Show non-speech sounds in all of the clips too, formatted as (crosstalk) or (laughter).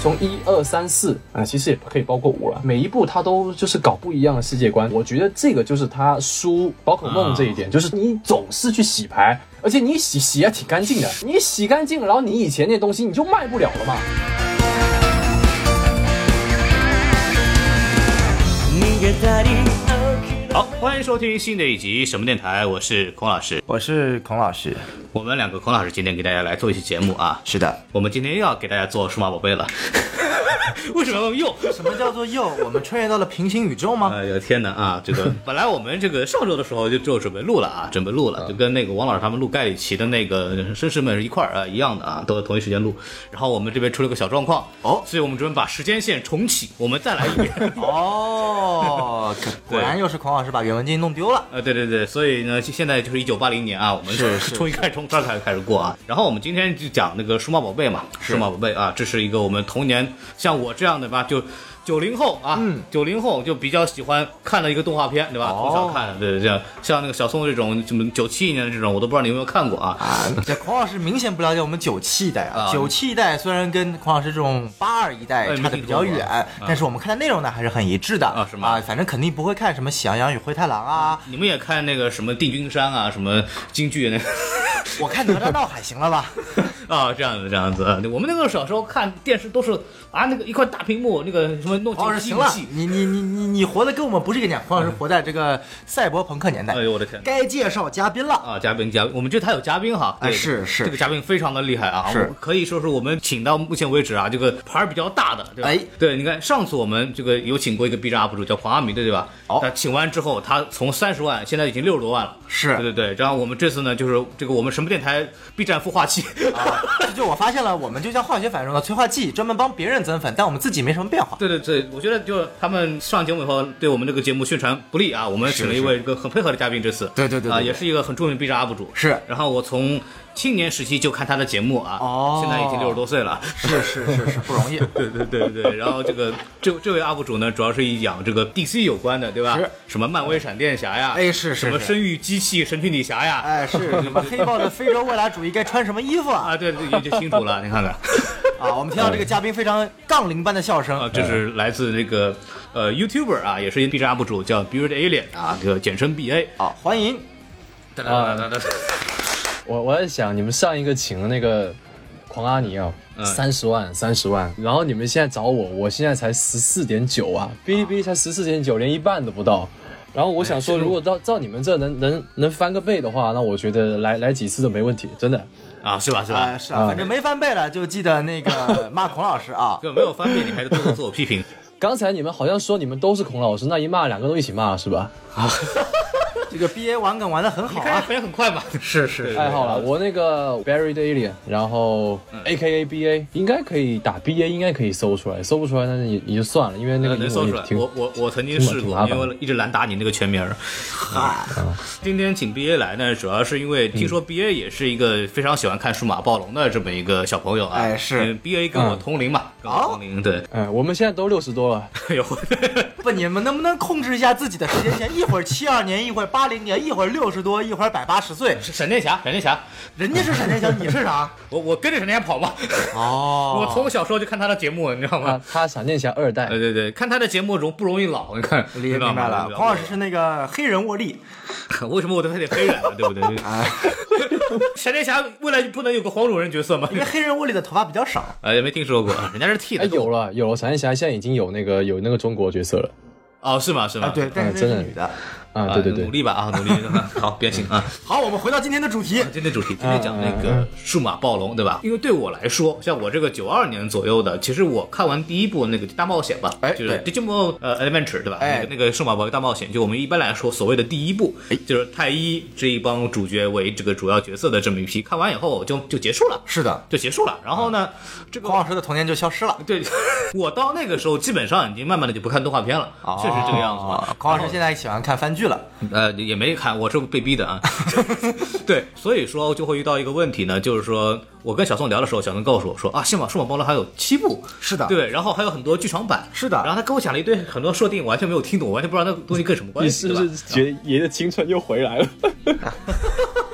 从一二三四啊，其实也可以包括五了。每一部它都就是搞不一样的世界观，我觉得这个就是它输宝可梦这一点，就是你总是去洗牌，而且你洗洗也挺干净的，你洗干净了，然后你以前那东西你就卖不了了嘛。好，欢迎收听新的一集什么电台，我是孔老师。我是孔老师。我们两个孔老师今天给大家来做一期节目啊，是的，我们今天又要给大家做数码宝贝了。(laughs) 为什么又？什么叫做又？我们穿越到了平行宇宙吗？(laughs) 哎呦天哪啊！这个 (laughs) 本来我们这个上周的时候就就准备录了啊，准备录了，就跟那个王老师他们录盖里奇的那个绅士们是一块儿啊一样的啊，都在同一时间录。然后我们这边出了个小状况哦所以我们准备把时间线重启，我们再来一遍。哦，果然又是孔老师把袁文静弄丢了。呃，对对对，所以呢，现在就是一九八零年啊，我们是是从一开始从这儿开始开始过啊。然后我们今天就讲那个数码宝贝嘛，数码宝贝啊，这是一个我们童年像我这样的吧，就九零后啊，九零后就比较喜欢看的一个动画片，对吧？从小看的，对对，像像那个小宋这种什么九七年的这种，我都不知道你有没有看过啊。啊，这孔老师明显不了解我们九七一代啊啊。九七一代虽然跟孔老师这种八二一代哎差的比较远但是我们看的内容呢还是很一致的啊是吗啊，反正肯定不会看什么《喜羊羊与灰太狼》啊，你们也看那个什么定军山啊，什么京剧那个 (laughs) 我看哪吒闹海行了吧？(laughs) 啊，这样子这样子。我们那个小时候看电视都是啊，那个一块大屏幕，那个什么弄孔老师行了，你你你你你活的跟我们不是一个年，黄老师活在这个赛博朋克年代哎。呦我的天！该介绍嘉宾了。啊，嘉宾嘉宾，我们这他有嘉宾哈，哎是是这个嘉宾非常的厉害啊，是我可以说是我们请到目前为止啊，这个牌儿比较大的，对吧？哎对，你看上次我们这个有请过一个 B 站 UP 主叫黄阿弥的，对吧？哦他请完之后，他从三十万现在已经六十多万了，是对对对。然后我们这次呢，就是这个我们什么电台 B 站孵化器，啊，这就我发现了，我们就像化学反应中的催化剂，专门帮别人增粉，但我们自己没什么变化。对对对，我觉得就他们上节目以后对我们这个节目宣传不利啊，我们请了一位一个很配合的嘉宾，这次啊，对对对对。对也是一个很著名的 B 站 UP 主，是。然后我从青年时期就看他的节目啊，哦现在已经六十多岁了。是是是是 (laughs) 不容易。对对对对，然后这个这这位 UP 主呢，主要是以养这个 DC 有关的，对吧？是什么漫威闪电侠呀，哎是是是什么生育机器神奇女侠呀，哎，是什么黑豹的非洲未来主义该穿什么衣服啊？(laughs) 啊，对对，也就清楚了，你看看 (laughs) 啊，我们听到这个嘉宾非常杠铃般的笑声啊，这是来自那个呃 YouTuber 啊，也是 B 站 UP 主叫 Beard Alien 啊，这个简称 BA。啊，欢迎。哒哒哒哒哒我我在想，你们上一个请的那个狂阿尼啊，嗯三十万，三十万，然后你们现在找我，我现在才十四点九啊，哔哩哔哩才十四点九，连一半都不到。然后我想说，如果到照你们这能能能翻个倍的话，那我觉得来来几次都没问题，真的。啊，是吧是吧啊，？是啊，反正没翻倍了，就记得那个 (laughs) 骂孔老师啊。就没有翻倍，你还是多多自我批评。(laughs) 刚才你们好像说你们都是孔老师，那一骂两个都一起骂是吧？(laughs) 这个 B A 玩梗玩的很好啊。看反应很快嘛。是是太好了，我那个 Barry 的 Alien，然后 A K A B A 应该可以打 B A，应该可以搜出来，搜不出来那也也就算了，因为那个能搜出来，我我我曾经试过，因为一直懒打你那个全名儿。嗨，今天请 B A 来呢，主要是因为听说 B A 也是一个非常喜欢看数码暴龙的这么一个小朋友啊。哎是，B A 跟我同龄嘛，跟我同龄，对。哎，我们现在都六十多了，(laughs) 哎呦，不，你们能不能控制一下自己的时间线？一会儿七二年，一会儿八零年，一会儿六十多，一会儿百八十岁。闪电侠，闪电侠，人家是闪电侠，你是啥？(laughs) 我我跟着闪电侠跑嘛。哦 (laughs) 我从小时候就看他的节目，你知道吗？他闪电侠二代对，对对，看他的节目容不容易老？你看，明白了，黄老师是那个黑人沃利。(laughs) 为什么我都还得黑人呢？对不对？哎，闪电侠未来不能有个黄种人角色吗？因为黑人沃利的头发比较少。哎，也没听说过，人家是剃的。哎，有了有了，闪电侠现在已经有那个有那个中国角色了哦，是吗？是吗？啊，对，但是这真的是女的。啊，啊，对对对努，力吧啊，努力。(laughs) 好，变形啊。好，我们回到今天的主题。今天主题，今天讲那个数码暴龙，对吧？因为对我来说，像我这个九二年左右的，其实我看完第一部那个大冒险吧，哎就是对 Digimon 呃 Adventure，对吧？哎那个那个数码宝贝大冒险，就我们一般来说所谓的第一部，就是太一这一帮主角为这个主要角色的这么一批，看完以后就就结束了，是的，就结束了。然后呢，这个黄老师的童年就消失了。对 (laughs) 我到那个时候基本上已经慢慢的就不看动画片了，确实这个样子嘛哦。孔老师现在喜欢看番剧了。呃，也没看，我是被逼的啊。(laughs) 对，所以说就会遇到一个问题呢，就是说我跟小宋聊的时候，小宋告诉我说啊，幸好数码暴龙还有七部，是的对，然后还有很多剧场版，是的然后他跟我讲了一堆很多设定，我完全没有听懂，我完全不知道那个东西跟什么关系，你是不是觉得爷的青春又回来了？(laughs)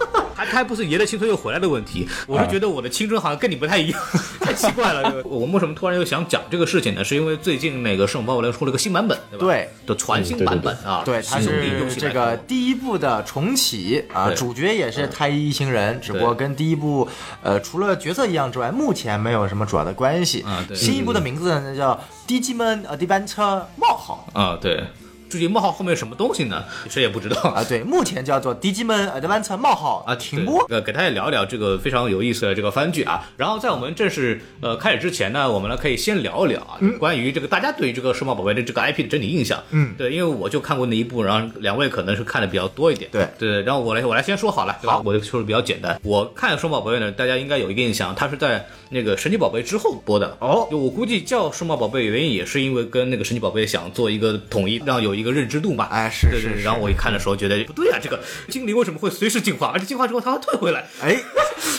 他他还不是爷的青春又回来的问题，我是觉得我的青春好像跟你不太一样，(laughs) 太奇怪了。(laughs) 我为什么突然又想讲这个事情呢？是因为最近那个《圣母宝贝》出了个新版本，对吧？对的全新版本啊，对，它是这个第一部的重启啊，主角也是太一一行人，只不过跟第一部呃除了角色一样之外，目前没有什么主要的关系。啊对新一部的名字呢叫《Digimon Adventure 冒号啊，对。至于冒号后面什么东西呢？谁也不知道》啊，对，目前叫做 Digimon Adventure 冒号啊，停播。呃，给大家聊一聊这个非常有意思的这个番剧啊。然后在我们正式呃开始之前呢，我们呢可以先聊一聊啊，关于这个大家对于这个数码宝贝的这个 IP 的整体印象。嗯，对，因为我就看过那一部，然后两位可能是看的比较多一点。对对，然后我来我来先说好了，对吧好我就说的比较简单。我看数码宝贝呢，大家应该有一个印象，它是在那个神奇宝贝之后播的。哦就我估计叫数码宝贝原因也是因为跟那个神奇宝贝想做一个统一，让有一个认知度嘛。哎是。是是然后我一看的时候觉得不对啊，这个精灵为什么会随时进化，而且进化之后它会退回来？哎，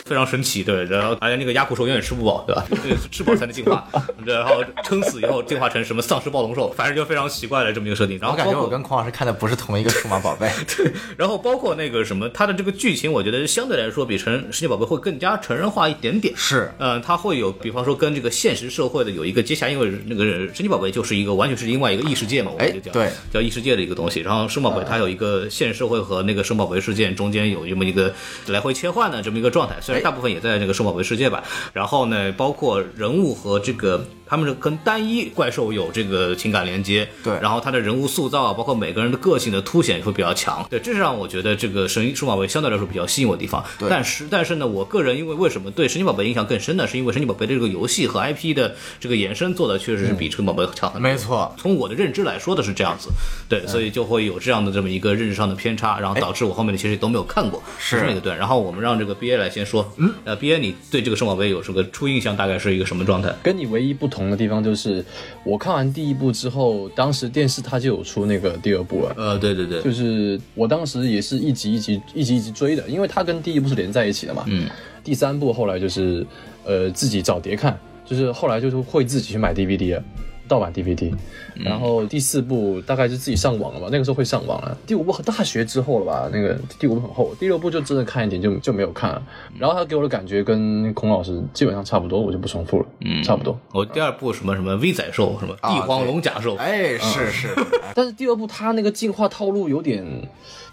非常神奇，对，然后而且那个鸭骨兽永远吃不饱，对吧？(laughs) 对吃饱才能进化，对然后撑死以后进化成什么丧尸暴龙兽，反正就非常奇怪的这么一个设定。然我感觉我跟孔老师看的不是同一个数码宝贝。对 (laughs) 然后包括那个什么，它的这个剧情，我觉得相对来说比成神奇宝贝会更加成人化一点点。是嗯，它会有，比方说跟这个现实社会的有一个接洽，因为那个神奇宝贝就是一个完全是另外一个异世界嘛，我们就叫、哎对叫异世界的一个东西。然后生宝贝它有一个现实社会和那个生宝贝事件中间有这么一个来回切换的这么一个状态，虽然哎大部分也在那个生宝贝世界吧。然后呢，包括人物和这个他们是跟单一怪兽有这个情感连接，对然后他的人物塑造啊，包括每个人的个性的凸显会比较强，对，这是让我觉得这个神数码宝贝相对来说比较吸引我的地方。对但是但是呢，我个人因为为什么对神奇宝贝印象更深呢？是因为神奇宝贝这个游戏和 IP 的这个延伸做的确实是比神奇宝贝强很多。没错从我的认知来说的是这样子，对，所以就会有这样的这么一个认知上的偏差，然后导致我后面的其实都没有看过，是这么一个对。然后我们让这个 B A 来先说，嗯，呃，B A 你对这个圣宝贝有什么初印象大概是一个什么状态？跟你唯一不同的地方就是，我看完第一部之后，当时电视它就有出那个第二部了。呃，对对对，就是我当时也是一集一集一集一集追的，因为它跟第一部是连在一起的嘛。嗯，第三部后来就是呃自己找碟看，就是后来就是会自己去买 DVD 了，盗版 DVD。然嗯后第四部大概是自己上网了吧，那个时候会上网了。第五部大学之后了吧，那个第五部很厚，第六部就真的看一点就就没有看了。然后他给我的感觉跟孔老师基本上差不多，我就不重复了，嗯，差不多。我第二部什么什么 V 仔兽，什么啊帝皇龙甲兽，哎，是是，(laughs) 但是第二部他那个进化套路有点，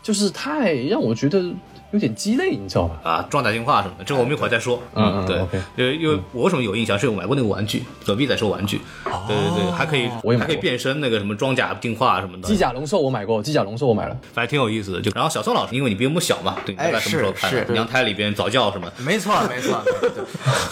就是太让我觉得有点鸡肋，你知道吧？啊，装甲进化什么的，这个我们一会儿再说。嗯嗯对因为因为我为什么有印象，是我买过那个玩具，隔壁在收玩具，对对对，还可以还可以变身，那个什么装甲进化什么的机，甲龙兽我买过，机甲龙兽我买了。反正挺有意思的。就然后小宋老师，因为你比我们小嘛，对，你大概哎什么时候看的？娘胎里边早教什么？没错，没错。对对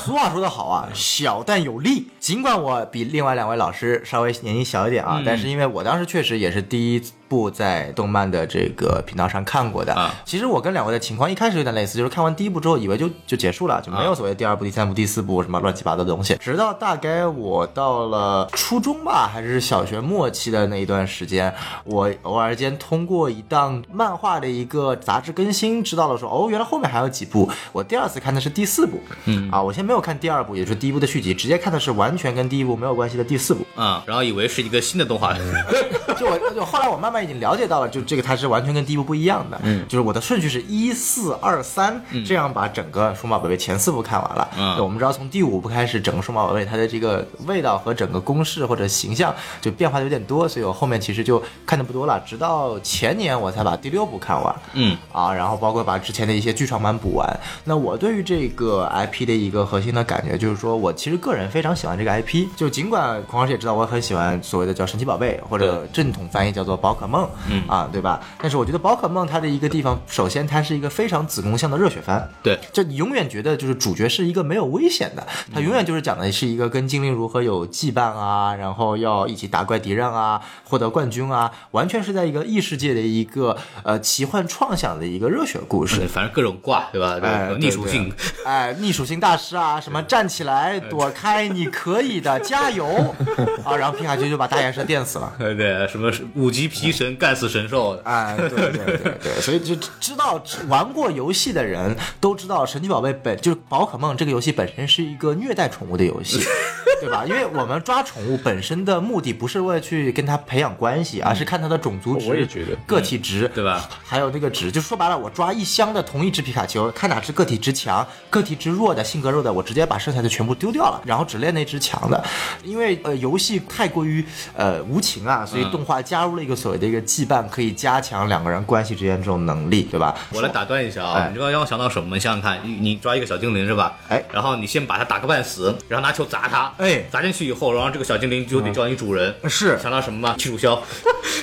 俗话说得好啊，小但有力。尽管我比另外两位老师稍微年纪小一点啊，但是因为我当时确实也是第一部在动漫的这个频道上看过的。啊其实我跟两位的情况一开始有点类似，就是看完第一部之后，以为就就结束了，就没有所谓第二部、第三部、第四部什么乱七八糟的东西。直到大概我到了初中吧，还是小学末期的那一段时间，我偶尔间通过一档漫画的一个杂志更新，知道了说哦，原来后面还有几部。我第二次看的是第四部，嗯啊，我先没有看第二部，也就是第一部的续集，直接看的是完全跟第一部没有关系的第四部。啊，然后以为是一个新的动画，(laughs) 就我就后来我慢慢已经了解到了，就这个它是完全跟第一部不一样的。嗯，就是我的顺序是一四二三，这样把整个数码宝贝前四部看完了。嗯我们知道从第五部开始，整个数码宝贝它的这个味道和整个公式或者形象就变化的有点多，所以我后面其实就看的不多了，直到前年我才把第六部看完。嗯啊，然后包括把之前的一些剧场版补完。那我对于这个 IP 的一个核心的感觉就是说，我其实个人非常喜欢这个 IP。就尽管孔老师也知道我很喜欢所谓的叫神奇宝贝，或者正统翻译叫做宝可梦，嗯啊，对吧？但是我觉得宝可梦它的一个地方，首先它是一个非常子宫向的热血番。对，就你永远觉得就是主角是一个没有危险的，他永远就是讲的是一个跟精灵如何有羁绊啊，然后要一起打怪敌人啊，获得冠军啊，完全是在一个异世界的一个呃奇幻创想的一个热血故事。反正各种挂，对吧？哎，逆属性，哎，逆属性大师啊，什么站起来，躲开，你可以的，加油 (laughs) 啊！然后皮卡丘就把大岩蛇电死了。对对，什么五级皮神干死神兽，哎，对对对对，所以就知道玩过游戏的人都知道，神奇宝贝本就是宝可梦这个游戏本身是一个虐待宠物的游戏。(laughs) 对吧？因为我们抓宠物本身的目的不是为了去跟它培养关系，而是看它的种族值、我也觉得个体值，对吧？还有那个值，就说白了，我抓一箱的同一只皮卡丘，看哪只个体值强、个体值弱的、性格弱的，我直接把剩下的全部丢掉了，然后只练那只强的。因为呃游戏太过于呃无情啊，所以动画加入了一个所谓的一个羁绊，可以加强两个人关系之间这种能力，对吧？我来打断一下啊，哎你知道让我想到什么吗？你想想看，你你抓一个小精灵是吧？哎然后你先把它打个半死，然后拿球砸它，哎砸进去以后，然后这个小精灵就得叫你主人。是想到什么吗？气楚枭。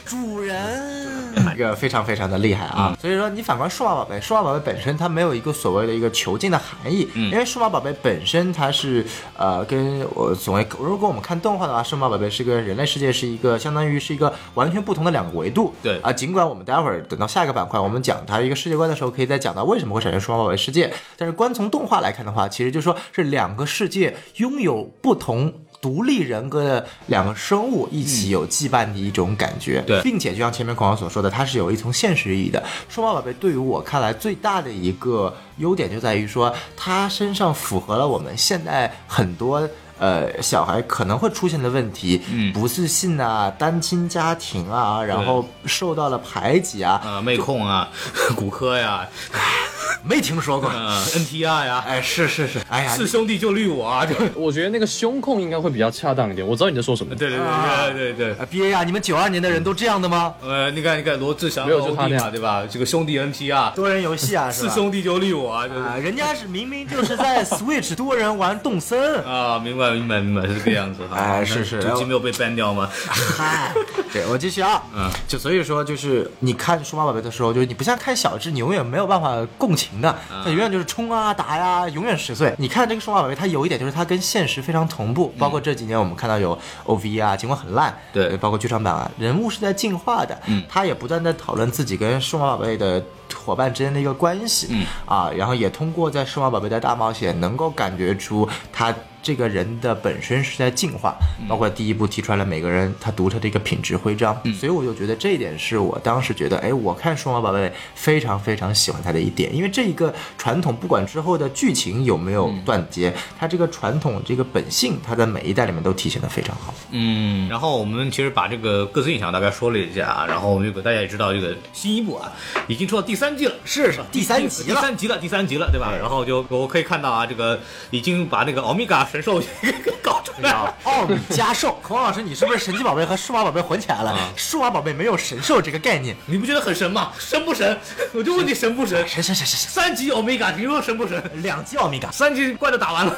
主人，这个非常非常的厉害啊！所以说，你反观数码宝贝，数码宝贝本身它没有一个所谓的一个囚禁的含义，因为数码宝贝本身它是呃，跟我所谓，如果我们看动画的话，数码宝贝是跟人类世界是一个相当于是一个完全不同的两个维度。对啊，尽管我们待会儿等到下一个板块我们讲它一个世界观的时候，可以再讲到为什么会产生数码宝贝世界，但是光从动画来看的话，其实就说是两个世界拥有不同。独立人格的两个生物一起有羁绊的一种感觉，对并且就像前面孔老所说的，它是有一层现实意义的。数码宝贝对于我看来最大的一个优点就在于说，它身上符合了我们现在很多。呃，小孩可能会出现的问题，嗯不自信啊，单亲家庭啊，然后受到了排挤啊，呃，妹控啊，(laughs) 骨科呀，(laughs) 没听说过。呃，NTR 呀，哎，是是是，哎呀，四兄弟就绿我啊，就我觉得那个胸控应该会比较恰当一点。我知道你在说什么。对对对对对对。呃 B A 啊，你们九二年的人都这样的吗？呃，你看，你看罗志祥没有就他那样对吧？这个兄弟 NTR，多人游戏啊，是吧？四兄弟就绿我啊，就是啊，人家是明明就是在 Switch 多人玩动森，(laughs) 啊，明白明白明白，是这个样子哈。哎是是。主机没有被 ban 掉吗？嗨，(laughs) 对我继续啊，嗯，就所以说就是你看数码宝贝的时候，就是你不像看小智，你永远没有办法共情的，他永远就是冲啊打呀，永远十岁。你看这个数码宝贝，它有一点就是它跟现实非常同步，包括这几年我们看到有 OV 啊，尽管很烂，对。包括剧场版啊，人物是在进化的，嗯，他也不断的讨论自己跟数码宝贝的。伙伴之间的一个关系，嗯。啊，然后也通过在数码宝贝的大冒险，能够感觉出他这个人的本身是在进化，包括第一部提出来了每个人他独特的一个品质徽章，嗯。所以我就觉得这一点是我当时觉得，哎，我看数码宝贝非常非常喜欢它的一点，因为这一个传统，不管之后的剧情有没有断接，它这个传统这个本性，它在每一代里面都体现的非常好。嗯，然后我们其实把这个各自印象大概说了一下啊，然后这个大家也知道，这个新一部啊已经出到第三季了，是是第三集了第三集了，第三集了，对吧？然后就我可以看到啊，这个已经把那个欧米伽神兽给 (laughs) 搞出来了。啊，奥米加兽，孔老师，你是不是神奇宝贝和数码宝贝混起来了？数码宝贝没有神兽这个概念，你不觉得很神吗？神不神？我就问你神不神？神神神神神，三级欧米伽，你说神不神？两级奥米伽，三级怪都打完了，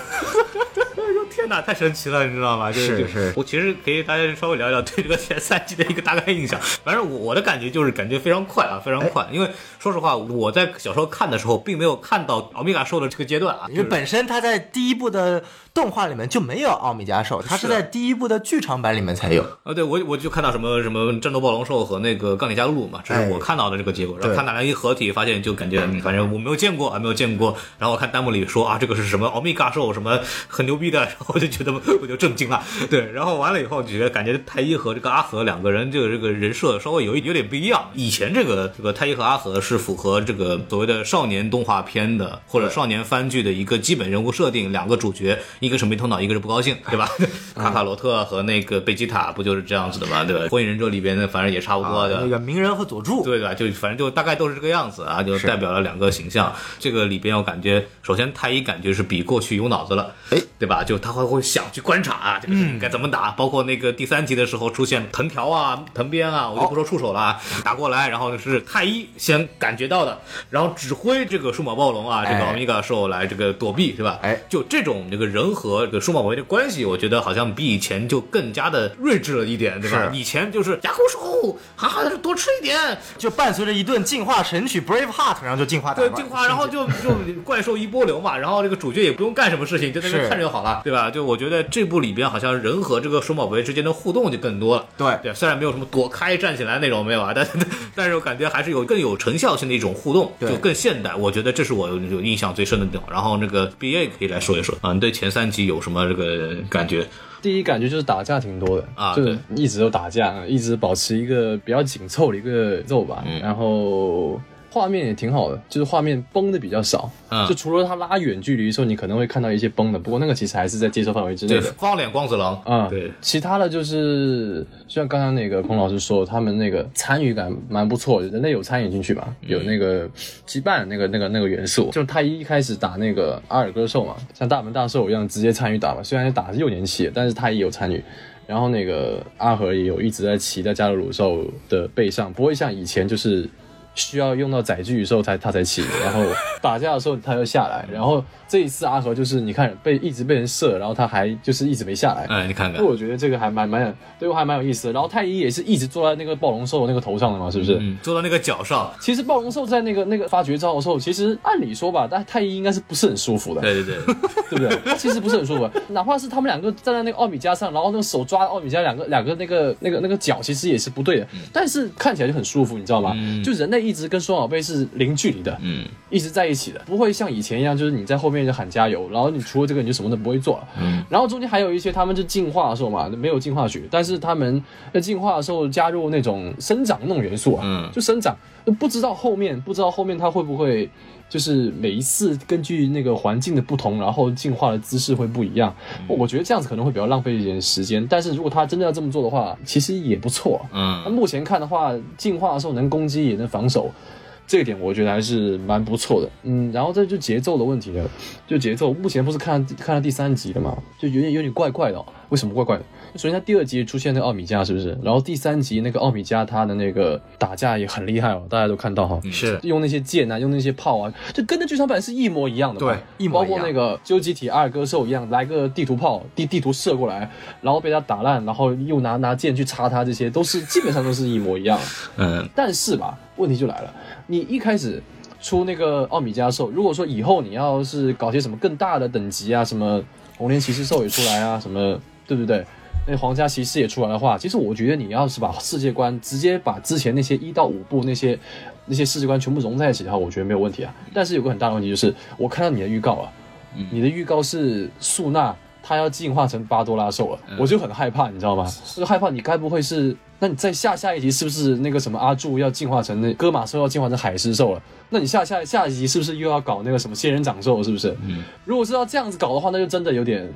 哎呦天哪，太神奇了，你知道吗？就是是我其实可以大家稍微聊一聊对这个前三季的一个大概印象。反正我我的感觉就是感觉非常快啊，非常快。因为说实话，我在小时候看的时候，并没有看到奥米伽兽的这个阶段啊，因为本身它在第一部的动画里面就没有奥米加兽，它是在第一部的剧场版里面才有。啊，对我我就看到什么什么战斗暴龙兽和那个钢铁加鲁鲁嘛，这是哎我看到的这个结果。然后对看到来一合体，发现就感觉反正我没有见过，啊，没有见过。然后我看弹幕里说啊，这个是什么奥米伽兽，什么很牛逼的，然后我就觉得 (laughs) 我就震惊了。对，然后完了以后就觉得感觉太一和这个阿和两个人这个这个人设稍微有一有点不一样。以前这个这个太一和阿和是符合这个所谓的少年动画片的或者少年番剧的一个基本人物设定，两个主角，一个是没头脑，一个是不高兴，对吧？(laughs) 卡卡罗特和那个贝吉塔不就是这样子的吗？对吧？火影忍者里边的反正也差不多的。那个鸣人和佐助，对吧？就反正就大概都是这个样子啊，就代表了两个形象。这个里边我感觉，首先太一感觉是比过去有脑子了，哎，对吧？就他会会想去观察啊，这个该怎么打。包括那个第三集的时候出现藤条啊、藤鞭啊，我就不说触手了啊，打过来，然后是太一先感觉到的，然后指挥这个数码暴龙啊，这个哎奥米伽兽来这个躲避，是吧？哎就这种这个人和这个数码宝贝的关系，我觉得好像比以前就更加的睿智了一点，对吧？以前就是牙口手，哈哈的多吃一点，就伴随着一顿进化神曲 Brave Heart，然后就进化打对，进化，然后就 (laughs) 就怪兽一波流嘛，然后这个主角也不用干什么事情，就在那看着就好了，对吧？就我觉得这部里边好像人和这个数码宝贝之间的互动就更多了。对对，虽然没有什么躲开站起来那种没有啊，但 (laughs) 但是我感觉还是有更有成效性的一种互动，就更现代。我觉得这是我有有印象最深的地方。然后那个 B A 可以来说一说啊，你对前三集有什么这个感觉？第一感觉就是打架挺多的就是啊就一直都打架，一直保持一个比较紧凑的一个节奏吧。嗯然后画面也挺好的，就是画面崩的比较少。嗯就除了他拉远距离的时候，你可能会看到一些崩的，不过那个其实还是在接受范围之内的对，的。方脸光子郎，啊、对，其他的就是就像刚刚那个孔老师说，他们那个参与感蛮不错的，人类有参与进去嘛，有那个羁绊那个那个那个元素。就太一一开始打那个阿尔戈兽嘛，像大门大兽一样直接参与打嘛，虽然打的是幼年期，但是太一有参与。然后那个阿和也有一直在骑在加鲁鲁兽的背上，不会像以前就是需要用到载具的时候才他才起，然后打架的时候他又下来。然后这一次阿和就是你看被一直被人射，然后他还就是一直没下来。哎，你看看那，我觉得这个还蛮蛮对我还蛮有意思的。然后太一也是一直坐在那个暴龙兽的那个头上的嘛，是不是？嗯，坐到那个脚上，其实暴龙兽在那个那个发绝招的时候，其实按理说吧，但太一应该是不是很舒服的，对对对，(laughs) 对不对？他其实不是很舒服，哪怕是他们两个站在那个奥米加上，然后那个手抓奥米加两个两个那个那个那个脚，其实也是不对的，但是看起来就很舒服，你知道吗？就人类一直跟双宝贝是零距离的，嗯，一直在一起的，不会像以前一样，就是你在后面就喊加油，然后你除了这个你就什么都不会做了。嗯，然后中间还有一些他们就进化的时候嘛，没有进化学，但是他们在进化的时候加入那种生长那种元素啊，嗯就生长，不知道后面不知道后面他会不会。就是每一次根据那个环境的不同，然后进化的姿势会不一样。我觉得这样子可能会比较浪费一点时间，但是如果他真的要这么做的话，其实也不错。那嗯，目前看的话，进化的时候能攻击也能防守，这一点我觉得还是蛮不错的。嗯，然后这就节奏的问题了，就节奏，目前不是看看到第三集了嘛，就有点有点怪怪的、哦。为什么怪怪的？首先，他第二集出现那个奥米加是不是？然后第三集那个奥米加他的那个打架也很厉害哦，大家都看到哈。是用那些剑啊，用那些炮啊，就跟那剧场版是一模一样的嘛。对一模一样包括那个究极体阿尔戈兽一样，来个地图炮，地地图射过来，然后被他打烂，然后又拿拿剑去插他，这些都是基本上都是一模一样。(laughs) 嗯，但是吧，问题就来了，你一开始出那个奥米加兽，如果说以后你要是搞些什么更大的等级啊，什么红莲骑士兽也出来啊，什么对不对？那皇家骑士也出来的话，其实我觉得你要是把世界观直接把之前那些一到五部那些那些世界观全部融在一起的话，我觉得没有问题啊。但是有个很大的问题就是，我看到你的预告了，你的预告是素娜她要进化成巴多拉兽了，我就很害怕，你知道吗？我就害怕你该不会是，那你在下下一集是不是那个什么阿柱要进化成那戈马兽要进化成海狮兽了？那你下下下一集是不是又要搞那个什么仙人掌兽？是不是？嗯，如果是要这样子搞的话，那就真的有点。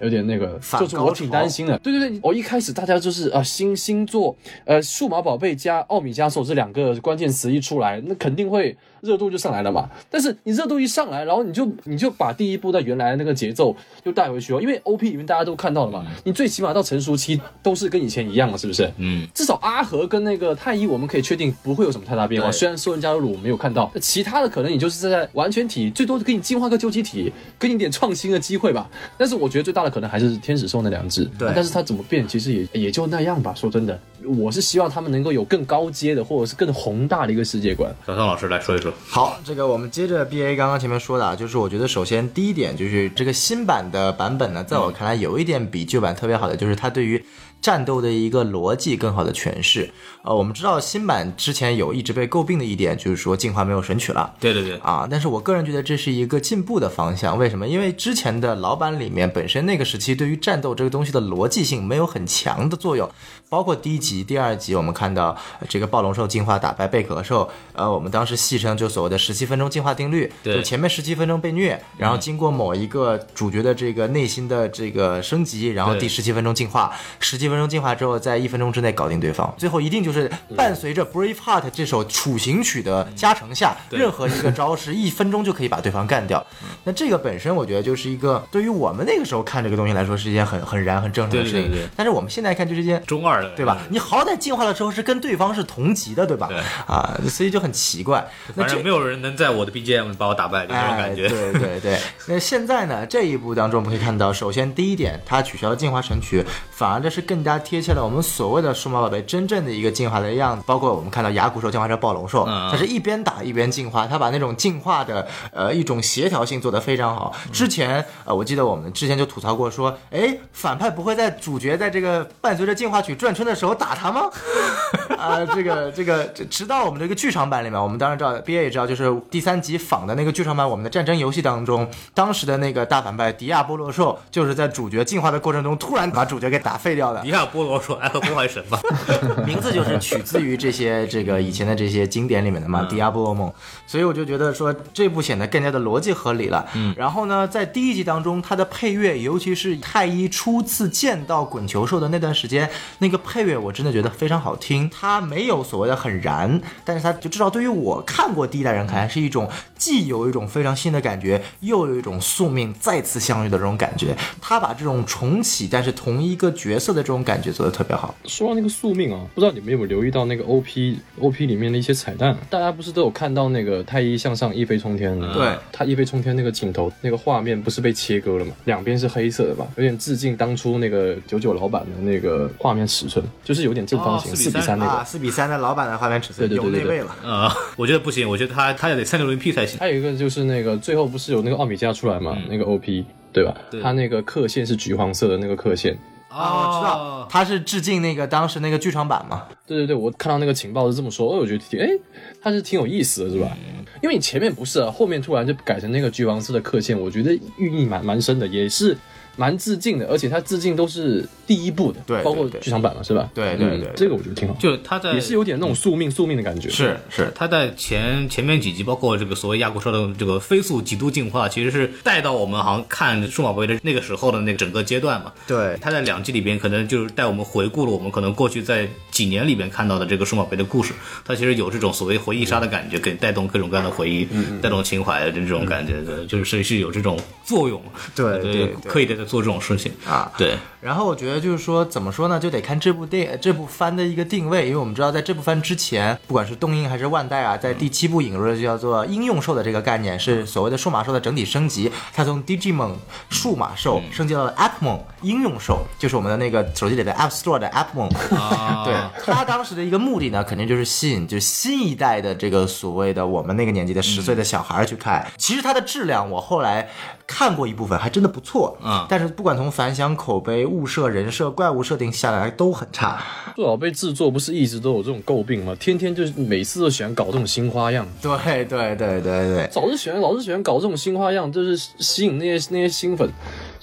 有点那个，就是我挺担心的。对对对，我一开始大家就是啊、星星座，呃，数码宝贝加奥米加兽这两个关键词一出来，那肯定会热度就上来了嘛。但是你热度一上来，然后你就你就把第一部在原来的那个节奏就带回去哦，因为 OP 里面大家都看到了嘛，你最起码到成熟期都是跟以前一样了，是不是？嗯，至少阿和跟那个太一，我们可以确定不会有什么太大变化。虽然兽人加入鲁我没有看到，其他的可能也就是在完全体，最多给你进化个究极体，给你点创新的机会吧。但是我觉得最大的可能还是天使兽那两只。对但是它怎么变，其实也也就那样吧。说真的，我是希望他们能够有更高阶的，或者是更宏大的一个世界观。小汤老师来说一说，好，这个我们接着 B A 刚刚前面说的啊，就是我觉得首先第一点就是这个新版的版本呢，在我看来有一点比旧版特别好的，就是它对于战斗的一个逻辑更好的诠释。呃，我们知道新版之前有一直被诟病的一点，就是说进化没有神曲了。对对对，啊，但是我个人觉得这是一个进步的方向。为什么？因为之前的老版里面本身那个时期对于战斗这个东西的逻辑性没有很强的作用，包括第一集、第二集，我们看到呃这个暴龙兽进化打败贝壳兽，呃，我们当时戏称就所谓的十七分钟进化定律，对就前面十七分钟被虐，然后经过某一个主角的这个内心的这个升级，然后第十七分钟进化，十七分钟进化之后，在一分钟之内搞定对方，最后一定就是伴随着 Braveheart 这首处刑曲的加成下，任何一个招式 (laughs) 一分钟就可以把对方干掉。那这个本身我觉得就是一个对于我们那个时候看这个东西来说是一件很很燃很正常的事情，但是我们现在看就是一件。中二的，对吧？你好歹进化的时候是跟对方是同级的，对吧？对啊，所以就很奇怪。反正没有人能在我的 BGM 把我打败，就这种感觉。哎、对对对。(laughs) 那现在呢，这一部当中我们可以看到，首先第一点，它取消了进化神曲，反而这是更加贴切了我们所谓的数码宝贝真正的一个进化的样子。包括我们看到牙骨兽进化成暴龙兽，它是一边打一边进化，它把那种进化的呃一种协调性做得非常好。之前呃，我记得我们之前就吐槽过说，哎，反派不会在主角在这个伴随着进化曲转圈的时候打他吗？(laughs) 啊、这个这个，直到我们这个剧场版里面，我们当然知道，B A 也知道，就是第三集仿的那个剧场版，我们的战争游戏当中，当时的那个大反派迪亚波罗兽，就是在主角进化的过程中突然把主角给打废掉的。迪亚波罗兽：“爱和破坏神吧。(laughs) 名字就是取自于这些这个以前的这些经典里面的嘛，迪亚波罗梦，所以我就觉得说这部显得更加的逻辑合理了。嗯，然后呢，在第一集当中，它的配乐，尤其是太一初次见到滚球兽的那段时间，那个配乐我真的觉得非常好听。它没有所谓的很燃，但是它就至少对于我看过第一代人看来，是一种既有一种非常新的感觉，又有一种宿命再次相遇的这种感觉。他把这种重启，但是同一个角色的这种感觉做得特别好。说到那个宿命啊，不知道你们有没有留意到那个 OP OP 里面的一些彩蛋？大家不是都有看到那个太一向上一飞冲天的？对，他一飞冲天那个镜头，那个画面不是被切割了吗？两边是黑色的吧？有点致敬当初那个九九老板的那个画面尺寸，就是有点正方形哦四比三那啊，个。四比三的老版的画面尺寸对对对对对有内位了。”呃，我觉得不行，我觉得他他也得三六零 P 才行。还有一个就是那个最后不是有那个奥米加出来嘛？那个 OP 对吧？对他那个刻线是橘黄色的那个刻线。啊，我知道，他是致敬那个当时那个剧场版嘛。对对对，我看到那个情报是这么说，哦，我觉得挺哎，他是挺有意思的，是吧？因为你前面不是啊，后面突然就改成那个橘黄色的刻线，我觉得寓意蛮蛮深的，也是蛮致敬的，而且他致敬都是第一部的，对对包括剧场版嘛，是吧？嗯对对对。这个我觉得挺好，就他在也是有点那种宿命宿命的感觉。是是，他在前前面几集，包括这个所谓亚古兽的这个飞速几度进化，其实是带到我们好像看数码宝贝的那个时候的那个整个阶段嘛。对。他在两季里边可能就是带我们回顾了我们可能过去在几年里边看到的这个数码宝贝的故事，他其实有这种所谓回忆杀的感觉，给带动各种各样的回忆，带动情怀的这种感觉，对，就是是是有这种作用，对对对。刻意的在做这种事情。啊。对，然后我觉得就是说，怎么说呢，就得看这部电这部番的一个定位，因为我们知道在这部番之前，不管是东映还是万代啊，在第七部引入了就叫做应用兽的这个概念，是所谓的数码兽的整体升级。它从 Digimon 数码兽升级到了 Appmon 应用兽，就是我们的那个手机里的 App Store 的 Appmon。啊对它当时的一个目的呢，肯定就是吸引就是新一代的这个所谓的我们那个年纪的十岁的小孩儿去看。其实它的质量，我后来看过一部分，还真的不错。嗯但是不管从反响、口碑、物设、人设、怪物设定下来都很差。数码被制作不是一直都有这种诟病吗？天天就是每次都喜欢搞这种新花样，对对对对对。老是喜欢老是喜欢搞这种新花样，就是吸引那些那些新粉，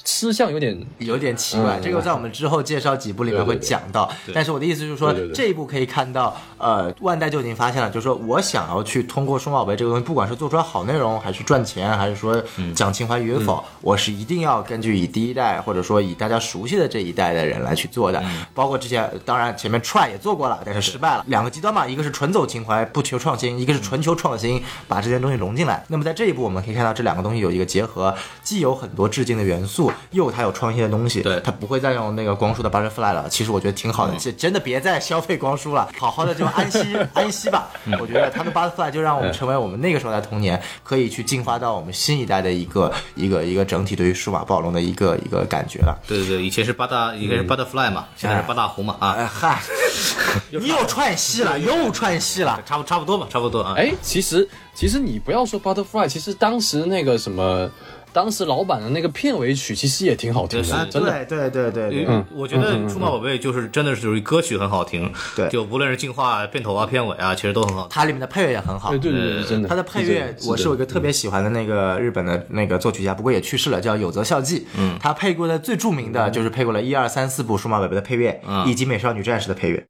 吃相有点有点奇怪，嗯这个在我们之后介绍几部里面会讲到。但是我的意思就是说，这一部可以看到，呃，万代就已经发现了，就是说我想要去通过数码宝贝这个东西，不管是做出来好内容，还是赚钱，还是说讲情怀与否，我是一定要根据以第一代或者说以大家熟悉的这一代的人来去做的。包括之前，当然前面 try 也做过了，但是失败了。两个极端嘛，一个是纯走情怀不求创新，一个是纯求创新，把这些东西融进来。那么在这一步，我们可以看到这两个东西有一个结合，既有很多致敬的元素，又它有创新的东西。对它不会再用那个光叔的 Butterfly 了。其实我觉得挺好的，这真的别再消费光叔了，好好的就安息 (laughs) 安息吧。我觉得他的 Butterfly 就让我们成为我们那个时候的童年，可以去进化到我们新一代的一个一个一个整体对于数码暴龙的一个一个感觉了。对对对，以前是八大，以前是 butterfly 嘛，现在是八大湖嘛，啊，哎嗨，(laughs) 你又串戏了，又串戏了。差不差不多吧，差不多啊。哎，其实其实你不要说 Butterfly，其实当时那个什么，当时老版的那个片尾曲其实也挺好听的，真的。对对对对对，嗯，我觉得数码宝贝就是真的是属于歌曲很好听，对就无论是进化、片头啊、片尾啊，其实都很好。它里面的配乐也很好对。对对对，真的。它的配乐，我是有一个特别喜欢的那个日本的那个作曲家，不过也去世了，叫有泽孝纪。嗯，他配过的最著名的就是配过了一二三四部数码宝贝的配乐，嗯以及美少女战士的配乐。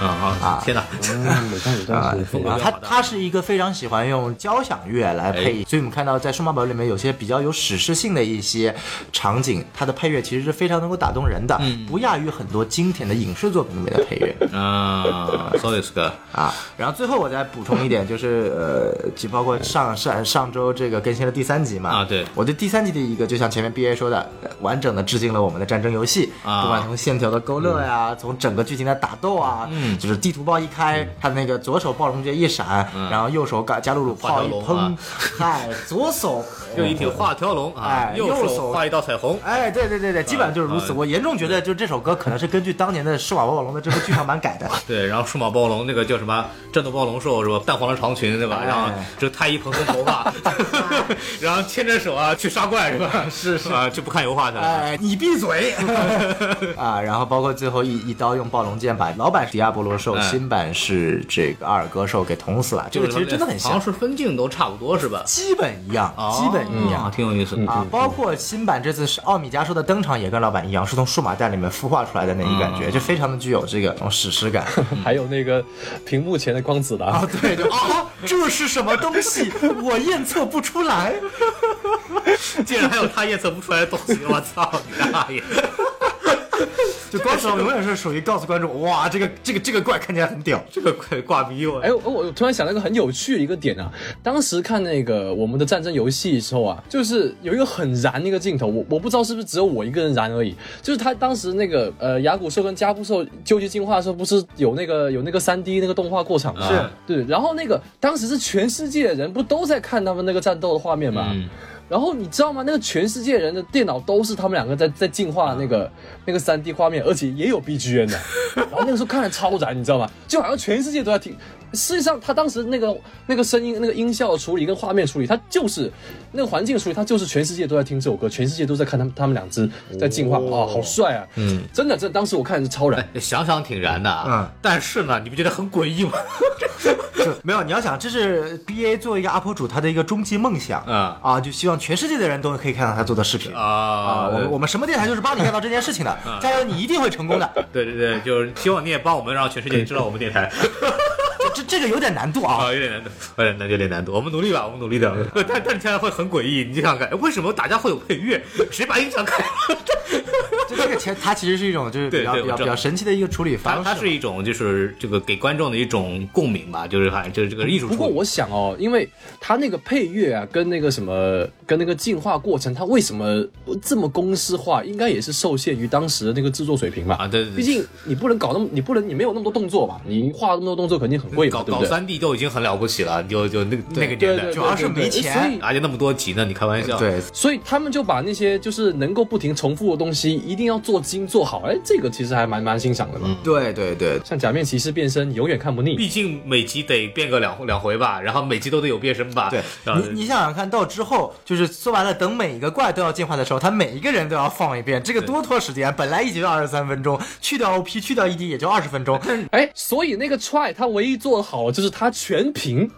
啊啊！天哪，嗯，美少女战士风格啊，他他是一个非常喜欢用交响乐来配，所以我们看到在数码宝贝里面有些比较有史诗性的一些场景，它的配乐其实是非常能够打动人的，不亚于很多经典的影视作品里面的配乐。啊，そうですか。啊，然后最后我再补充一点，就是呃，就包括上上上周这个更新了第三集嘛，啊对我对第三集的一个，就像前面 B A 说的，呃完整的致敬了我们的战争游戏，啊不管从线条的勾勒呀，从整个剧情的打斗啊，嗯 就是地图炮一开，他那个左手暴龙剑一闪，然后右手加加鲁鲁炮一砰画条龙啊，(laughs) 嗨，左手 (laughs) 用一挺画条龙啊哎，右右手手画一道彩虹。哎，对对对对，基本上就是如此。啊我严重觉得，就这首歌可能是根据当年的《数码暴龙》的这部剧场版改的。(laughs) 对，然后数码暴龙那个叫什么战斗暴龙兽是吧？淡黄的长裙对吧？哎然后这太一蓬松头发，然后牵着手啊去杀怪是吧？是是啊，就不看油画去了。哎，你闭嘴！啊，然后包括最后一一刀用暴龙剑把老版迪亚波波罗兽，哎新版是这个阿尔戈兽给捅死了。这个其实真的很像，好像是分镜都差不多是吧？基本一样，基本一啊样。挺有意思的。啊，包括新版这次是奥米加兽的登场也跟老版一样，是从数码蛋里面孵化出来的那种感觉，就非常的具有这种史诗感。(laughs) 还有那个屏幕前的光子郎啊，，对对啊，这是什么东西？(laughs) 我验测不出来。竟然还有他验测不出来的东西，我操你大爷！就光子郎永远是属于告诉观众，哇，这个这个这个怪看起来很屌。这个怪挂逼我！哎，我我突然想到一个很有趣的一个点啊，当时看那个我们的战争游戏的时候啊，就是有一个很燃的一个镜头，我我不知道是不是只有我一个人燃而已，就是他当时那个呃雅古兽跟加布兽究极进化的时候，不是有那个有那个三 D 那个动画过场吗？是对，然后那个当时是全世界的人不都在看他们那个战斗的画面吗？嗯然后你知道吗？那个全世界人的电脑都是他们两个在在进化那个、那个三 D 画面，而且也有 BGM 的。然后那个时候看着超燃，你知道吗？就好像全世界都在听。实际上，他当时那个那个声音、那个音效的处理跟画面处理，他就是那个环境处理，他就是全世界都在听这首歌，全世界都在看他们他们两只在进化，哦，好帅啊！嗯，真的，这当时我看是超燃。想想挺燃的，啊。嗯，但是呢，你不觉得很诡异吗？(laughs) 没有，你要想，这是 B A 作为一个 UP 主他的一个终极梦想。嗯。啊，就希望全世界的人都可以看到他做的视频。啊。啊我们我们什么电台就是帮你看到这件事情的，加油，你一定会成功的。(laughs) 对对对，就是希望你也帮我们让全世界知道我们电台 (laughs) 这这个有点难度啊。啊，有点难度，有点难，有点难度。我们努力吧，我们努力的。(laughs) 但但现在会很诡异，你就想想看，哎为什么打架会有配乐？谁把音响开了？(laughs) 这这个其实它其实是一种就是比较比较比较神奇的一个处理方式。它是一种就是这个给观众的一种共鸣吧，就是反正就是这个艺术。不过我想哦，因为它那个配乐啊，跟那个什么，跟那个进化过程，它为什么这么公式化？应该也是受限于当时的那个制作水平吧。啊对对对毕竟你不能搞那么，你不能，你没有那么多动作吧，你画那么多动作肯定很贵嘛，搞搞对不对？三 D 都已经很了不起了，就就那个那个年代对对对，，主要是没钱而且那么多集呢，你开玩笑？对，所以他们就把那些就是能够不停重复的东西，一定要做精做好。哎，这个其实还蛮蛮欣赏的嘛。对对对，像假面骑士变身，永远看不腻。毕竟每集得变个两两回吧，然后每集都得有变身吧。对你，你想想看到之后，就是说白了，等每一个怪都要进化的时候，他每一个人都要放一遍，这个多拖时间。本来一集就二十三分钟，去掉 OP，去掉 ED 也就二十分钟。哎，所以那个 try 它唯一做好就是它全屏，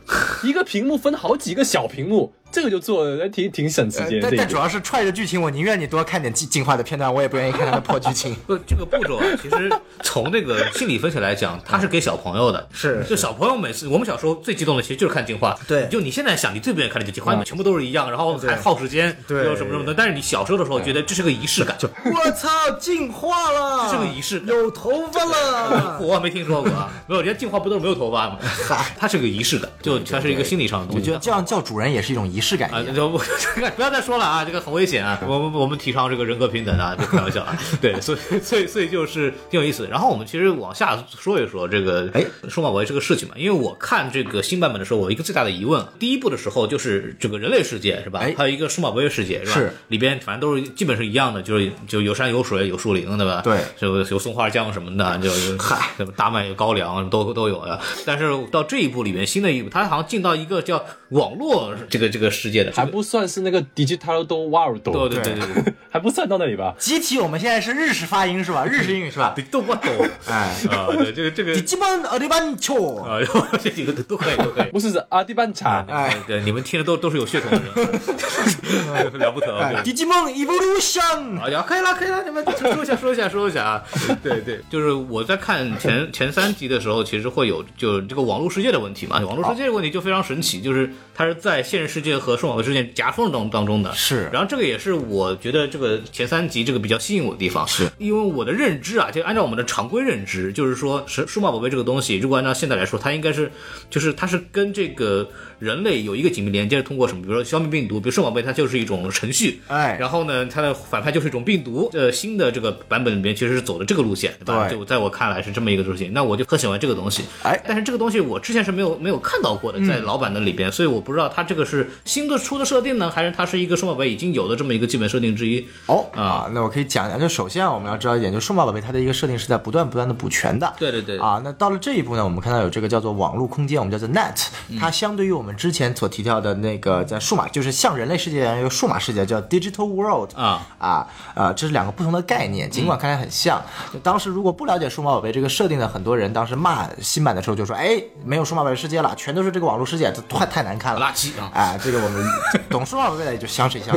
一个屏幕分好几个小屏幕，这个就做的挺挺省时呃间。但但主要是踹着剧情，我宁愿你多看点进进化的片段，我也不愿意看他的破剧情。(laughs) 不，这个步骤啊，其实从这个心理分析来讲，它是给小朋友的。是就小朋友每次，我们小时候最激动的其实就是看进化。对就你现在想，你最不愿意看的就进化，全部都是一样，然后还耗时间，对又什么什么的。但是你小时候的时候觉得这是个仪式感，就我操，进化了，这是个仪式有头发了。(laughs) 我还没听说过啊，没有，人家进化不都是没有头发吗？(laughs) 它是个仪式感，就它是一个心理上的东西我觉得。这样叫主人也是一种仪式感啊，一样。就不 (laughs) 不要再说了啊，这个很危险啊！我们我们提倡这个人格平等啊，别开玩笑啊。(laughs) 对，所以所以所以就是挺有意思。然后我们其实往下说一说这个哎数码宝贝这个事情嘛，因为我看这个新版本的时候，我一个最大的疑问，第一部的时候就是这个人类世界是吧？哎还有一个数码宝贝世界是吧？是里边反正都是基本是一样的，就是就有山有水有树林对吧？对就有松花江什么的，就嗨什么大麦有高粱都都有的。但是到这一部里面，新的一部，它好像进到一个叫网络这个这个世界的，还不算是那个 digital world，对对对对对。(laughs) 还不算到那里吧？集体我们现在是日式发音 (laughs) 是吧？日式英语是吧？都不懂哎，啊，对，这个这个基本阿里班丘。啊，(laughs) 这几个都可以，都可以。不是是阿迪班查，哎对，你们听的都都是有血统的人，了不得 Digimon Evolution，啊，呀，可以了，可以了，你们说一下，说一下，说一下啊！对对，就是我在看前前三集的时候，其实会有就这个网络世界的问题嘛。网络世界的问题就非常神奇，就是它是在现实世界和数码宝贝之间夹缝当当中的。是然后这个也是我觉得这个前三集这个比较吸引我的地方，是因为我的认知啊，就按照我们的常规认知，就是说数数码宝贝这个东西，如果按照现在来说，它应该是就是它是跟这个人类有一个紧密连接，通过什么，比如说消灭病毒，比如数码宝贝它就是一种程序，哎然后呢，它的反派就是一种病毒。呃，新的这个版本里面其实是走的这个路线，对吧？对就在我看来是这么一个路线，那我就很喜欢这个东西。哎但是这个东西我之前是没有没有看到过的，在老版的里边，所以我不知道它这个是新的出的设定呢，还是它是一个数码宝贝已经有的这么一个基本设定之一？哦啊啊，那我可以讲一下。就首先啊，我们要知道一点，就数码宝贝它的一个设定是在不断不断的补全的。对对对啊，那到了这一步呢，我们看到有这个叫做网络空间，我们叫做 Net，它相对于我们之前所提到的那个在数码，就是像人类世界一样一个数码世界叫 Digital World 啊啊啊，这是两个不同的概念，尽管看起来很像。就当时如果不了解数码宝贝这个设定的很多人，当时骂新版的时候就说，哎，没有数码宝贝世界了，全都是这个网络世界，这太太难看了，垃圾啊哎，这个我们懂数码宝贝的也就相视一笑，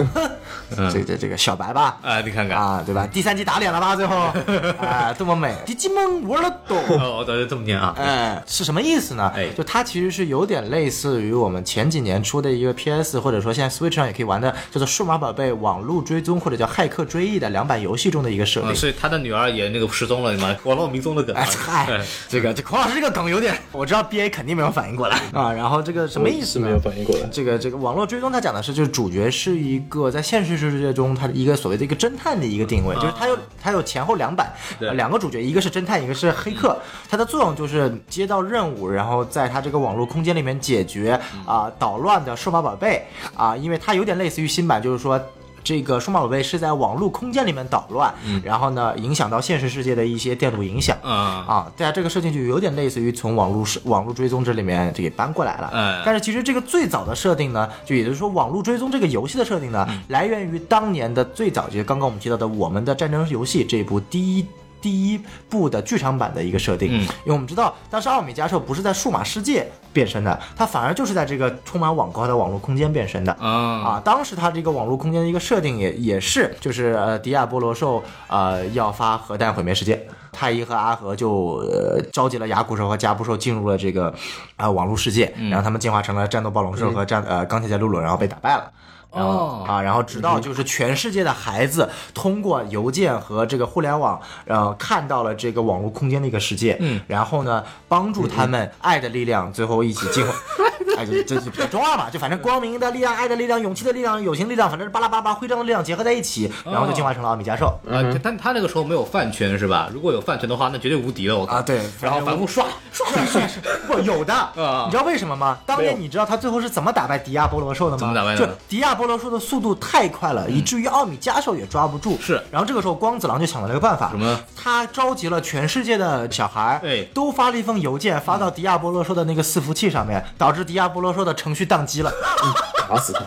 这这这个小白吧。啊，你看看，啊，对吧？第三季打脸了吧？最后，(laughs) 啊，这么美，Digimon World，哦，对，这么念啊，哎，是什么意思呢？哎就它其实是有点类似于我们前几年出的一个 PS，或者说现在 Switch 上也可以玩的，叫做《数码宝贝网络追踪》或者叫《骇客追忆》的两版游戏中的一个设定啊，。所以他的女儿也那个失踪了嘛，网络迷踪的梗啊哎，，嗨，这个这孔老师这个梗有点，我知道 BA 肯定没有反应过来啊。然后这个什么意思呢？没有反应过来。这个这个网络追踪，它讲的是就是主角是一个在现实世界中他的一个所谓的一个侦探的一个定位，就是他有他有前后两版，两个主角，一个是侦探，一个是黑客，它的作用就是接到任务，然后在他这个网络空间里面解决啊、捣乱的数码宝贝啊、因为它有点类似于新版，就是说。这个数码宝贝是在网络空间里面捣乱，然后呢，影响到现实世界的一些电路影响。啊，啊，大家这个设定就有点类似于从网络是网络追踪这里面就给搬过来了。哎但是其实这个最早的设定呢，就也就是说网络追踪这个游戏的设定呢，来源于当年的最早就是刚刚我们提到的《我们的战争游戏》这一部第一。第一部的剧场版的一个设定，嗯因为我们知道当时奥米加兽不是在数码世界变身的，它反而就是在这个充满网高的网络空间变身的。啊，啊，当时它这个网络空间的一个设定也也是，就是呃，迪亚波罗兽呃要发核弹毁灭世界，太一和阿和就呃召集了雅古兽和加布兽进入了这个啊、网络世界，然后他们进化成了战斗暴龙兽和战、呃钢铁侠鲁鲁，然后被打败了。然后哦啊，然后直到就是全世界的孩子通过邮件和这个互联网，呃，看到了这个网络空间的一个世界，嗯，然后呢，帮助他们爱的力量，最后一起进化。(laughs) (laughs) 哎，这这这比较中二嘛，就反正光明的力量、爱的力量、勇气的力量、友情力量，反正是巴拉巴拉巴徽章的力量结合在一起，然后就进化成了奥米加兽。啊，但他那个时候没有饭圈是吧？如果有饭圈的话，那绝对无敌了，我靠。啊对。然后反复刷刷是是是，不有的，啊你知道为什么吗？当年你知道他最后是怎么打败迪亚波罗兽的吗？怎么打败的就迪亚波罗兽的速度太快了，以至于奥米加兽也抓不住。是。然后这个时候光子郎就想到了一个办法，什么？他召集了全世界的小孩儿，哎。都发了一封邮件发到迪亚波罗兽的那个伺服器上面，导致迪亚波罗兽的程序宕机了。嗯打死他！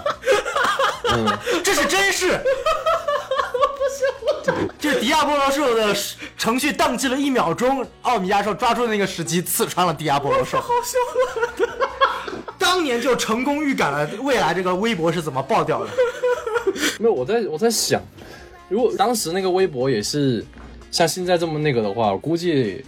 (laughs) 嗯这是真事。就是迪亚波罗兽的程序宕机了一秒钟，奥米加兽抓住那个时机刺穿了迪亚波罗兽，好笑了。当年就成功预感了未来这个微博是怎么爆掉的。没有，我在我在想，如果当时那个微博也是像现在这么那个的话，我估计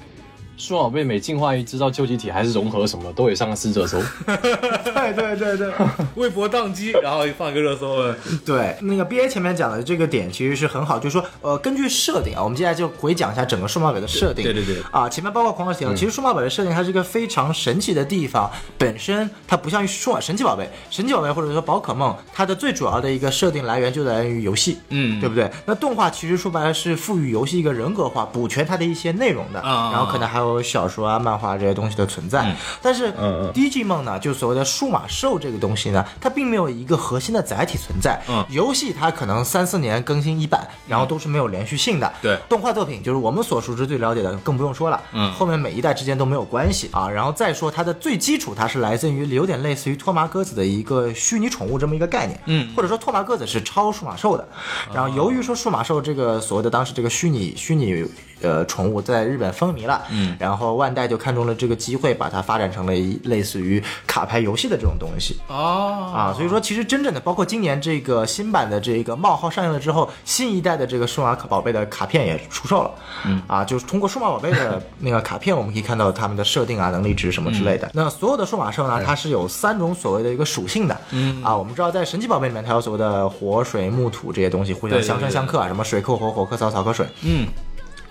数码宝贝每进化一知道究极体还是融合什么，都得上个四热搜。对对对对。(laughs) 微博宕机，然后放一个热搜，对，那个 B A 前面讲的这个点其实是很好，就是说，呃，根据设定啊，我们接下来就回讲一下整个数码宝贝的设定。对对对啊，前面包括狂热提到，其实数码宝贝设定它是一个非常神奇的地方，本身它不像于数码神奇宝贝，神奇宝贝或者说宝可梦，它的最主要的一个设定来源就来源于游戏，嗯对不对？那动画其实说白了是赋予游戏一个人格化，补全它的一些内容的，啊然后可能还有小说啊、漫画这些东西的存在。但是嗯嗯 Digimon 呢，就所谓的数码兽这个东西呢，它并没有一个核心的载体存在。嗯游戏它可能三四年更新一版，然后都是没有连续性的。对动画作品就是我们所熟知最了解的，更不用说了。嗯后面每一代之间都没有关系啊。然后再说它的最基础，它是来自于有点类似于托马鸽子的一个虚拟宠物这么一个概念。嗯或者说托马鸽子是超数码兽的。然后由于说数码兽这个所谓的当时这个虚拟虚拟呃宠物在日本风靡了，嗯然后万代就看中了这个机会，把它发展成了一类似于卡牌游戏的这种东西。哦啊，所以说其实真正的包括今年这个新版的这个冒号上映了之后，新一代的这个数码宝贝的卡片也出售了。嗯，啊，就是通过数码宝贝的那个卡片，我们可以看到他们的设定啊、能力值什么之类的。那所有的数码兽呢，它是有三种所谓的一个属性的。嗯，啊，我们知道在神奇宝贝里面，它有所谓的火、水、木、土这些东西互相相生相克啊，什么水克火，火克草，草克水。嗯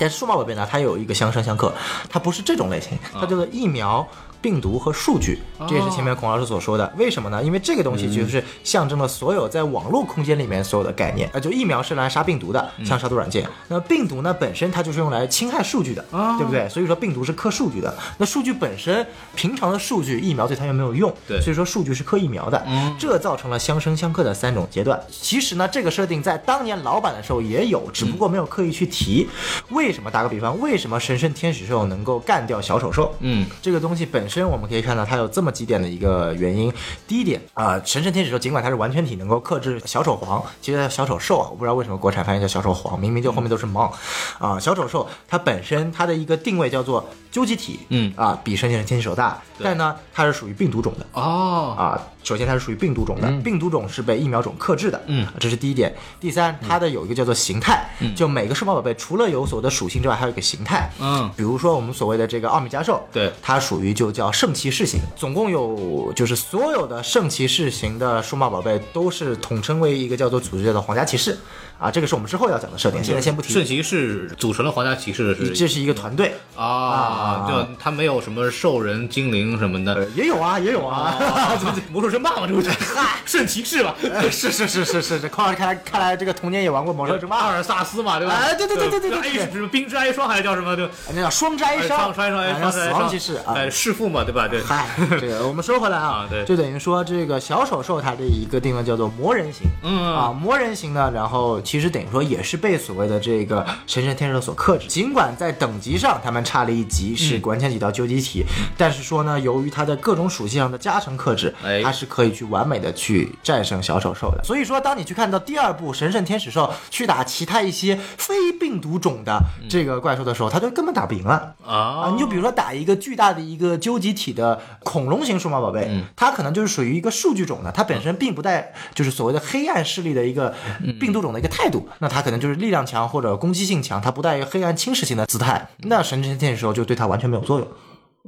但是数码宝贝呢，它有一个相生相克，它不是这种类型，它叫做疫苗。病毒和数据，这也是前面孔老师所说的。为什么呢？因为这个东西就是象征了所有在网络空间里面所有的概念。啊，就疫苗是来杀病毒的，像杀毒软件。那病毒呢，本身它就是用来侵害数据的，对不对？所以说病毒是克数据的。那数据本身，平常的数据，疫苗对它又没有用，对所以说数据是克疫苗的。这造成了相生相克的三种阶段。其实呢，这个设定在当年老版的时候也有，只不过没有刻意去提。为什么？打个比方，为什么神圣天使兽能够干掉小丑兽？嗯，这个东西本身我们可以看到它有这么几点的一个原因。第一点啊、神圣天使兽尽管它是完全体能够克制小丑皇，其实它叫小丑兽啊，我不知道为什么国产翻译叫小丑皇，明明就后面都是 mon 啊、小丑兽它本身它的一个定位叫做究极体，嗯啊，比神圣天使兽大，但呢它是属于病毒种的。哦，啊，首先它是属于病毒种的，病毒种是被疫苗种克制的，嗯，这是第一点。第三，它的有一个叫做形态，就每个数码宝贝除了有所谓的属性之外，还有一个形态，嗯，比如说我们所谓的这个奥米加兽，对。它属于就叫圣骑士型，总共有就是所有的圣骑士型的数码宝贝都是统称为一个叫做组织叫做皇家骑士，啊，这个是我们之后要讲的设定，现在先不提。圣骑士组成了皇家骑士是这是一个团队，啊，就他没有什么兽人、精灵什么的。呃，也有啊，也有啊，(laughs) 魔兽争霸嘛，这不 (laughs) 是？嗨圣骑士嘛，呃是是是是是是，看来看来看来这个童年也玩过魔兽争霸阿。尔萨斯嘛，对吧？哎对对对对对对什么冰之哀霜还是叫什么？对，那叫双摘哎伤，双双啊双死亡骑士啊。哎，弑父嘛，对吧？对，嗨，这个我们说回来啊 (laughs) 啊，对就等于说这个小丑兽它的一个定位叫做魔人型，嗯啊，魔人型呢，然后其实等于说也是被所谓的这个神圣天使兽所克制，尽管在等级上他们差了一级，是嗯完全体到究极体，但是说呢，由于它的各种属性上的加成克制，哎它是可以去完美的去战胜小丑兽的。所以说，当你去看到第二部神圣天使兽去打其他一些非病毒种的这个怪兽的时候，它就根本打不赢了。啊，啊你就比如说打一个巨大的一个究极体的恐龙型数码宝贝，嗯它可能就是属于一个数据种的，它本身并不带就是所谓的黑暗势力的一个嗯病毒种的一个态态度，那他可能就是力量强或者攻击性强，他不带一个黑暗侵蚀性的姿态，那神之剑的时候就对他完全没有作用。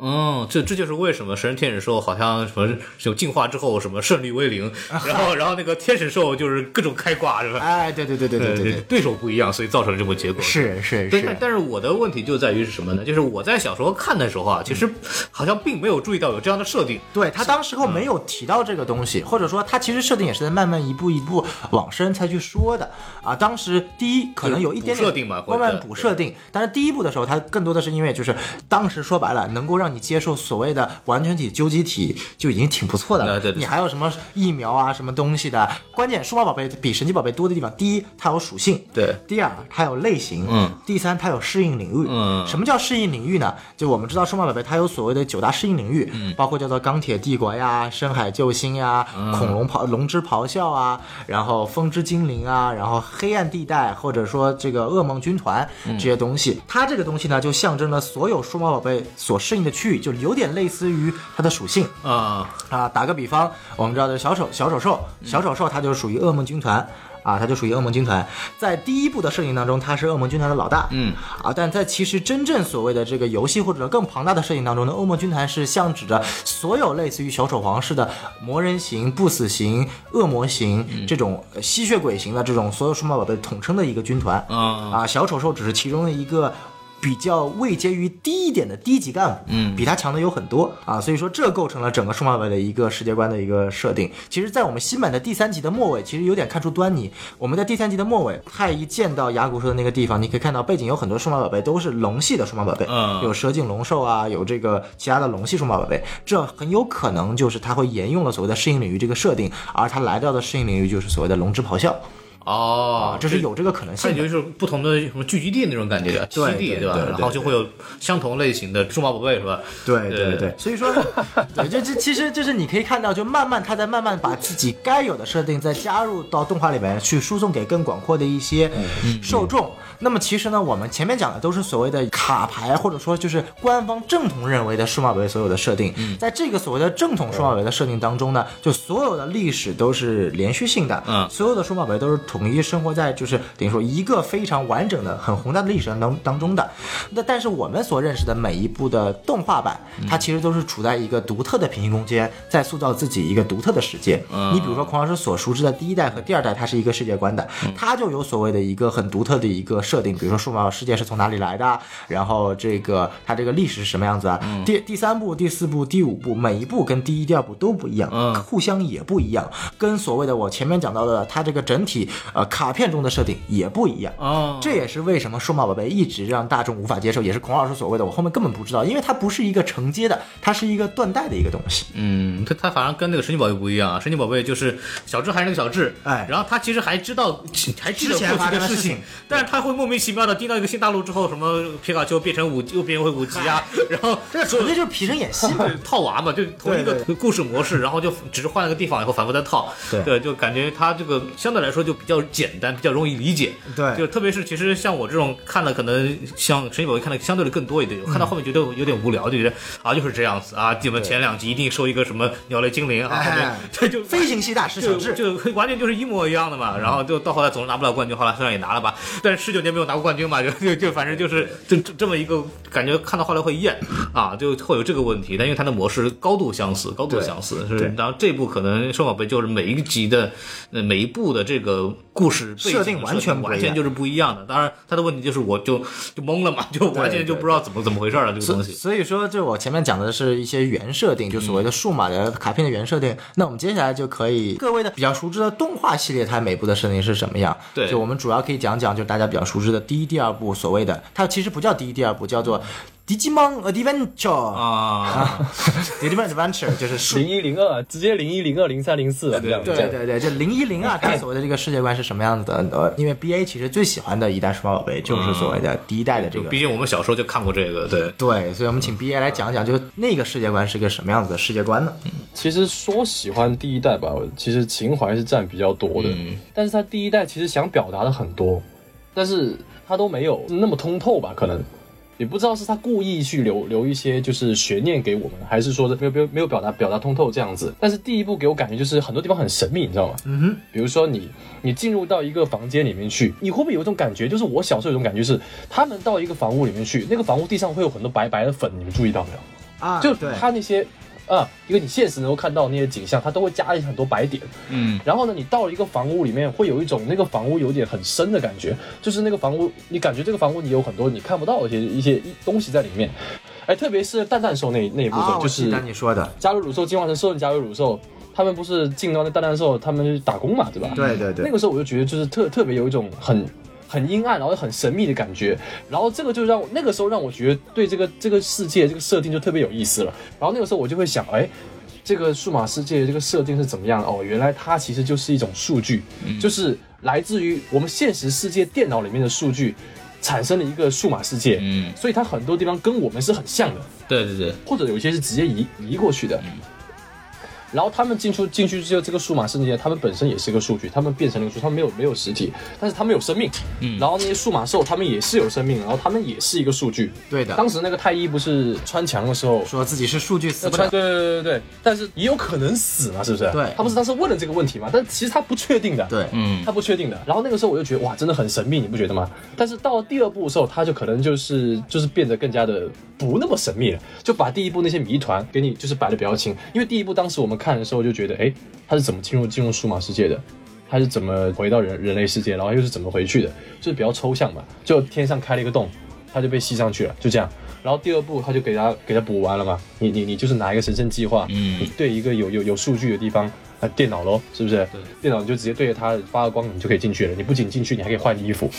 嗯，这这就是为什么神人天使兽好像什么就进化之后什么胜率为零，(laughs) 然后然后那个天使兽就是各种开挂是吧？哎，对对对对对对对，对手不一样，所以造成这么结果。是是对，但是，但是我的问题就在于是什么呢？就是我在小时候看的时候啊，其实好像并没有注意到有这样的设定。对他当时候没有提到这个东西，或者说他其实设定也是在慢慢一步一步往深才去说的啊。当时第一可能有一点点补设定嘛或者慢慢补设定，但是第一步的时候，他更多的是因为就是当时说白了，能够让你接受所谓的完全体究极体就已经挺不错的了。啊对对你还有什么疫苗啊，什么东西的？关键数码宝贝比神奇宝贝多的地方，第一它有属性，对。第二它有类型，嗯，第三它有适应领域，嗯。什么叫适应领域呢？就我们知道数码宝贝它有所谓的九大适应领域，嗯。包括叫做钢铁帝国呀、深海救星呀、嗯。恐龙咆龙之咆哮啊，然后风之精灵啊，然后黑暗地带或者说这个噩梦军团嗯。这些东西，它这个东西呢就象征了所有数码宝贝所适应的区域，就有点类似于它的属性。啊，啊，打个比方，我们知道的小丑小丑兽，小丑兽它就属于噩梦军团。啊，它就属于噩梦军团，在第一部的设定当中，它是噩梦军团的老大，嗯，啊，但在其实真正所谓的这个游戏或者更庞大的设定当中呢，噩梦军团是象指着所有类似于小丑皇室的魔人型、不死型、恶魔型、这种呃吸血鬼型的这种所有数码宝贝统称的一个军团，啊。啊，小丑兽只是其中的一个比较位阶于低一点的低级干部，嗯比他强的有很多啊，所以说这构成了整个数码宝贝的一个世界观的一个设定。其实，在我们新版的第三集的末尾，其实有点看出端倪。我们在第三集的末尾，太一见到牙骨兽的那个地方，你可以看到背景有很多数码宝贝都是龙系的数码宝贝，嗯有蛇颈龙兽啊，有这个其他的龙系数码宝贝，这很有可能就是它会沿用了所谓的适应领域这个设定，而它来到的适应领域就是所谓的龙之咆哮哦啊，，这是有这个可能性的。它也就是不同的什么聚集地那种感觉对？对对对然后就会有相同类型的数码宝贝，是吧？对对对对，所以说，(laughs) 对，就这其实就是你可以看到，就慢慢他在慢慢把自己该有的设定再加入到动画里面去，输送给更广阔的一些受众。那么其实呢，我们前面讲的都是所谓的卡牌，或者说就是官方正统认为的数码宝贝所有的设定。在这个所谓的正统数码宝贝的设定当中呢，就所有的历史都是连续性的，嗯所有的数码宝贝都是统一生活在就是等于说一个非常完整的、很宏大的历史当当中的。那但是我们所认识的每一部的动画版，它其实都是处在一个独特的平行空间，在塑造自己一个独特的世界。你比如说孔老师所熟知的第一代和第二代，它是一个世界观的，它就有所谓的一个很独特的一个设定，比如说数码世界是从哪里来的，然后这个它这个历史是什么样子啊？第第三部、第四部、第五部，每一部跟第一、第二部都不一样，嗯互相也不一样，跟所谓的我前面讲到的它这个整体呃卡片中的设定也不一样。哦，这也是为什么数码宝贝一直让大众无法接受，也是孔老师所谓的我后面根本不知道，因为它不是一个承接的，它是一个断代的一个东西。嗯，它它反而跟那个神奇宝贝不一样啊，神奇宝贝就是小智还是那个小智，哎然后他其实还知道还记得之前过去的事情但是他会莫名其妙的盯到一个新大陆之后，什么皮卡丘变成五又变回五级啊，(laughs) 然后这个纯粹就是皮生演戏嘛。对套娃嘛，就同一个故事模式，然后就只是换了个地方以后反复在套，对。就感觉它这个相对来说就比较简单，比较容易理解。对。就特别是其实像我这种看的可能像神奇宝贝看的相对的更多一点，我看到后面觉得有点无聊，就觉得啊就是这样子啊，你们前两集一定收一个什么鸟类精灵啊，后面哎。这就飞行系大师小就智，就完全就是一模一样的嘛，然后就到后来总是拿不了冠军，后来虽然也拿了吧，但是十九年没有拿过冠军嘛，就就就反正就是这这这么一个感觉，看到后来会厌啊，就会有这个问题。但因为它的模式高度相似，高度相似，是然后这部可能数码宝贝就是每一集的呃每一部的这个故事设定完全完全就是不一样的。当然，它的问题就是我就就懵了嘛，就完全就不知道怎么怎么回事了这个东西。所以说，就我前面讲的是一些原设定，就所谓的数码的卡片的原设定。那我们接下来就可以各位的比较熟知的动画系列，它每部的设定是什么样？对就我们主要可以讲讲，就大家比较熟知的第一、第二部，所谓的它其实不叫第一、第二部，叫做 Digimon Adventure 啊，(laughs) Digimon Adventure 就是数零一零二，直接零一零二零三零四了，这样对对对，就零一零二，它所谓的这个世界观是什么样子的？呃，因为 B A 其实最喜欢的一代数码宝贝就是所谓的第一代的这个毕竟我们小时候就看过这个，对。对，所以我们请 B A 来讲讲，就是那个世界观是个什么样子的世界观呢？其实说喜欢第一代吧，其实情怀是占比较多的。嗯但是他第一代其实想表达的很多，但是他都没有那么通透吧？可能也不知道是他故意去留留一些就是悬念给我们，还是说是没有没有没有表达表达通透这样子。但是第一部给我感觉就是很多地方很神秘，你知道吗？嗯哼，比如说你你进入到一个房间里面去，你会不会有一种感觉？就是我小时候有一种感觉是，他们到一个房屋里面去，那个房屋地上会有很多白白的粉，你们注意到没有？啊，就他，那些啊，因为你现实能够看到那些景象，它都会加很多白点。嗯，然后呢，你到了一个房屋里面，会有一种那个房屋有点很深的感觉，就是那个房屋，你感觉这个房屋你有很多你看不到的一些一些东西在里面。哎，特别是蛋蛋兽那那一部分，啊，就是你说的，加入乳兽进化成兽人加入乳兽，他们不是进到那蛋蛋兽，他们去打工嘛，对吧？对对对那，个时候我就觉得就是特特别有一种很很阴暗，然后很神秘的感觉。然后这个就让我那个时候让我觉得对这个这个世界这个设定就特别有意思了。然后那个时候我就会想，哎。这个数码世界这个设定是怎么样的？哦，原来它其实就是一种数据，就是来自于我们现实世界电脑里面的数据，产生了一个数码世界。嗯，所以它很多地方跟我们是很像的。对对对，或者有一些是直接移移过去的。然后他们进出进去之后，这个数码世界，他们本身也是一个数据，他们变成了一个数，他们没有没有实体，但是他们有生命。嗯然后那些数码兽，他们也是有生命，然后他们也是一个数据。对的，当时那个太一不是穿墙的时候。说自己是数据死不对对对对对，但是也有可能死嘛，是不是？对他不是当时问了这个问题嘛，但其实他不确定的。对，嗯他不确定的。然后那个时候我就觉得哇，真的很神秘，你不觉得吗？但是到了第二部的时候，他就可能就是就是变得更加的不那么神秘了，就把第一部那些谜团给你就是摆的比较清。因为第一部当时我们看的时候就觉得，哎，他是怎么进入进入数码世界的？他是怎么回到人人类世界，然后又是怎么回去的？就是比较抽象嘛，就天上开了一个洞，他就被吸上去了，就这样。然后第二步他就给他给他补完了嘛，你你你就是拿一个神圣计划，嗯你对一个有有有数据的地方，啊，电脑咯，是不是？电脑你就直接对着它发个光，你就可以进去了。你不仅进去，你还可以换衣服。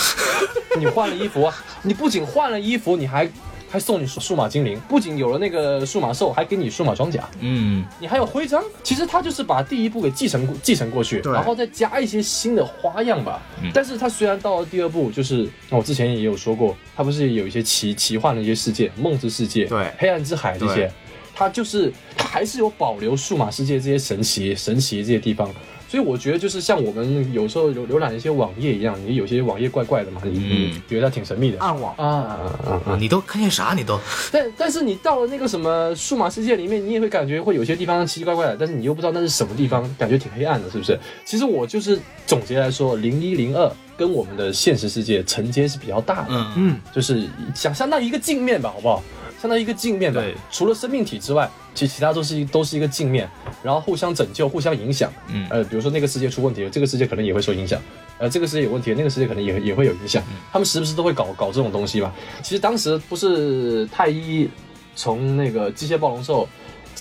(laughs) 你换了衣服啊，你不仅换了衣服，你还还送你数数码精灵，不仅有了那个数码兽，还给你数码装甲，嗯。你还有徽章。其实他就是把第一部给继承继承过去，然后再加一些新的花样吧。嗯。但是他虽然到了第二部，就是那我之前也有说过，他不是有一些奇奇幻的一些世界，梦之世界，对。黑暗之海这些对，它就是它还是有保留数码世界这些神奇神奇这些地方。所以我觉得就是像我们有时候浏浏览一些网页一样，你有些网页怪怪的嘛，你你觉得它挺神秘的。暗网啊啊啊！啊，你都看见啥？你都但但是你到了那个什么数码世界里面，你也会感觉会有些地方奇奇怪怪的，但是你又不知道那是什么地方，感觉挺黑暗的，是不是？其实我就是总结来说，零一零二跟我们的现实世界承接是比较大的，嗯嗯，就是相相当于一个镜面吧，好不好？相当于一个镜面吧对。除了生命体之外，其实其他都是一都是一个镜面，然后互相拯救、互相影响。嗯呃，比如说那个世界出问题了，这个世界可能也会受影响。呃，这个世界有问题了，那个世界可能也也会有影响。他们时不时都会搞搞这种东西吧。其实当时不是太一从那个机械暴龙兽。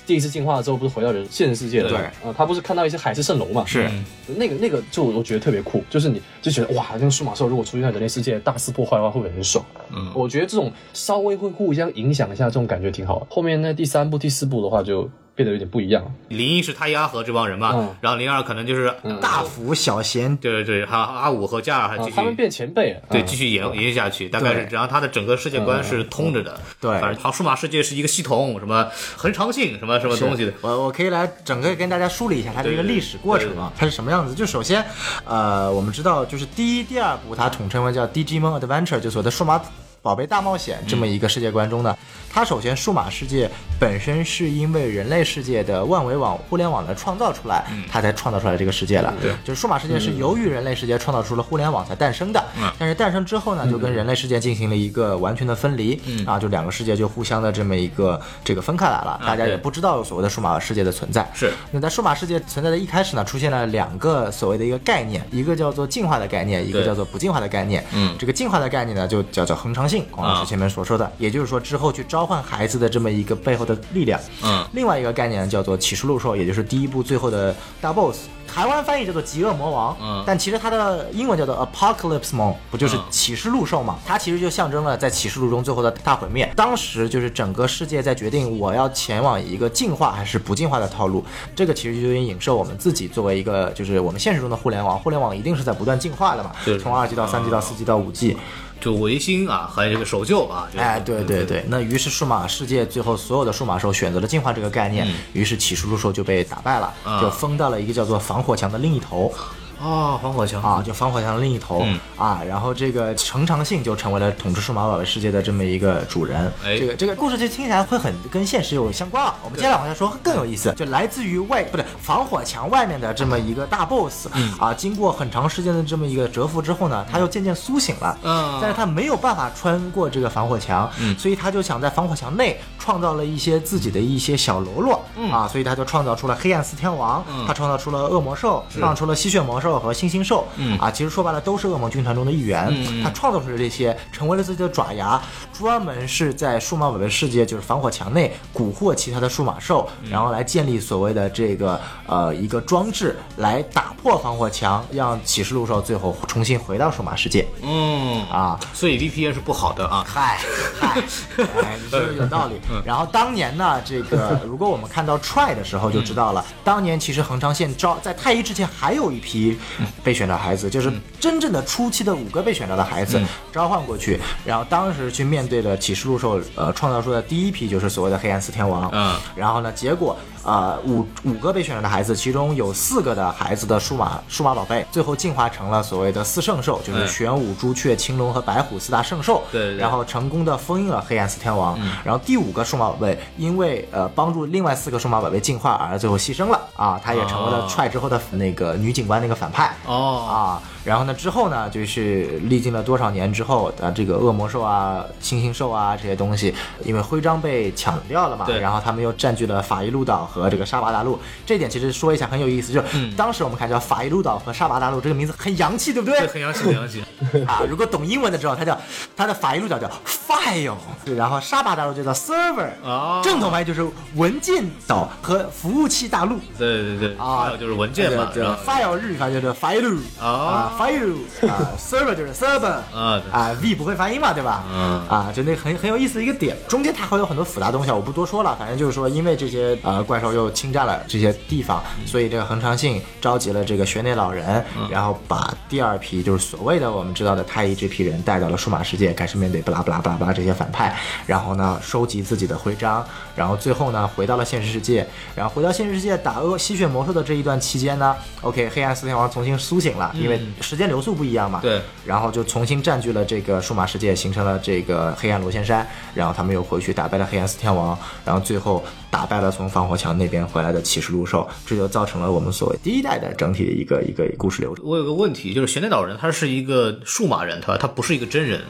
第一次进化之后，不是回到人现实世界了？对啊、他不是看到一些海市蜃楼嘛？是嗯那个那个就我觉得特别酷，就是你就觉得哇，那个数码兽如果出现在人类世界大肆破坏的话，会不会很爽？嗯我觉得这种稍微会互相影响一下，这种感觉挺好的。后面那第三部、第四部的话，就变得有点不一样了。零一是他一阿和这帮人嘛，嗯然后零二可能就是大福、小贤，对对对，还有阿五和加尔还继，续。啊他们变前辈了。对，啊继续延延续下去，大概是对这样。它的整个世界观是通着的，对反正好数码世界是一个系统，什么恒常性，什么什么东西的，我我可以来整个跟大家梳理一下它的一个历史过程啊，它是什么样子。就首先，呃，我们知道就是第一、第二部它统称为叫 Digimon Adventure，就所谓的数码。宝贝大冒险这么一个世界观中呢，它首先数码世界本身是因为人类世界的万维网、互联网的创造出来，它才创造出来这个世界了。对。就是数码世界是由于人类世界创造出了互联网才诞生的。嗯。但是诞生之后呢，就跟人类世界进行了一个完全的分离，啊，就两个世界就互相的这么一个这个分开来了，大家也不知道有所谓的数码世界的存在。是。那在数码世界存在的一开始呢，出现了两个所谓的一个概念，一个叫做进化的概念，一个叫做不进化的概念。嗯。这个进化的概念呢，就叫做恒常性，孔老师前面所说的，也就是说之后去召唤孩子的这么一个背后的力量。嗯另外一个概念呢叫做启示录兽，也就是第一部最后的大 boss。台湾翻译叫做极恶魔王，嗯但其实它的英文叫做 Apocalypse Mon，不就是嗯启示录兽嘛？它其实就象征了在启示录中最后的大毁灭。当时就是整个世界在决定我要前往一个进化还是不进化的套路，这个其实就有点影射我们自己作为一个就是我们现实中的互联网，互联网一定是在不断进化的嘛对，从二 G 到三 G 到四 G 到五 G，就维新啊，还有这个守旧啊，就是哎，对对对，那于是数码世界最后所有的数码兽选择了进化这个概念，于是起初的时候就被打败了，啊。就封到了一个叫做防火墙的另一头啊，防火墙。啊，就防火墙的另一头、嗯。啊，然后这个成长性就成为了统治数码宝贝世界的这么一个主人。哎。这个这个故事就听起来会很跟现实有相关啊。我们接下来往下说更有意思，就来自于外不对防火墙外面的这么一个大 boss、啊，经过很长时间的这么一个蛰伏之后呢，他又渐渐苏醒了。嗯。但是他没有办法穿过这个防火墙，嗯。所以他就想在防火墙内创造了一些自己的一些小喽啰，嗯。啊，所以他就创造出了黑暗四天王，嗯。他创造出了恶魔兽，创造出了吸血魔兽和猩猩兽，嗯啊，其实说白了都是恶魔军团中的一员，嗯他创造出了这些，成为了自己的爪牙，专门是在数码宝贝世界就是防火墙内蛊惑其他的数码兽，嗯然后来建立所谓的这个呃一个装置来打破防火墙，让启示录兽最后重新回到数码世界嗯啊。所以 VPN 是不好的啊，嗨嗨，(laughs) 哎，你说的有道理。然后当年呢，这个 (laughs) 如果我们看到 try 的时候就知道了，当年其实恒昌县招在太一之前还有一批被选的孩子，就是真正的初期的五个被选召的孩子召唤过去，然后当时去面对的启示录兽，呃，创造出的第一批就是所谓的黑暗四天王。嗯然后呢，结果呃五五个被选中的孩子，其中有四个的孩子的数码数码宝贝，最后进化成了所谓的四圣兽，就是嗯玄武、朱雀、青龙和白虎四大圣兽。对对对然后成功的封印了黑暗四天王。然后第五个数码宝贝因为呃帮助另外四个数码宝贝进化而最后牺牲了啊，他也成为了哦踹之后的那个女警官那个反派。哦，啊，然后呢？之后呢？就是历经了多少年之后，啊，这个恶魔兽啊、猩猩兽啊这些东西，因为徽章被抢掉了嘛，对然后他们又占据了法伊路岛和这个沙巴大陆。这点其实说一下很有意思，就是、嗯当时我们看叫法伊鲁岛和沙巴大陆这个名字很洋气，对不对？对，很洋气，很洋气，(laughs) 啊，如果懂英文的知道，它叫它的法伊鲁岛叫 file，对，然后沙巴大陆就叫 server，哦正统翻译就是文件岛和服务器大陆。对对对，啊还有就是文件嘛，对 file 日语翻译叫做 file 哦啊，file 啊，server 就是 server (laughs) 啊对啊，v 不会发音嘛，对吧？嗯啊，就那很很有意思的一个点，中间它会有很多复杂东西啊，我不多说了，反正就是说，因为这些呃怪兽又侵占了这些地方，所以这个恒常性召集了这个学内老人，然后把第二批就是所谓的我们知道的太一这批人带到了数码世界，开始面对巴拉巴拉巴拉巴拉这些反派，然后呢收集自己的徽章，然后最后呢回到了现实世界，然后回到现实世界打恶吸血魔兽的这一段期间呢，OK 黑暗四天王重新苏醒了，因为时间流速不一样嘛，对，然后就重新占据了这个数码世界，形成了这个黑暗螺旋山，然后他们又回去打败了黑暗四天王，然后最后打败了从防火墙那边回来的骑士鹿兽，这就造成了我们所谓第一代的整体的一个一个故事流。我有个问题，就是玄天岛人他是一个数码人，他他不是一个真人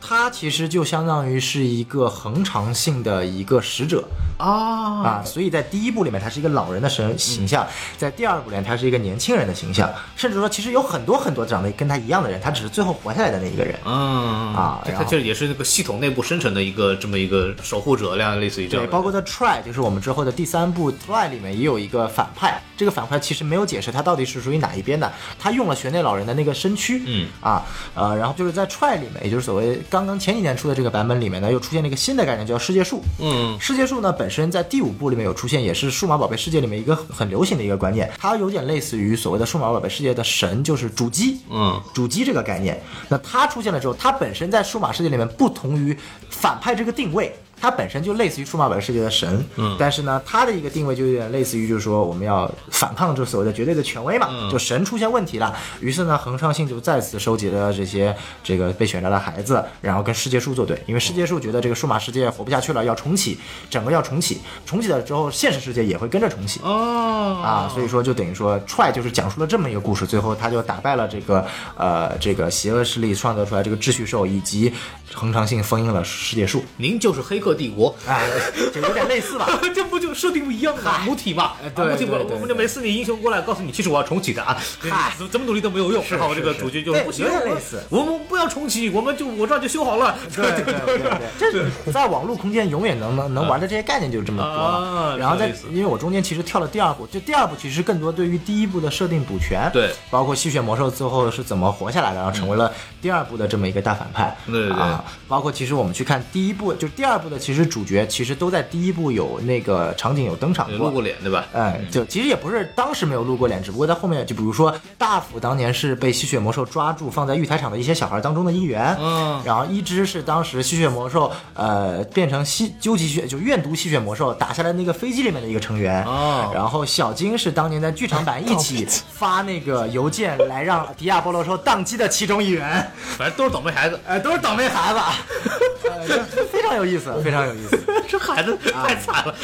它其实就相当于是一个恒常性的一个使者。啊。啊，所以在第一部里面他是一个老人的神形象，在第二部里面他是一个年轻人的形象，甚至说其实有很多很多长得跟他一样的人，他只是最后活下来的那一个人。嗯他啊他这也是那个系统内部生成的一个这么一个守护者，这样类似于这样对，包括 The Try，就是我们之后的第三部 Try 里面也有一个反派，这个反派其实没有解释他到底是属于哪一边的，他用了玄内老人的那个身躯，嗯啊呃，然后就是在 Try 里面，也就是所谓刚刚前几年出的这个版本里面呢，又出现了一个新的概念，叫世界树。嗯世界树呢本身在第五部里面有出现，也是数码宝贝世界里面一个很流行的一个观念，它有点类似于所谓的数码宝贝世界的神，就是主机。嗯主机这个概念，那它出现了之后，它本身在数码世界里面不同于反派这个定位。它本身就类似于数码宝贝世界的神，嗯。但是呢，它的一个定位就有点类似于，就是说我们要反抗这所谓的绝对的权威嘛，嗯。就神出现问题了，于是呢，恒昌信就再次收集了这些这个被选召的孩子，然后跟世界树作对，因为世界树觉得这个数码世界活不下去了，要重启，整个要重启，重启了之后，现实世界也会跟着重启，哦。啊，所以说就等于说踹就是讲述了这么一个故事，最后他就打败了这个呃这个邪恶势力创造出来这个秩序兽，以及恒常性封印了世界树，您就是黑客帝国。哎，就有点类似吧。(laughs) 这不就设定不一样吗？母体嘛，对啊母体我们就每次你英雄过来告诉你，其实我要重启的啊，嗨。(laughs) 怎么怎么努力都没有用。然后这个主角就对不行，有点类似。我们不要重启，我们就我这就修好了。对对对对，这 (laughs) 在网络空间永远能能能玩的这些概念就是这么多。啊然后在因为我中间其实跳了第二部，就第二部其实更多对于第一部的设定补全，对，包括吸血魔兽最后是怎么活下来的，然后成为了第二部的这么一个大反派，对对包括其实我们去看第一部，就第二部的其实主角其实都在第一部有那个场景有登场过露过。脸对吧？哎，就其实也不是当时没有露过脸，只不过在后面，就比如说大辅当年是被吸血魔兽抓住放在育台场的一些小孩当中的一员，嗯然后一只是当时吸血魔兽呃变成吸究极血就怨毒吸血魔兽打下来那个飞机里面的一个成员，哦然后小金是当年在剧场版一起 (laughs) 发那个邮件来让迪亚波罗兽宕机的其中一员，反正都是倒霉孩子。呃，都是倒霉孩子，呃，这 (laughs) 非常有意思，非常有意思。这孩子太惨了。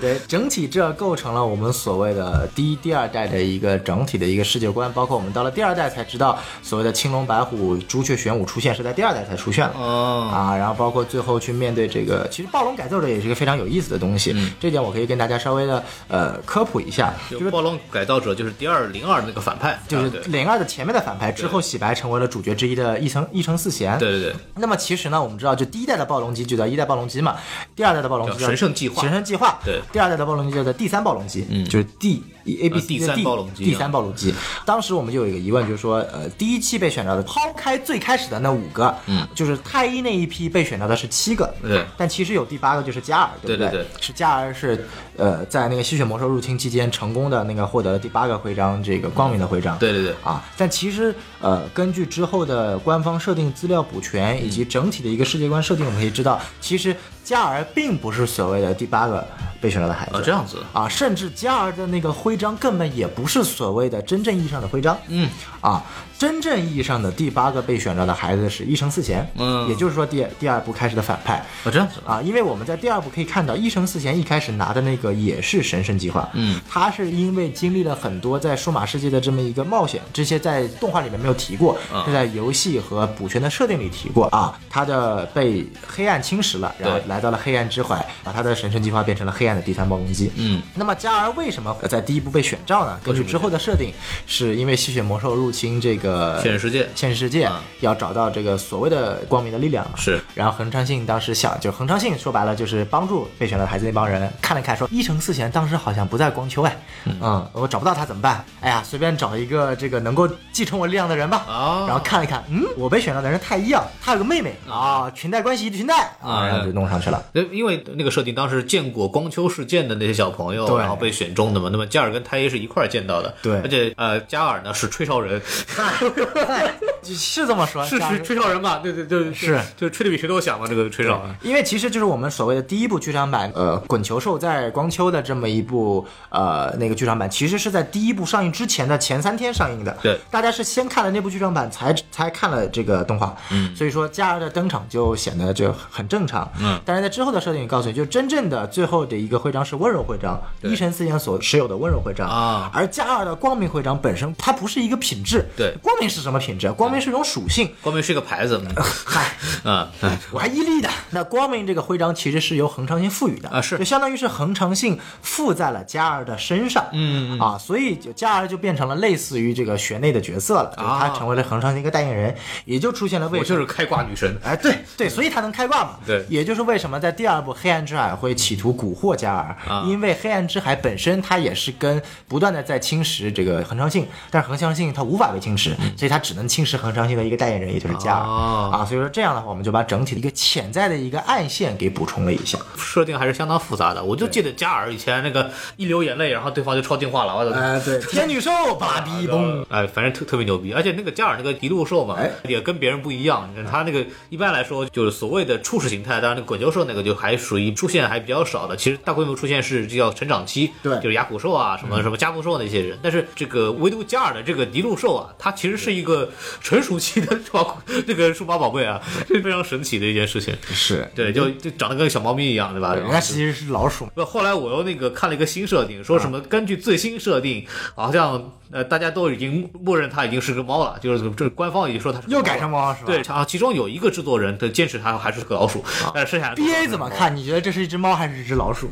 对，整体这构成了我们所谓的第一、第二代的一个整体的一个世界观，包括我们到了第二代才知道，所谓的青龙白虎、朱雀玄武出现是在第二代才出现了。哦，啊，然后包括最后去面对这个，其实暴龙改造者也是一个非常有意思的东西，这点我可以跟大家稍微的呃科普一下，就就是暴龙改造者就是第二零二那个反派，就是零二的前面的反派之后洗白成为了主角之一的一城一城四贤，对对对，那么其实呢，我们知道，就第一代的暴龙机就叫一代暴龙机嘛，第二代的暴龙机叫叫神圣计划。神圣计划。对。第二代的暴龙机叫做第三暴龙机，嗯。就是 D A B 呃 C 第三暴龙机啊。第三暴龙机。当时我们就有一个疑问，就是说，呃，第一期被选到的，抛开最开始的那五个，嗯，就是太一那一批被选到的是七个，对。但其实有第八个就是加尔，对不对对对。是加尔是呃，在那个吸血魔兽入侵期间成功的那个获得了第八个徽章，这个光明的徽章。对对对。啊，但其实呃，根据之后的官方设定资料补全以及整体的一个世界观设定，我们可以知道，其实加尔并不是所谓的第八个被选中的孩子。啊这样子，啊，甚至加尔的那个徽章根本也不是所谓的真正意义上的徽章。嗯，啊，真正意义上的第八个被选召的孩子是一城四贤。嗯也就是说第第二部开始的反派。啊这样子，啊，因为我们在第二部可以看到，一城四贤一开始拿的那个也是神圣计划，嗯，他是因为经历了很多在数码世界的这么一个冒险，这些在动画里面没有提过，嗯是在游戏和补全的设定里提过啊。他的被黑暗侵蚀了，然后来到了黑暗之怀，把他的神圣计划变成了黑暗的第三暴龙机。嗯，那么加尔为什么在第一部被选召呢？根据之后的设定，是因为吸血魔兽入侵这个现实世界。现实世界嗯要找到这个所谓的光明的力量。嘛。是。然后恒昌信当时想，就恒昌信说白了就是帮助被选到的孩子那帮人看了看，说一城四贤当时好像不在光丘哎，嗯，我找不到他怎么办？哎呀，随便找一个这个能够继承我力量的人吧。哦。然后看了看，嗯，我被选到的人太一啊，他有个妹妹。啊，裙带关系一裙带。啊，然后就弄上去了。呃，因为那个设定当时见过光丘事件的那些小朋友，对。然后被选中的嘛。那么加尔跟太一是一块儿见到的，对。而且呃，加尔呢是吹哨人，(laughs) (laughs) 是这么说，是是吹哨人吧？对对对，是就吹的比谁都响嘛，这个吹哨。因为其实就是我们所谓的第一部剧场版，呃，滚球兽在光秋的这么一部呃那个剧场版，其实是在第一部上映之前的前三天上映的。对大家是先看了那部剧场版，才才看了这个动画。嗯，所以说加尔的登场就显得就很正常。嗯，但是在之后的设定里告诉你，就真正的最后的一个徽章是温柔徽章，一神四言所持有的温柔徽章啊而加尔的光明徽章本身它不是一个品质。对光明是什么品质？光明是一种属性。光明是个牌子，嗨。嗯嗯我还伊利的。那光明这个徽章其实是由恒长性赋予的啊是就相当于是恒长性附在了加尔的身上，嗯啊，所以就加尔就变成了类似于这个学内的角色了，就是他啊成为了恒长性一个代言人，也就出现了为。我就是开挂女神。哎，对对，所以他能开挂嘛？对也就是为什么在第二部《黑暗之海》会企图蛊惑加尔，啊因为黑暗之海本身它也是跟不断的在侵蚀这个恒长性，但是恒长性它无法被侵蚀，所以它只能侵蚀恒常性的一个代言人，也就是加尔、啊。所以说这样的话，我们就把整体的一个潜在的一个暗线给补充了一下。设定还是相当复杂的，我就记得加尔以前那个一流眼泪，然后对方就超进化了，我的哎，对，天女兽巴比嘣。哎，反正特特别牛逼，而且那个加尔那个迪路兽嘛，哎也跟别人不一样。他那个一般来说就是所谓的初始形态，当然那个滚球兽那个就还属于出现还比较少的。其实大规模出现是就叫成长期，对就是牙骨兽啊，什么什么加布兽那些人。但是这个唯独加尔的这个迪路兽啊，它其实是一个纯熟期的数码这个数码宝贝啊，这是非常神奇的一件事情。是对，就就长得跟小猫咪一样，对吧？人家其实是老鼠。不，后来我又那个看了一个新设定，说什么根据最新设定，好像呃大家都已经默认它已经是个猫了，就是这官方已经说它是又改成猫了是吧对，啊，其中有一个制作人的坚持它还是个老鼠，但是剩下的 B A 怎么看？你觉得这是一只猫还是一只老鼠？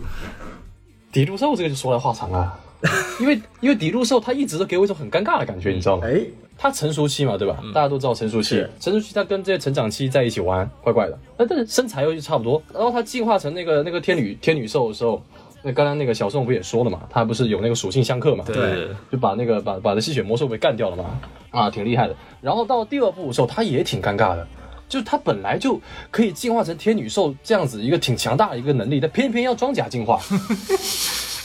迪路兽这个就说来话长了，因为因为迪路兽它一直都给我一种很尴尬的感觉，你知道吗？哎，它成熟期嘛，对吧？大家都知道成熟期是，成熟期它跟这些成长期在一起玩，怪怪的。那但是身材又差不多。然后它进化成那个那个天女天女兽的时候，那刚刚那个小宋不也说了嘛，它不是有那个属性相克嘛？对就把那个把把的吸血魔兽给干掉了嘛，啊，挺厉害的。然后到第二部的时候，它也挺尴尬的。就是它本来就可以进化成天女兽这样子一个挺强大的一个能力，但偏偏要装甲进化，(laughs)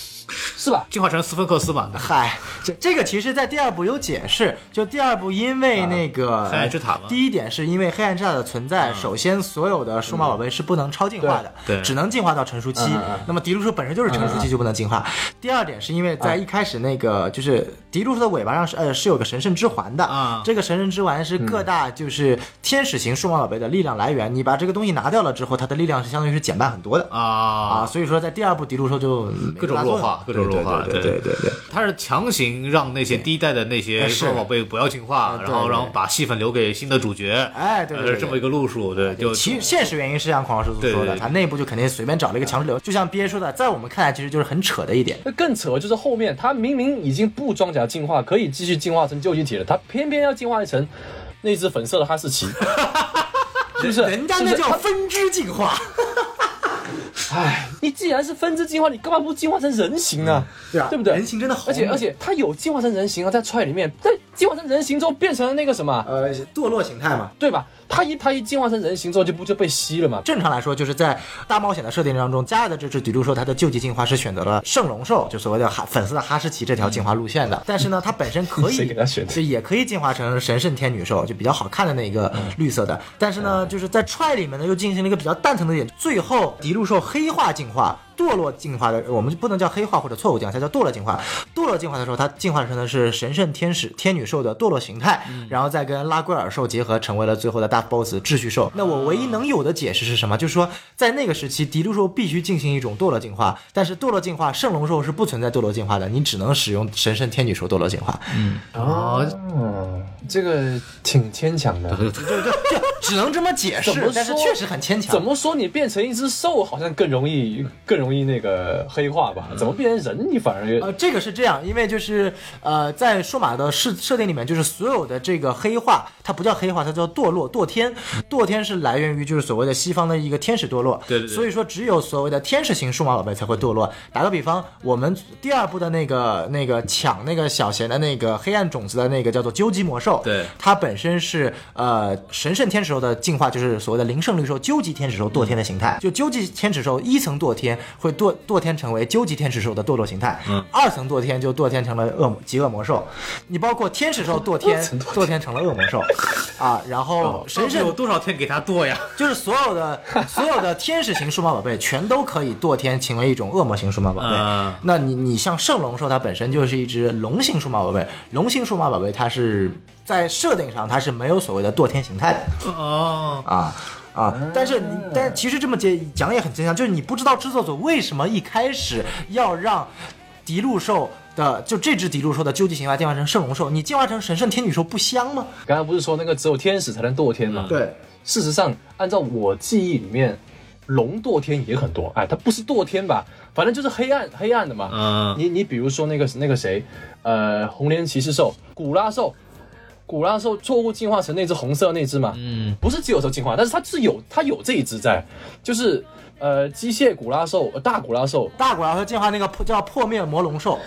是吧？进化成斯芬克斯嘛，嗨，这这个其实，在第二部有解释。就第二部，因为那个、黑暗之塔嘛第一点是因为黑暗之塔的存在，首先所有的数码宝贝是不能超进化的，对对只能进化到成熟期。那么迪路兽本身就是成熟期，就不能进化。第二点是因为在一开始那个就是迪路兽的尾巴上是呃是有个神圣之环的啊这个神圣之环是各大就是天使型数码宝贝的力量来源。你把这个东西拿掉了之后，它的力量是相当于是减半很多的。啊，啊，所以说在第二部迪路兽就各种弱化，各种弱化，对对对对。对对。他是强行让那些第一代的那些哎数码宝贝不要进化，然后然后把戏份留给新的主角，哎对对这么一个路数，对，就其现实原因是像孔老师所说的，对对对。他内部就肯定随便找了一个强势流，就像 A 说的，在我们看来其实就是很扯的一点。那更扯就是后面他明明已经不装甲进化，可以继续进化成究极体了，他偏偏要进化成那只粉色的哈士奇，(laughs) 是不是？人家那叫分支进化，唉，你既然是分支进化，你干嘛不进化成人形呢？对啊对不对？人形真的好而且而且它有进化成人形啊，在踹里面，在进化成人形之后变成了那个什么，呃，堕落形态嘛。对吧？它一它一进化成人形之后就不就被吸了嘛？正常来说，就是在大冒险的设定当中，加尔的这只迪路兽，它的救济进化是选择了圣龙兽，就所谓的哈粉色的哈士奇这条进化路线的。但是呢，它本身可 (laughs) 谁以给它选的就也可以进化成神圣天女兽，就比较好看的那个绿色的。但是呢，就是在踹里面呢，又进行了一个比较蛋疼的点，最后迪路兽黑化进化。堕落进化的，我们不能叫黑化或者错误进化，它叫堕落进化。堕落进化的时候，它进化成的是神圣天使天女兽的堕落形态，然后再跟拉圭尔兽结合，成为了最后的大 boss 秩序兽。那我唯一能有的解释是什么？就是说，在那个时期，迪路兽必须进行一种堕落进化，但是堕落进化圣龙兽是不存在堕落进化的，你只能使用神圣天女兽堕落进化。嗯，哦，这个挺牵强的。就就就只能这么解释，但是确实很牵强。怎么说你变成一只兽好像更容易更容易那个黑化吧？怎么变成人你反而呃，这个是这样，因为就是呃，在数码的设设定里面，就是所有的这个黑化，它不叫黑化，它叫堕落堕天。堕天是来源于就是所谓的西方的一个天使堕落，对对对所以说只有所谓的天使型数码宝贝才会堕落。打个比方，我们第二部的那个那个抢那个小贤的那个黑暗种子的那个叫做究极魔兽，对它本身是呃神圣天使兽的进化，就是所谓的灵圣绿兽究极天使兽堕天的形态。就究极天使兽一层堕天，会堕堕天成为究极天使兽的堕落形态，嗯，二层堕天就堕天成了恶魔极恶魔兽，你包括天使兽堕天 (laughs) 堕天成了恶魔兽，啊，然后神圣有多少天给他堕呀？(laughs) 就是所有的所有的天使型数码宝贝全都可以堕天成为一种恶魔型数码宝贝。嗯。那你你像圣龙兽，它本身就是一只龙型数码宝贝，龙型数码宝贝它是在设定上它是没有所谓的堕天形态的。哦，啊。啊，但是你，但其实这么解讲也很正常，就是你不知道制作组为什么一开始要让迪路兽的就这只迪路兽的究极形态进化成圣龙兽，你进化成神圣天女兽不香吗？刚刚不是说那个只有天使才能堕天吗？对，事实上，按照我记忆里面，龙堕天也很多。哎，它不是堕天吧？反正就是黑暗黑暗的嘛。嗯你你比如说那个那个谁，呃，红莲骑士兽、古拉兽，古拉兽错误进化成那只红色那只嘛。嗯，不是只有兽进化，但是它是有它有这一只在，就是呃机械古拉兽、呃大古拉兽。大古拉兽进化那个破叫破灭魔龙兽，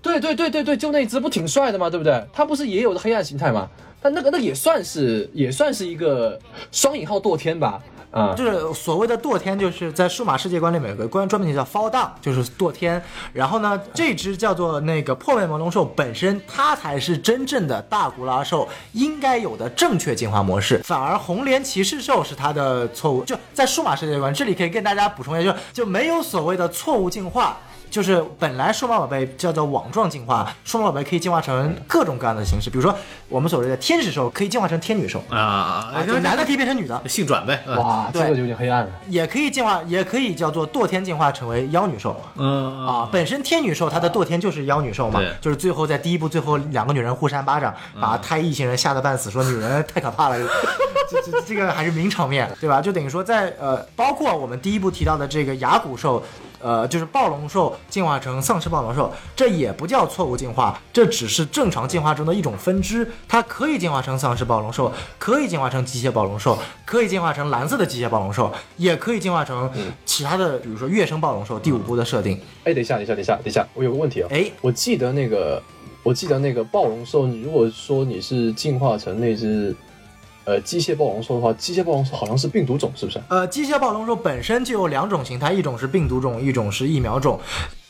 对对对对对，就那一只不挺帅的嘛？对不对？它不是也有黑暗形态嘛？但那个那个也算是也算是一个双引号堕天吧。嗯、就是所谓的堕天，就是在数码世界观里面有个关专门名叫 fall down，就是堕天。然后呢，这只叫做那个破灭魔龙兽本身，它才是真正的大古拉兽应该有的正确进化模式。反而红莲骑士兽是它的错误。就在数码世界观这里可以跟大家补充一下，就就没有所谓的错误进化。就是本来数码宝贝叫做网状进化，数码宝贝可以进化成各种各样的形式，比如说我们所谓的天使兽可以进化成天女兽，啊，啊，就男的可以变成女的，性转呗。嗯哇，这个就有点黑暗了。也可以进化，也可以叫做堕天进化成为妖女兽嗯啊。本身天女兽它的堕天就是妖女兽嘛，就是最后在第一部最后两个女人互扇巴掌，把太一行人吓得半死，说女人太可怕了，(laughs) 这这这个还是名场面，对吧？就等于说在呃，包括我们第一部提到的这个牙骨兽。呃，就是暴龙兽进化成丧尸暴龙兽，这也不叫错误进化，这只是正常进化中的一种分支。它可以进化成丧尸暴龙兽，可以进化成机械暴龙兽，可以进化成蓝色的机械暴龙兽，也可以进化成其他的，比如说跃升暴龙兽第五部的设定。哎，等一下，等一下，等一下，等一下，我有个问题啊。哎，我记得那个，我记得那个暴龙兽，你如果说你是进化成那只呃机械暴龙兽的话，机械暴龙兽好像是病毒种，是不是？呃，机械暴龙兽本身就有两种形态，一种是病毒种，一种是疫苗种。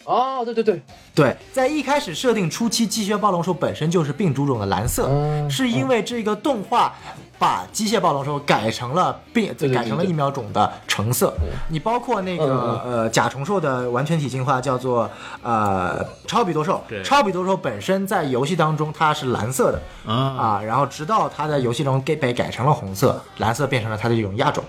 哦，对对对，对，在一开始设定初期，机械暴龙兽本身就是病毒种的蓝色，嗯是因为这个动画把机械暴龙兽改成了病，对对对改成了疫苗种的橙色。你包括那个、嗯呃甲虫兽的完全体进化叫做呃超比多兽对，超比多兽本身在游戏当中它是蓝色的啊啊，然后直到它在游戏中给被改成了红色，蓝色变成了它的一种亚种。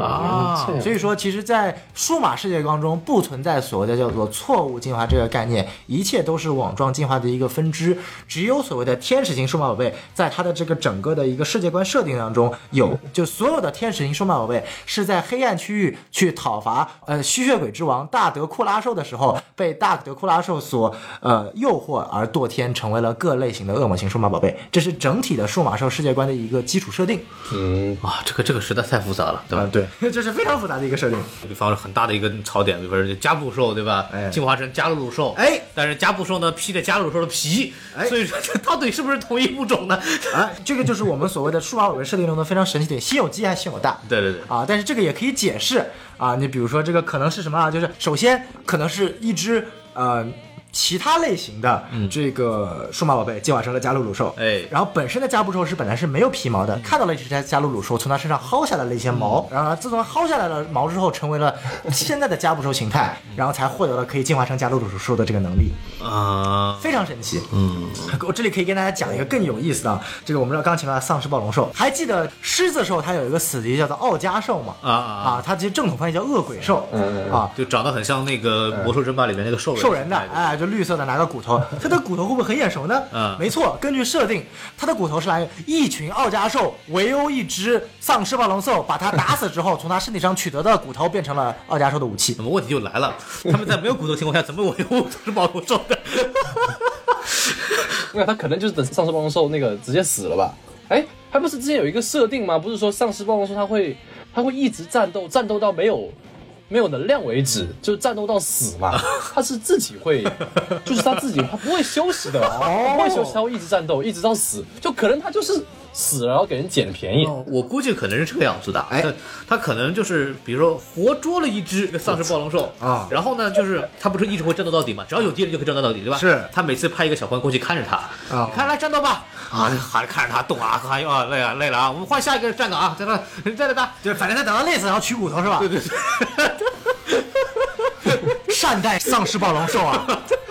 啊，所以说，其实，在数码世界当中不存在所谓的叫做错误进化这个概念，一切都是网状进化的一个分支。只有所谓的天使型数码宝贝，在它的这个整个的一个世界观设定当中有，就所有的天使型数码宝贝是在黑暗区域去讨伐呃吸血鬼之王大德库拉兽的时候，被大德库拉兽所呃诱惑而堕天，成为了各类型的恶魔型数码宝贝。这是整体的数码兽世界观的一个基础设定。嗯，哇，这个这个实在太复杂了，对吧？对，这是非常复杂的一个设定。比方说很大的一个槽点，比方说加布兽，对吧？哎进化成加鲁鲁兽，哎，但是加布兽呢披着加鲁鲁兽的皮，哎所以说这到底是不是同一物种呢？啊，这个就是我们所谓的数码宝贝设定中的非常神奇点，心有鸡还是心有蛋。对对对，啊，但是这个也可以解释啊，你比如说这个可能是什么啊？就是首先可能是一只呃其他类型的这个数码宝贝进化成了加鲁鲁兽，哎。然后本身的加布兽是本来是没有皮毛的，看到了一只加鲁鲁兽，从它身上薅下来了一些毛，然后呢自从薅下来了毛之后，成为了现在的加布兽形态，然后才获得了可以进化成加鲁鲁兽的这个能力。啊，非常神奇。嗯，我这里可以跟大家讲一个更有意思的啊，这个我们刚刚提到的丧尸暴龙兽，还记得狮子兽它有一个死敌叫做奥加兽吗？啊啊它其实正统翻译叫恶鬼兽，嗯啊。就长得很像那个魔兽争霸里面那个兽人兽人的，哎哎，就绿色的，拿个骨头，(laughs) 它的骨头会不会很眼熟呢？嗯没错，根据设定，它的骨头是来一群奥加兽围殴一只丧尸暴龙兽，把它打死之后，从它身体上取得的骨头变成了奥加兽的武器那。么问题就来了，他们在没有骨头情况下，怎么维护是暴龙兽的？(laughs) 那他可能就是等丧尸暴龙兽那个直接死了吧？哎，还不是之前有一个设定吗？不是说丧尸暴龙兽它会它会一直战斗，战斗到没有没有能量为止，就是战斗到死嘛。(laughs) 他是自己会，就是他自己他不会休息的，他不会休息，他会一直战斗，一直到死。就可能他就是死了然后给人捡便宜。我估计可能是这个样子的，哎。他他可能就是比如说活捉了一只丧尸暴龙兽啊。然后呢，就是他不是一直会战斗到底嘛，只要有敌人就可以战斗到底，对吧？是。他每次派一个小官过去看着他，啊。你看来战斗吧，啊，还看着他动啊，哎呦啊累了累了啊，我们换下一个站岗啊，在那在那打，对，反正他等到累死，然后取骨头是吧？对对对。(laughs) 善待丧尸暴龙兽啊！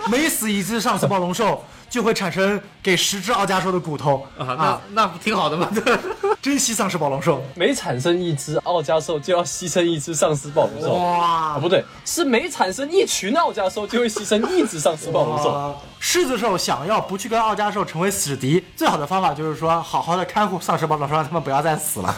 每死一只丧尸暴龙兽，就会产生给十只奥加兽的骨头啊，那那不挺好的吗？(laughs) 珍惜丧尸暴龙兽。每产生一只奥加兽，就要牺牲一只丧尸暴龙兽。啊，哇！不对，是每产生一群奥加兽，就会牺牲一只丧尸暴龙兽。呃狮子兽想要不去跟奥加兽成为死敌，最好的方法就是说，好好的看护丧尸暴龙兽，让他们不要再死了。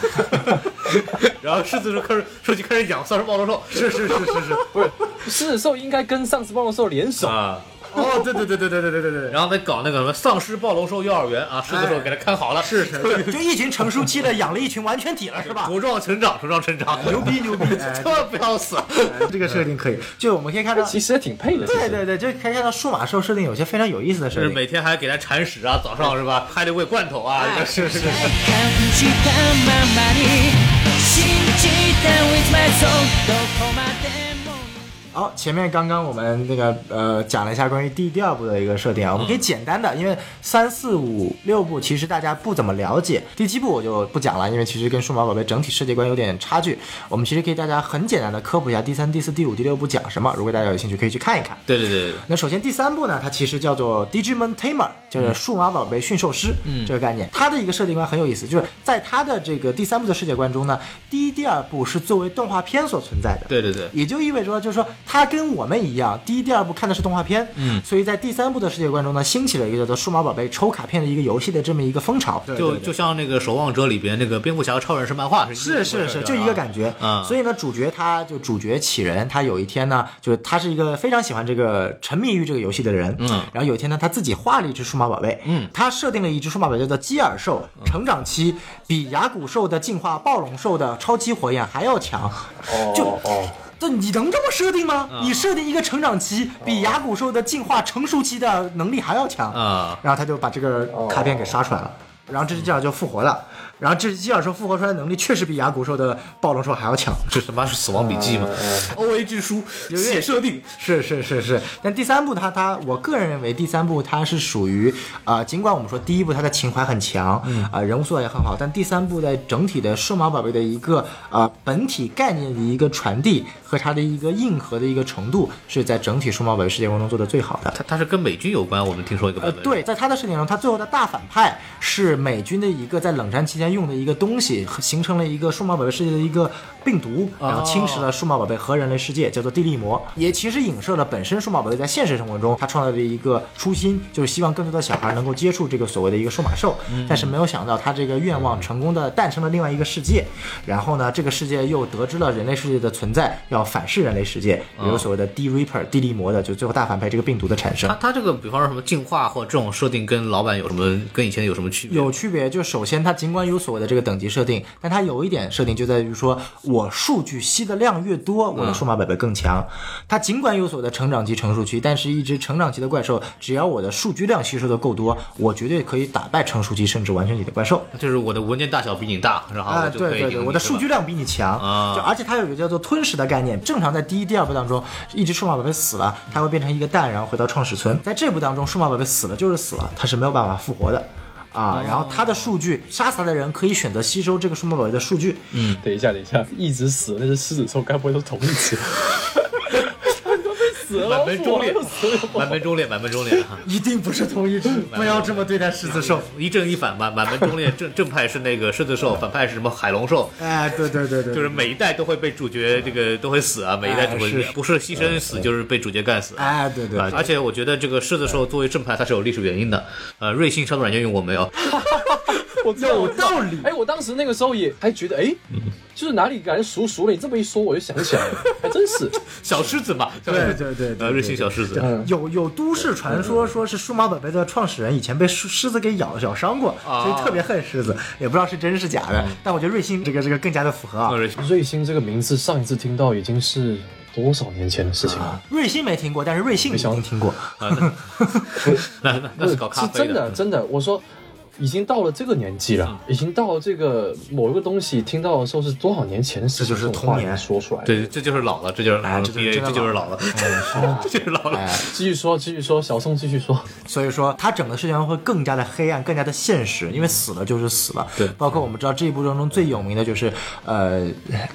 (laughs) 然后狮子兽开始说就开始养丧尸暴龙兽，是是是是是。不是，狮子兽应该跟丧尸暴龙兽联手。啊。哦，对对对对对对对对对。然后再搞那个什么丧尸暴龙兽幼儿园啊，狮子兽给他看好了，是是，就一群成熟期的养了一群完全体了，是吧？(laughs) 茁壮成长，茁壮成长，牛逼牛逼！哎(laughs) 千万不要死。哎这个设定可以，就我们可以看到，其实也挺配的。其实对对对，就可以看到数码兽设定有些非常有意思的设定。就是每天还给他铲屎啊，早上是吧？还得喂罐头啊，哎是是是。感じたままに信じた with my soul どこまで も好，前面刚刚我们那个呃讲了一下关于第第二部的一个设定啊，我们可以简单的，因为三四五六部其实大家不怎么了解，第七部我就不讲了，因为其实跟数码宝贝整体世界观有点差距。我们其实可以大家很简单的科普一下第三、第四、第五、第六部讲什么，如果大家有兴趣可以去看一看。对对对对，那首先第三部呢，它其实叫做 Digimon Tamer，就是数码宝贝驯兽师，嗯，这个概念。它的一个设定观很有意思，就是在它的这个第三部的世界观中呢，第一、第二部是作为动画片所存在的，对对对，也就意味着说，就是说它跟我们一样，第一、第二部看的是动画片，嗯，所以在第三部的世界观中呢，兴起了一个叫做数码宝贝抽卡片的一个游戏的这么一个风潮，就就像那个《守望者》里边那个蝙蝠侠超人是漫画，是是是，就一个感觉。嗯。所以呢，主角他就主角启人，他有一天呢，就是他是一个非常喜欢这个沉迷于这个游戏的人，嗯。然后有一天呢，他自己画了一只数码宝贝，嗯，他设定了一只数码宝贝叫做基尔兽，成长期比牙骨兽的进化暴龙兽的超级火焰还要强，就哦，这你能这么设定吗？你设定一个成长期比牙骨兽的进化成熟期的能力还要强。啊。然后他就把这个卡片给刷出来了，然后这只基尔就复活了，然后这只基尔兽复活出来的能力确实比牙骨兽的暴龙兽还要强。(laughs) 这他妈是死亡笔记吗？O A 之书写设定，是是是是，但第三部它它，我个人认为第三部它是属于啊、呃尽管我们说第一部它的情怀很强，嗯啊、人物塑造也很好，但第三部在整体的数码宝贝的一个啊、呃本体概念的一个传递和它的一个硬核的一个程度，是在整体数码宝贝世界观中做的最好的。它它是跟美军有关，我们听说一个呃，版本。对，在它的设定中，它最后的大反派是美军的一个在冷战期间用的一个东西，形成了一个数码宝贝世界的一个病毒，然后侵蚀了数码宝贝和人类世界，叫做地利魔。也其实影射了本身数码宝贝在现实生活中它创造的一个初心，就是希望更多的小孩能够接触这个所谓的一个数码兽。但是没有想到他这个愿望成功的诞生了另外一个世界，然后呢，这个世界又得知了人类世界的存在，要反噬人类世界，比如所谓的 D Reaper 地利魔的，就最后大反派这个病毒的产生它。它这个，比方说什么进化或这种设定，跟老版有什么跟以前有什么区别？有区别，就首先它尽管有所谓的这个等级设定，但它有一点设定就在于说，我数据吸的量越多，我的数码宝贝更强。它尽管有所谓的成长期、成熟期，但是一只成长期的怪兽，只要我的数据量吸收的够多，我绝对可以打败成熟期甚至完全体的怪兽。就是我的文件大小比你大，然后啊，我就可以赢你对对对，我的数据量比你强，啊就而且它有一个叫做吞噬的概念。正常在第一、第二部当中，一只数码宝贝死了，它会变成一个蛋，然后回到创始村。在这部当中，数码宝贝死了就是死了，它是没有办法复活的。啊，然后他的数据，杀死它的人可以选择吸收这个数码宝贝的数据。嗯等一下，等一下，一直死的那只狮子兽，该不会都是同一只？(laughs) 死了，满门忠烈满门忠烈，满门忠烈哈，(laughs) 一定不是同一只，不要这么对待狮子兽。一正一反，满满门忠烈。正正派是那个狮子兽，反派是什么海龙兽？哎，对对对对，就是每一代都会被主角这个都会死啊，每一代都会、不是牺牲死就是被主角干死。哎，对对啊，而且我觉得这个狮子兽作为正派，它是有历史原因的。呃，瑞幸杀毒软件用过没有？(laughs) 我有道理。哎，我当时那个时候也还觉得，哎，就是哪里感觉熟熟的。你这么一说，我就想起来了，还真是。(laughs) 小狮子嘛，对对对对呃，瑞幸小狮子。有有都市传说说是数码宝贝的创始人以前被狮狮子给咬咬伤过，啊所以特别恨狮子，也不知道是真是假的。但我觉得瑞幸这个这个更加的符合啊呃。瑞幸这个名字，上一次听到已经是多少年前的事情了？瑞幸没听过，但是瑞幸一定听过。啊，那那是搞咖啡 (laughs) 是真的，真的。我说，已经到了这个年纪了，已经到了这个某一个东西听到的时候是多少年前的事情，这就是童年说出来。，对，这就是老了，这就是老了，哎这毕业真的这就是老了，(laughs) 这就是老了。哎，继续说，继续说，小宋继续说。所以说，他整个事情会更加的黑暗，更加的现实，因为死了就是死了。对包括我们知道这一部当中最有名的就是，呃，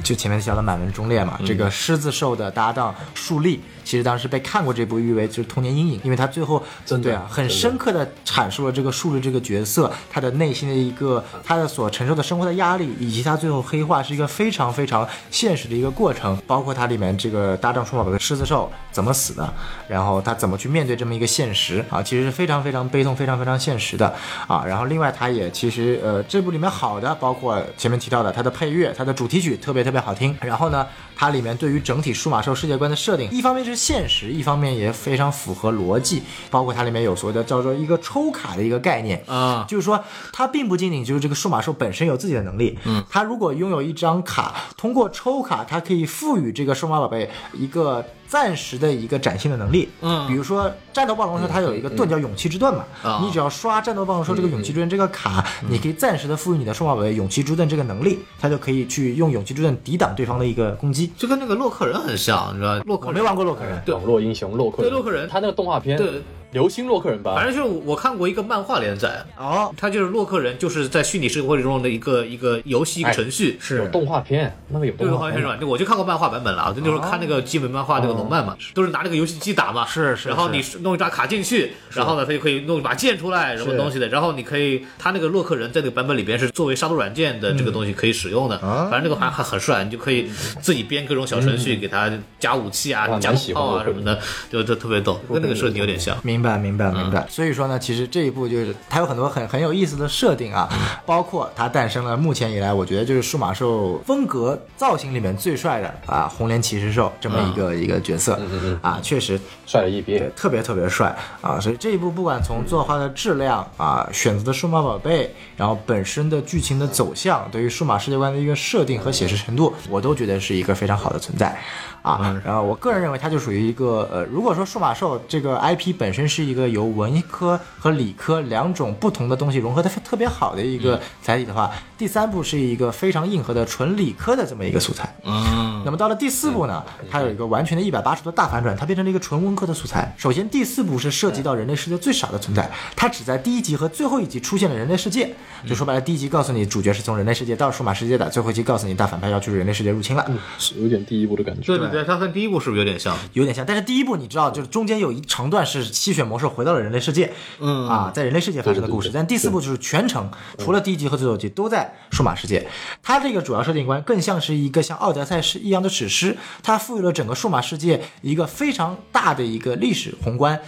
就前面提到的满门忠烈嘛，这个狮子兽的搭档树立，其实当时被看过这部誉为就是童年阴影，因为他最后真的对啊，很深刻的阐述了这个树立这个角色他的内心的一个他的所承受的生活的压力，以及他最后黑化是一个非常非常现实的一个过程，包括它里面这个搭档数码宝贝狮子兽怎么死的，然后他怎么去面对这么一个现实啊，其实是非常非常悲痛、非常非常现实的啊。然后另外，他也其实呃这部里面好的，包括前面提到的他的配乐、他的主题曲特别特别好听。然后呢，它里面对于整体数码兽世界观的设定，一方面是现实，一方面也非常符合逻辑，包括它里面有所谓的叫做一个抽卡的一个概念啊就是说它并不仅仅就是这个数码兽本身有自己的能力，嗯，它如果拥有一张卡，通过抽卡，它可以赋予这个数码宝贝一个。暂时的一个展现的能力，嗯。比如说战斗暴龙兽，它有一个盾叫勇气之盾嘛，啊你只要刷战斗暴龙兽这个勇气之盾这个卡，你可以暂时的赋予你的数码宝贝勇气之盾这个能力，它就可以去用勇气之盾抵挡对方的一个攻击。就跟那个洛克人很像，你知道吧？洛克没玩过洛克人，网络英雄洛克人，对洛克人。他那个动画片，对，流星洛克人吧，反正就是我看过一个漫画连载，哦，它就是洛克人，就是在虚拟世界中的一个一个游戏一个哎程序。是有动画片，那个有对，动画片是吧？就我就看过漫画版本了，就那时候看那个基本漫画那个龙漫嘛，都是拿那个游戏机打嘛。是是然后你弄一张卡进去，然后呢，他就可以弄一把剑出来，什么东西的。然后你可以，他那个洛克人在那个版本里边是作为杀毒软件的这个东西可以使用的。啊反正这个还还很帅，你就可以自己编各种小程序给他加武器啊、加哇蛮喜欢炮啊什么的，就就特别逗，跟那个设定有点像。明白，明白，明白。所以说呢，其实这一部就是它有很多很很有意思的设定啊，包括它诞生了目前以来，我觉得就是数码兽风格造型里面最帅的啊，红莲骑士兽这么一个、一个角色啊，确实帅了一对边。特别特别帅啊！所以这一部不管从作画的质量啊，选择的数码宝贝，然后本身的剧情的走向，对于数码世界观的一个设定和写实程度，我都觉得是一个非常好的存在啊。然后我个人认为它就属于一个呃，如果说数码兽这个 IP 本身是一个由文科和理科两种不同的东西融合的特别好的一个载体的话，第三部是一个非常硬核的纯理科的这么一个素材。嗯，那么到了第四部呢，它有一个完全的一百八十度大反转，它变成了一个纯文科的素材。首先，第四部是涉及到人类世界最少的存在，它只在第一集和最后一集出现了人类世界。就说白了，第一集告诉你主角是从人类世界到数码世界的，最后一集告诉你大反派要去人类世界入侵了。是有点第一部的感觉。对对对，它跟第一部是不是有点像？有点像，但是第一部你知道，就是中间有一长段是吸血魔兽回到了人类世界，嗯啊，在人类世界发生的故事。对对对但第四部就是全程除了第一集和最后一集都在数码世界。它这个主要设定观更像是一个像奥德赛是一样的史诗，它赋予了整个数码世界一个非常大的一个历史宏观。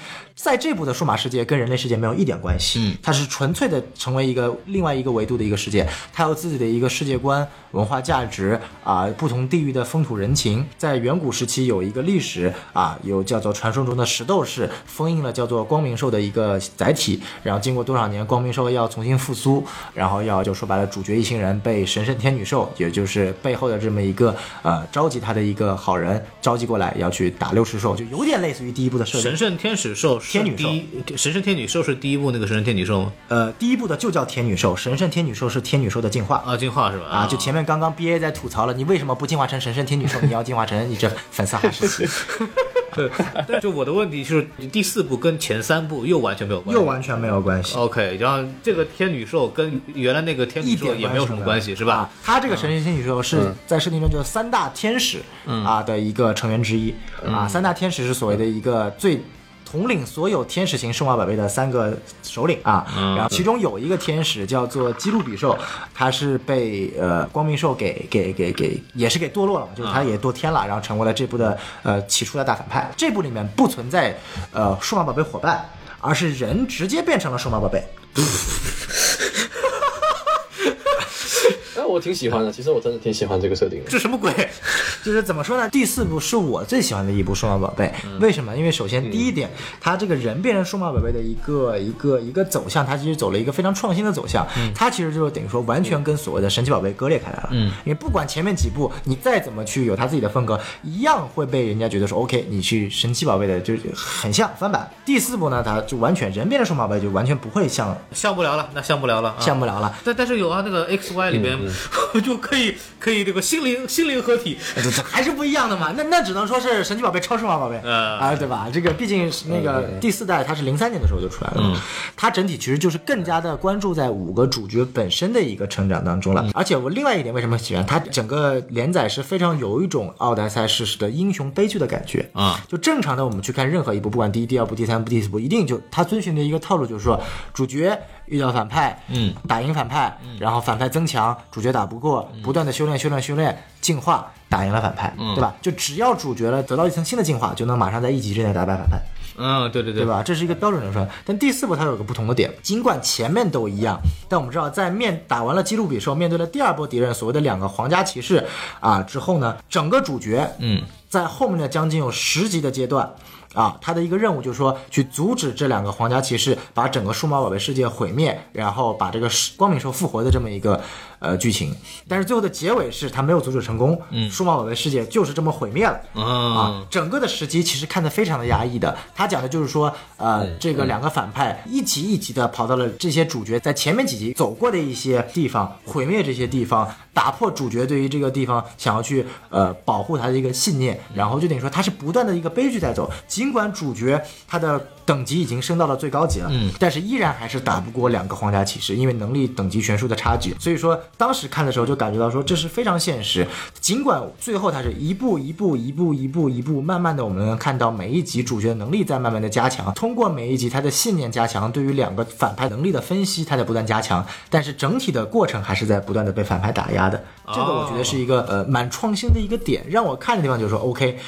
在这部的数码世界跟人类世界没有一点关系，嗯，它是纯粹的成为一个另外一个维度的一个世界，它有自己的一个世界观、文化价值啊、不同地域的风土人情。在远古时期有一个历史啊，有叫做传说中的石斗士封印了叫做光明兽的一个载体，然后经过多少年，光明兽要重新复苏，然后要就说白了，主角一行人被神圣天女兽，也就是背后的这么一个呃召集他的一个好人召集过来，要去打六尺兽，就有点类似于第一部的设定神。圣天使兽是天女兽神圣天女兽是第一部那个神圣天女兽吗？呃，第一部的就叫天女兽，神圣天女兽是天女兽的进化。啊，进化是吧？啊，就前面刚刚 B A 在吐槽了，你为什么不进化成神圣天女兽？你要进化成你这粉色哈士奇，对，就我的问题就是第四部跟前三部又完全没有关系，又完全没有关系，OK，然后这个天女兽跟原来那个天女兽也没有什么关系，是吧？啊？它这个神圣天女兽是在设定中就是三大天使啊的一个成员之一啊，三大天使是所谓的一个最。统领所有天使型数码宝贝的三个首领啊，然后其中有一个天使叫做基路比兽，他是被呃光明兽给给给给也是给堕落了嘛，就是他也堕天了，然后成为了这部的呃起初的大反派。这部里面不存在呃数码宝贝伙伴，而是人直接变成了数码宝贝。(laughs) 哎，我挺喜欢的，其实我真的挺喜欢这个设定的。这什么鬼？(laughs) 就是怎么说呢？第四部是我最喜欢的一部数码宝贝，为什么？因为首先第一点，它这个人变成数码宝贝的一个一个一个走向，它其实走了一个非常创新的走向。它其实就是等于说完全跟所谓的神奇宝贝割裂开来了。嗯，因为不管前面几部你再怎么去有它自己的风格，一样会被人家觉得说 OK，你去神奇宝贝的就是很像翻版。第四部呢，它就完全人变成数码宝贝就完全不会像像不了了，那像不了了，啊像不了了。但但是有啊，那个 X Y 里边、(laughs) 就可以可以这个心灵心灵合体，这这还是不一样的嘛。那那只能说是神奇宝贝超数码宝贝，呃啊，对吧？这个毕竟是那个第四代，它是零三年的时候就出来了，它整体其实就是更加的关注在五个主角本身的一个成长当中了。而且我另外一点为什么喜欢它，整个连载是非常有一种奥德赛式的英雄悲剧的感觉啊。就正常的我们去看任何一部，不管第一、第二部、第三部、第四部，一定就它遵循的一个套路就是说，主角遇到反派，嗯，打赢反派，然后反派增强，主角打不过，不断的修炼、修炼、修炼，进化，打赢了反派，对吧？就只要主角了得到一层新的进化，就能马上在一集之内打败反派。嗯，对对对对？吧？这是一个标准流程。但第四部它有个不同的点，尽管前面都一样，但我们知道在面打完了基路比兽，面对了第二波敌人所谓的两个皇家骑士啊之后呢，整个主角嗯，在后面的将近有十集的阶段。啊，他的一个任务就是说，去阻止这两个皇家骑士把整个数码宝贝世界毁灭，然后把这个光明兽复活的这么一个呃剧情。但是最后的结尾是他没有阻止成功，嗯，数码宝贝世界就是这么毁灭了。啊啊，整个的时机其实看得非常的压抑的。他讲的就是说，呃，这个两个反派一集一集的跑到了这些主角在前面几集走过的一些地方，毁灭这些地方，打破主角对于这个地方想要去呃保护他的一个信念，然后就等于说他是不断的一个悲剧在走。尽管主角他的等级已经升到了最高级了，嗯，但是依然还是打不过两个皇家骑士，因为能力等级悬殊的差距。所以说当时看的时候就感觉到说这是非常现实。尽管最后他是一步一步一步一步一步，慢慢的我们能看到每一集主角能力在慢慢的加强，通过每一集他的信念加强，对于两个反派能力的分析，他在不断加强，但是整体的过程还是在不断的被反派打压的。这个我觉得是一个呃蛮创新的一个点，让我看的地方就是说 OK。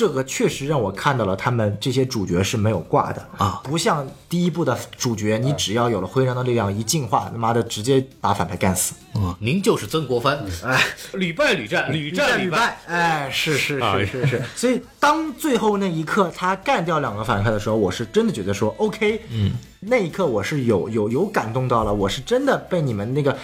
这个确实让我看到了他们这些主角是没有挂的啊不像第一部的主角，你只要有了徽章的力量一进化，他妈的直接把反派干死，啊，您就是曾国藩，哎，屡败屡战，屡战屡败。，哎，是是啊是是是。(laughs) 所以当最后那一刻他干掉两个反派的时候，我是真的觉得说 OK，嗯，那一刻我是有有有感动到了，我是真的被你们那个。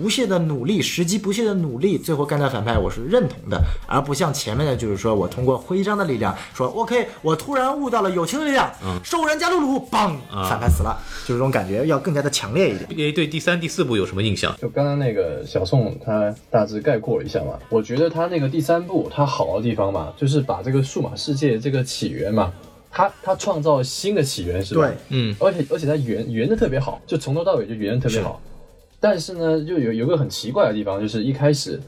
不懈的努力，时机不懈的努力，最后干掉反派，我是认同的，而不像前面的，就是说我通过徽章的力量，说 OK，我突然悟到了友情的力量，兽人加露露，嘣，反派死了，就这种感觉要更加的强烈一点。诶对第三、第四部有什么印象？就刚刚那个小宋他大致概括了一下嘛，我觉得他那个第三部他好的地方嘛，就是把这个数码世界这个起源嘛，他他创造新的起源是吧？对，嗯，而且而且他圆圆的特别好，就从头到尾就圆的特别好。但是呢，就有有个很奇怪的地方，就是一开始，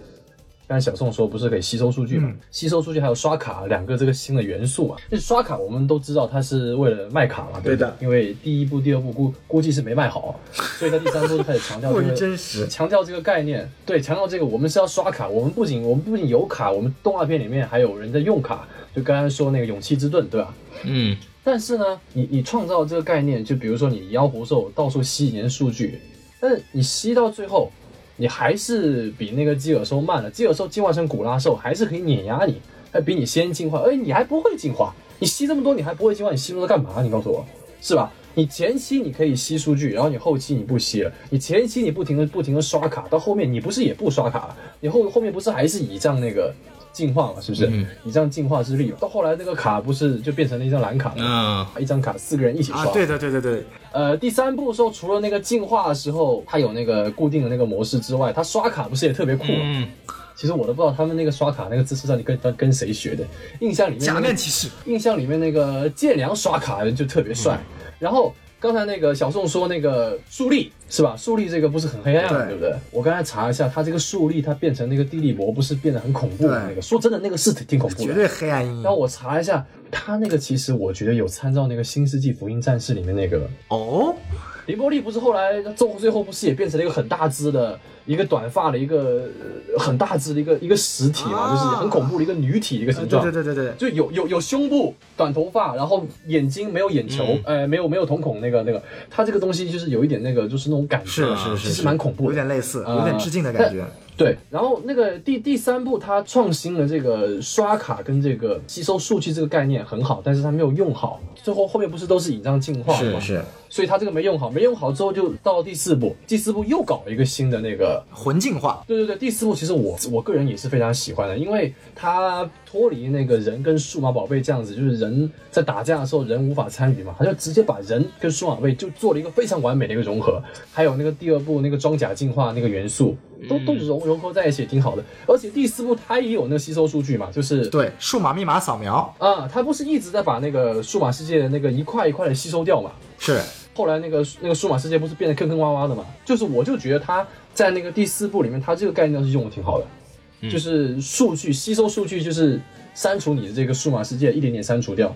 刚才小宋说不是可以吸收数据嘛？吸收数据还有刷卡两个这个新的元素嘛？就是刷卡，我们都知道它是为了卖卡嘛，对的因为第一部、第二部估估计是没卖好，所以在第三部就开始强调 (laughs) 这个真实强调这个概念，对，强调这个我们是要刷卡，我们不仅我们不仅有卡，我们动画片里面还有人在用卡，就刚刚说那个勇气之盾，对吧？嗯，但是呢，你你创造这个概念，就比如说你妖狐兽到处吸你的数据，但是你吸到最后，你还是比那个基尔兽慢了。基尔兽进化成古拉兽还是可以碾压你，还比你先进化，而且你还不会进化，你吸这么多你还不会进化，你吸那么多干嘛？你告诉我，是吧？你前期你可以吸数据，然后你后期你不吸了，你前期你不停的不停的刷卡，到后面你不是也不刷卡了，你后后面不是还是倚仗那个进化嘛，是不是？你这样进化之力，到后来那个卡不是就变成了一张蓝卡吗？嗯，一张卡四个人一起刷。啊，对的对对对，呃，第三部的时候，除了那个进化的时候，它有那个固定的那个模式之外，它刷卡不是也特别酷吗？嗯，其实我都不知道他们那个刷卡那个姿势到底跟跟跟谁学的。印象里面、那个、假面骑士，印象里面那个剑良刷卡的就特别帅。然后刚才那个小宋说那个树立是吧？树立这个不是很黑暗，对对不对？我刚才查一下，他这个树立它变成那个地力魔，不是变得很恐怖的那个？说真的，那个是挺挺恐怖的，绝对黑暗阴影。然后我查一下，他那个其实我觉得有参照那个《新世纪福音战士》里面那个哦，林波利，不是后来最后最后不是也变成了一个很大只的一个短发的一个呃很大只的一个一个实体嘛，啊。就是很恐怖的一个女体的一个形对状。对对对对对，就有有有胸部、短头发，然后眼睛没有眼球，呃，没有没有瞳孔，那个那个，它这个东西就是有一点那个，就是那种感觉，是是是，其实蛮恐怖的，有点类似，呃有点致敬的感觉。对，然后那个第第三部，它创新了这个刷卡跟这个吸收数据这个概念很好，但是它没有用好。最后后面不是都是引张进化了吗？是是所以它这个没用好，没用好之后就到了第四部，第四部又搞了一个新的那个魂进化，对对对，第四部其实我我个人也是非常喜欢的，因为它脱离那个人跟数码宝贝这样子，就是人在打架的时候人无法参与嘛，它就直接把人跟数码宝贝就做了一个非常完美的一个融合。还有那个第二部那个装甲进化那个元素，都都融融合在一起，挺好的。而且第四部它也有那个吸收数据嘛，就是对，数码密码扫描啊，它不是一直在把那个数码世界的那个一块一块的吸收掉嘛？是后来那个那个数码世界不是变得坑坑洼洼的嘛？就是我就觉得它在那个第四部里面，它这个概念是用的挺好的，就是数据吸收数据，就是删除你的这个数码世界，一点点删除掉。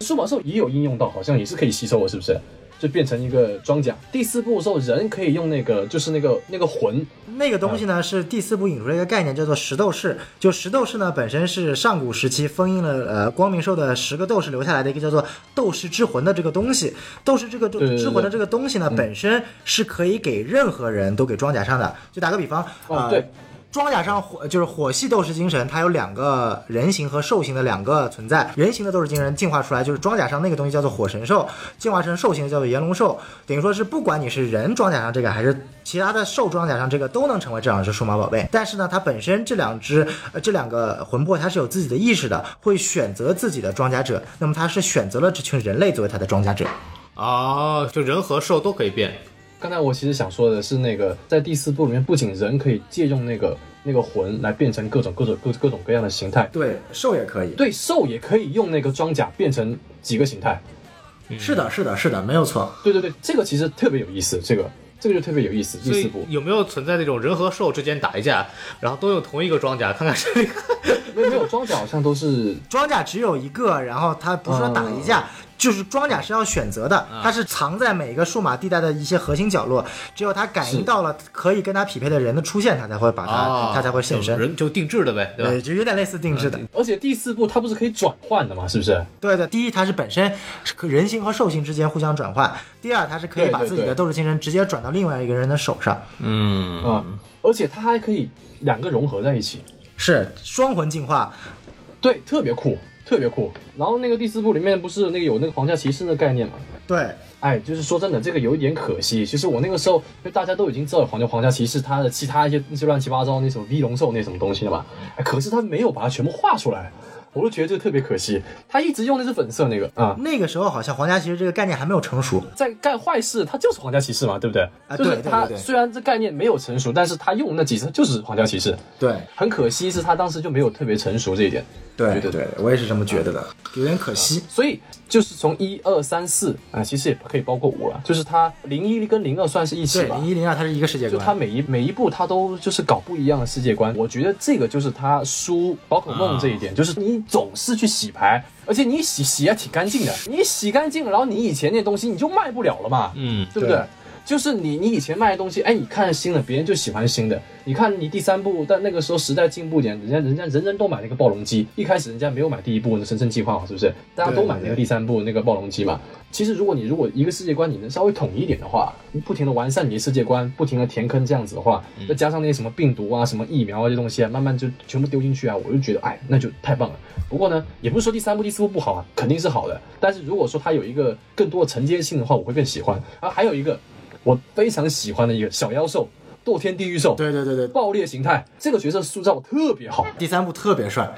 数码兽也有应用到，好像也是可以吸收的，是不是？就变成一个装甲。第四部的时候，人可以用那个，就是那个那个魂，那个东西呢，是第四部引出了一个概念，叫做石斗士。就石斗士呢，本身是上古时期封印了呃光明兽的十个斗士留下来的一个叫做斗士之魂的这个东西。斗士这个之魂的这个东西呢，本身是可以给任何人都给装甲上的。就打个比方，呃，哦对。装甲上火就是火系斗士精神，它有两个人形和兽形的两个存在。人形的斗士精神进化出来就是装甲上那个东西叫做火神兽，进化成兽形叫做炎龙兽。等于说是不管你是人装甲上这个还是其他的兽装甲上这个，都能成为这两只数码宝贝。但是呢，它本身这两只呃这两个魂魄它是有自己的意识的，会选择自己的装甲者。那么它是选择了这群人类作为它的装甲者。哦，就人和兽都可以变。刚才我其实想说的是，那个在第四部里面，不仅人可以借用那个那个魂来变成各种各种各各种各样的形态，对，兽也可以。对兽也可以用那个装甲变成几个形态。是的，是的，是的，没有错。对对对，这个其实特别有意思，这个这个就特别有意思。第四部有没有存在那种人和兽之间打一架，然后都用同一个装甲，看看谁 (laughs) 没有没有装甲好像都是装甲只有一个，然后他不是说打一架，就是装甲是要选择的，它是藏在每个数码地带的一些核心角落，只有它感应到了可以跟它匹配的人的出现，它才会把它，啊，它才会现身。人就定制的呗，对吧？对，就有点类似定制的。而且第四部它不是可以转换的嘛，是不是？对的，第一，它是本身可人形和兽形之间互相转换；第二，它是可以把自己的斗士星神直接转到另外一个人的手上，嗯，啊、而且它还可以两个融合在一起，是双魂进化。对，特别酷，特别酷。然后那个第四部里面不是那个有那个皇家骑士的概念吗？对，哎，就是说真的，这个有一点可惜。其实我那个时候，因为大家都已经知道皇家皇家骑士它的其他一些那些乱七八糟那什么 V 龙兽那什么东西了嘛，哎，可是他没有把它全部画出来，我就觉得这个特别可惜。他一直用的是粉色那个啊，那个时候好像皇家骑士这个概念还没有成熟。在干坏事，他就是皇家骑士嘛，对不对？啊就是他虽然这概念没有成熟，但是他用那几次就是皇家骑士。对，很可惜是他当时就没有特别成熟这一点，对对对我也是这么觉得的，有点可惜。所以就是从一二三四啊，其实也可以包括五了，就是它零一跟零二算是一起对，吧零。一零二它是一个世界观就它。每一每一步，它都就是搞不一样的世界观。我觉得这个就是它输宝可梦这一点，就是你总是去洗牌，而且你洗洗还挺干净的。你洗干净了，然后你以前那东西你就卖不了了嘛，嗯，对不对？对就是你你以前卖的东西，哎，你看新的，别人就喜欢新的。你看你第三部，但那个时候时代进步点，人家人家人人都买那个暴龙机，一开始人家没有买第一部那神圣计划嘛，是不是？大家都买那个第三部那个暴龙机嘛。其实如果你如果一个世界观你能稍微统一一点的话，你不停的完善你的世界观，不停的填坑这样子的话，再加上那些什么病毒啊、什么疫苗啊这东西啊，慢慢就全部丢进去啊，我就觉得哎，那就太棒了。不过呢，也不是说第三部、第四部不好啊，肯定是好的。但是如果说它有一个更多的承接性的话，我会更喜欢。然后，还有一个我非常喜欢的一个小妖兽——堕天地狱兽，对对对对，爆裂形态，这个角色塑造特别好。第三部特别帅，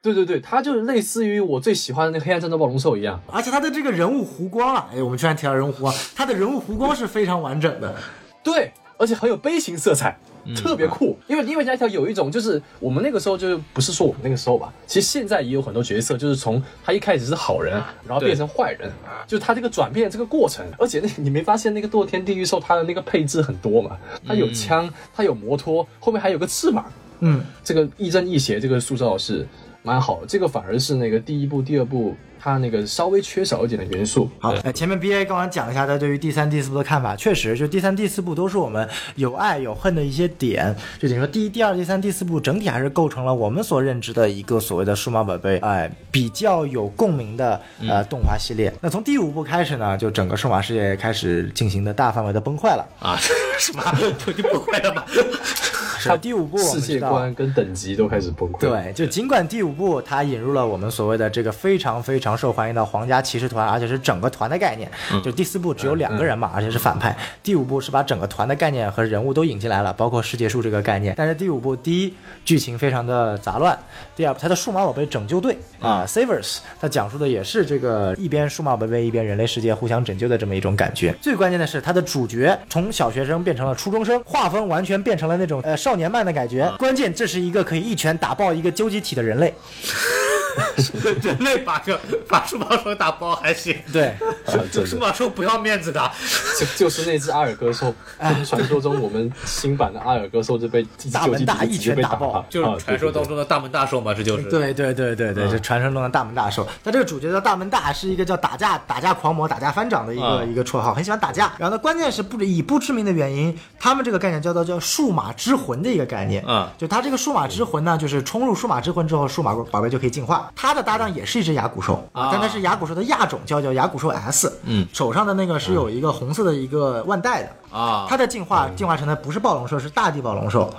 对对对，它就是类似于我最喜欢的那黑暗战斗暴龙兽一样。而且他的这个人物弧光啊，哎，我们居然提到人物弧光，他的人物弧光是非常完整的。对，而且很有悲情色彩，特别酷。因为因为那条有一种就是我们那个时候就是不是说我们那个时候吧，其实现在也有很多角色，就是从他一开始是好人，然后变成坏人，就是他这个转变这个过程。而且那你没发现那个堕天地狱兽它的那个配置很多嘛？它有枪，它有摩托，后面还有个翅膀。嗯，这个亦正亦邪，这个塑造是蛮好的。这个反而是那个第一部、第二部它那个稍微缺少一点的元素。好，呃，前面 B A 刚刚讲了一下他对于第三、第四部的看法，确实，就第三、第四部都是我们有爱有恨的一些点。就等于说，第一、第二、第三、第四部整体还是构成了我们所认知的一个所谓的数码宝贝，哎、比较有共鸣的呃动画系列。那从第五部开始呢，就整个数码世界开始进行的大范围的崩坏了。啊，什么就就崩坏了吧？第五部世界观跟等级都开始崩溃。对，就尽管第五部它引入了我们所谓的这个非常非常受欢迎的皇家骑士团，而且是整个团的概念。就第四部只有两个人嘛，而且是反派。第五部是把整个团的概念和人物都引进来了，包括世界树这个概念。但是第五部第一剧情非常的杂乱，第二它的数码宝贝拯救队啊，Savers，它讲述的也是这个一边数码宝贝一边人类世界互相拯救的这么一种感觉。最关键的是它的主角从小学生变成了初中生，画风完全变成了那种呃少年漫的感觉。关键这是一个可以一拳打爆一个究极体的人类。(laughs) 人类把个把数码兽打爆还行，对，啊，真的，数码兽不要面子的，就就是那只阿尔戈兽，就是传说中我们新版的阿尔戈兽就被大门大一拳打爆爆，就是传说当中的大门大兽嘛，这就是。对对对对对，就传说中的大门大兽。那这个主角叫大门大，是一个叫打架打架狂魔、打架翻掌的一个、啊一个绰号，很喜欢打架。然后呢，关键是不以不知名的原因，他们这个概念叫做叫数码之魂的一个概念。嗯就他这个数码之魂呢，就是冲入数码之魂之后，数码宝贝就可以进化。他的搭档也是一只牙骨兽啊但它是牙骨兽的亚种，叫叫牙骨兽 S。嗯，手上的那个是有一个红色的一个腕带的。啊，它的进化进化成的不是暴龙兽，是大地暴龙兽。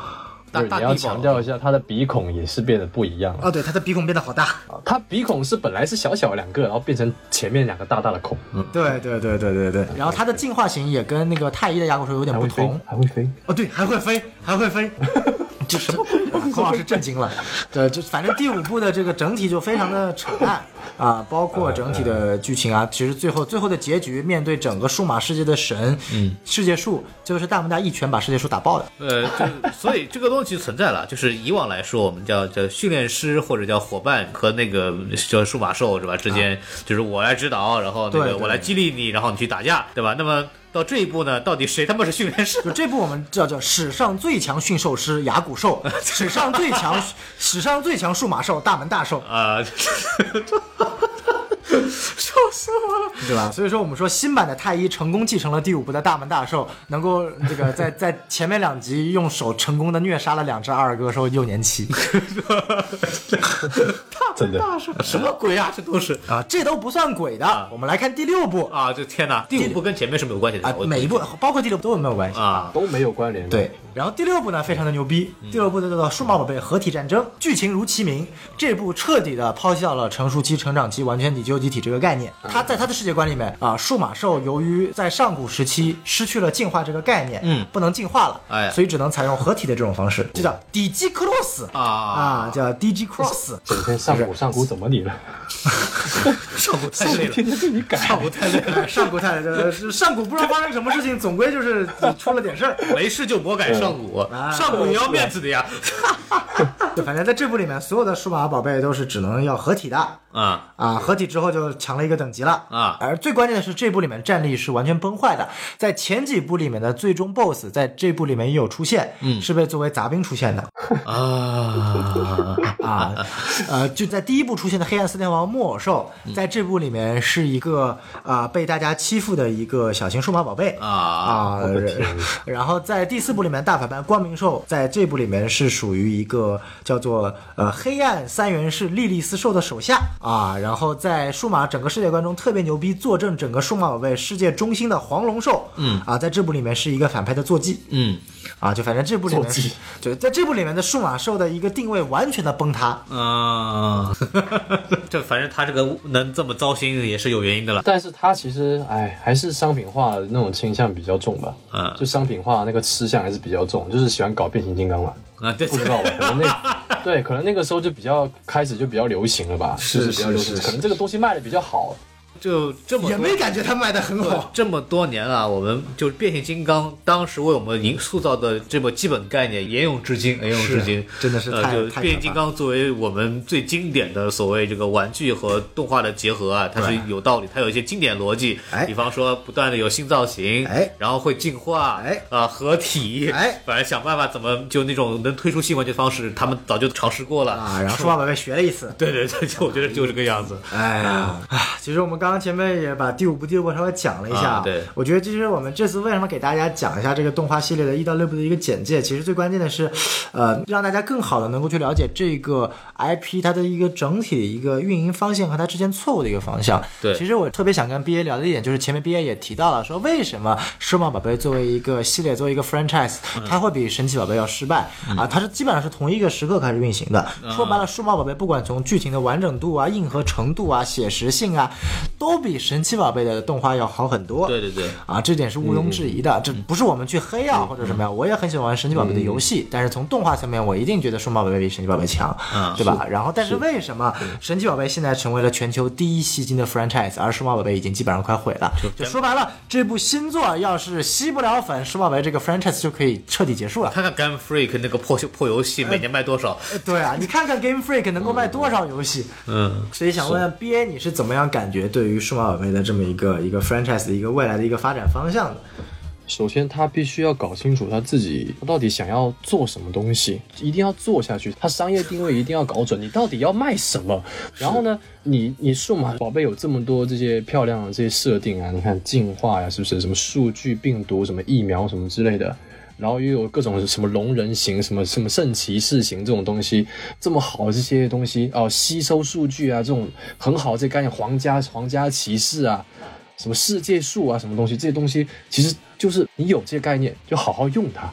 大对，你要强调一下，他的鼻孔也是变得不一样了。哦，对，他的鼻孔变得好大。啊它鼻孔是本来是小小两个，然后变成前面两个大大的孔，对对对对对对，然后它的进化型也跟那个太一的牙骨兽有点不同，还会飞。哦，对，还会飞，还会飞，(laughs) 就什么？孔老师震惊了。对，就反正第五部的这个整体就非常的扯淡啊，包括整体的剧情啊，其实最后最后的结局，面对整个数码世界的神，嗯，世界树，就是大门大一拳把世界树打爆的。呃，就所以这个东西存在了，就是以往来说，我们叫叫训练师或者叫伙伴和那个叫数码兽是吧？之间就是我来指导，然后那个我来激励你，然后你去打架，对吧？那么到这一步呢，到底谁他妈是训练师？就这步我们叫叫史上最强驯兽师牙骨兽，(laughs) 史上最强史上最强数码兽大门大兽，啊，(laughs) (laughs) 笑死我了！对吧？所以说我们说新版的太一成功继承了第五部的大门大寿，能够这个在在前面两集用手成功的虐杀了两只阿尔戈兽幼年期 (laughs) 大门大寿，什么鬼啊？这都是啊，这都不算鬼的。我们来看第六部啊！这天哪，第五部跟前面是没有关系的啊，每一部包括第六部都有没有关系？啊，都没有关联。对，然后第六部呢，非常的牛逼。第六部叫做《数码宝贝合体战争》，剧情如其名，这部彻底的抛下了成熟期、成长期、完全体、究极体这个概念。它在它的世界观里面啊，数码兽由于在上古时期失去了进化这个概念，嗯不能进化了，哎所以只能采用合体的这种方式，就叫 DG Cross 啊啊，叫 DG Cross。整天上古上古怎么你 (laughs) 了？上古太累了，天天被你改。上古太累了，哎上古太累了上古不知道发生什么事情，总归就是出了点事儿。没事就魔改上古，啊上古也要面子的呀。(laughs) 就反正在这部里面，所有的数码宝贝都是只能要合体的。啊啊，合体之后就强了一个等级了啊而最关键的是，这部里面战力是完全崩坏的。在前几部里面的最终 BOSS，在这部里面也有出现，嗯，是被作为杂兵出现的啊 (laughs) 啊。呃，就在第一部出现的黑暗四天王木偶兽，在这部里面是一个啊、被大家欺负的一个小型数码宝贝啊！啊，然后在第四部里面，大反派光明兽在这部里面是属于一个叫做呃黑暗三元式莉莉丝兽的手下啊。然后在数码整个世界观中特别牛逼，坐镇整个数码宝贝世界中心的黄龙兽，嗯啊，在这部里面是一个反派的坐骑嗯啊，就反正这部里面是坐骑对，在这部里面的数码兽的一个定位完全的崩塌。啊，(laughs) 这反正他这个能这么糟心也是有原因的了。但是他其实，哎，还是商品化的那种倾向比较重吧。嗯就商品化那个吃相还是比较重，就是喜欢搞变形金刚嘛。啊，对，不知道吧？可能那 (laughs) 对，可能那个时候就比较开始就比较流行了吧，是就是比较流行，是是可能这个东西卖的比较好。就这么也多没感觉他卖的很好，这么多年啊，我们就是变形金刚当时为我们营塑造的这么基本概念沿用至今，沿用至今，真的是呃，就变形金刚作为我们最经典的所谓这个玩具和动画的结合啊，它是有道理，它有一些经典逻辑，哎比方说不断的有新造型，哎然后会进化，哎啊、合体，哎反正想办法怎么就那种能推出新玩具的方式，他们早就尝试过了。啊。然后数码宝贝学了一次，对对对，就我觉得就这个样子。哎呀，啊，其实我们刚刚刚前面也把第五部、第六部稍微讲了一下，啊对我觉得这就是我们这次为什么给大家讲一下这个动画系列的一到六部的一个简介。其实最关键的是，呃，让大家更好的能够去了解这个 IP 它的一个整体的一个运营方向和它之间错误的一个方向。对其实我特别想跟 BA 聊的一点就是前面 BA 也提到了，说为什么数码宝贝作为一个系列，作为一个 franchise，它会比神奇宝贝要失败、啊？它是基本上是同一个时刻开始运行的。说白了，数码宝贝不管从剧情的完整度啊、硬核程度啊、写实性啊，都比神奇宝贝的动画要好很多。对对对，啊，这点是毋庸置疑的。这不是我们去黑啊或者什么呀，我也很喜欢玩神奇宝贝的游戏，但是从动画层面，我一定觉得数码宝贝比神奇宝贝强，嗯对吧？然后，但是为什么神奇宝贝现在成为了全球第一吸金的 franchise，而数码宝贝已经基本上快毁了？就说白了，这部新作要是吸不了粉，数码宝贝这个 franchise 就可以彻底结束了。看看 Game Freak 那个破破游戏每年卖多少？呃对啊，你看看 Game Freak 能够卖多少游戏？嗯，所以想问问 BA，你是怎么样感觉对于数码宝贝的这么一个一个 franchise 的一个未来的一个发展方向的？首先，他必须要搞清楚他自己到底想要做什么东西，一定要做下去。他商业定位一定要搞准，你到底要卖什么？然后呢，你你数码宝贝有这么多这些漂亮的这些设定啊，你看进化呀，是不是？什么数据、病毒、什么疫苗什么之类的。然后又有各种什么龙人形、什么什么圣骑士形这种东西，这么好的这些东西哦，吸收数据啊，这种很好的这概念，皇家皇家骑士啊，什么世界树啊，什么东西，这些东西其实就是你有这些概念，就好好用它，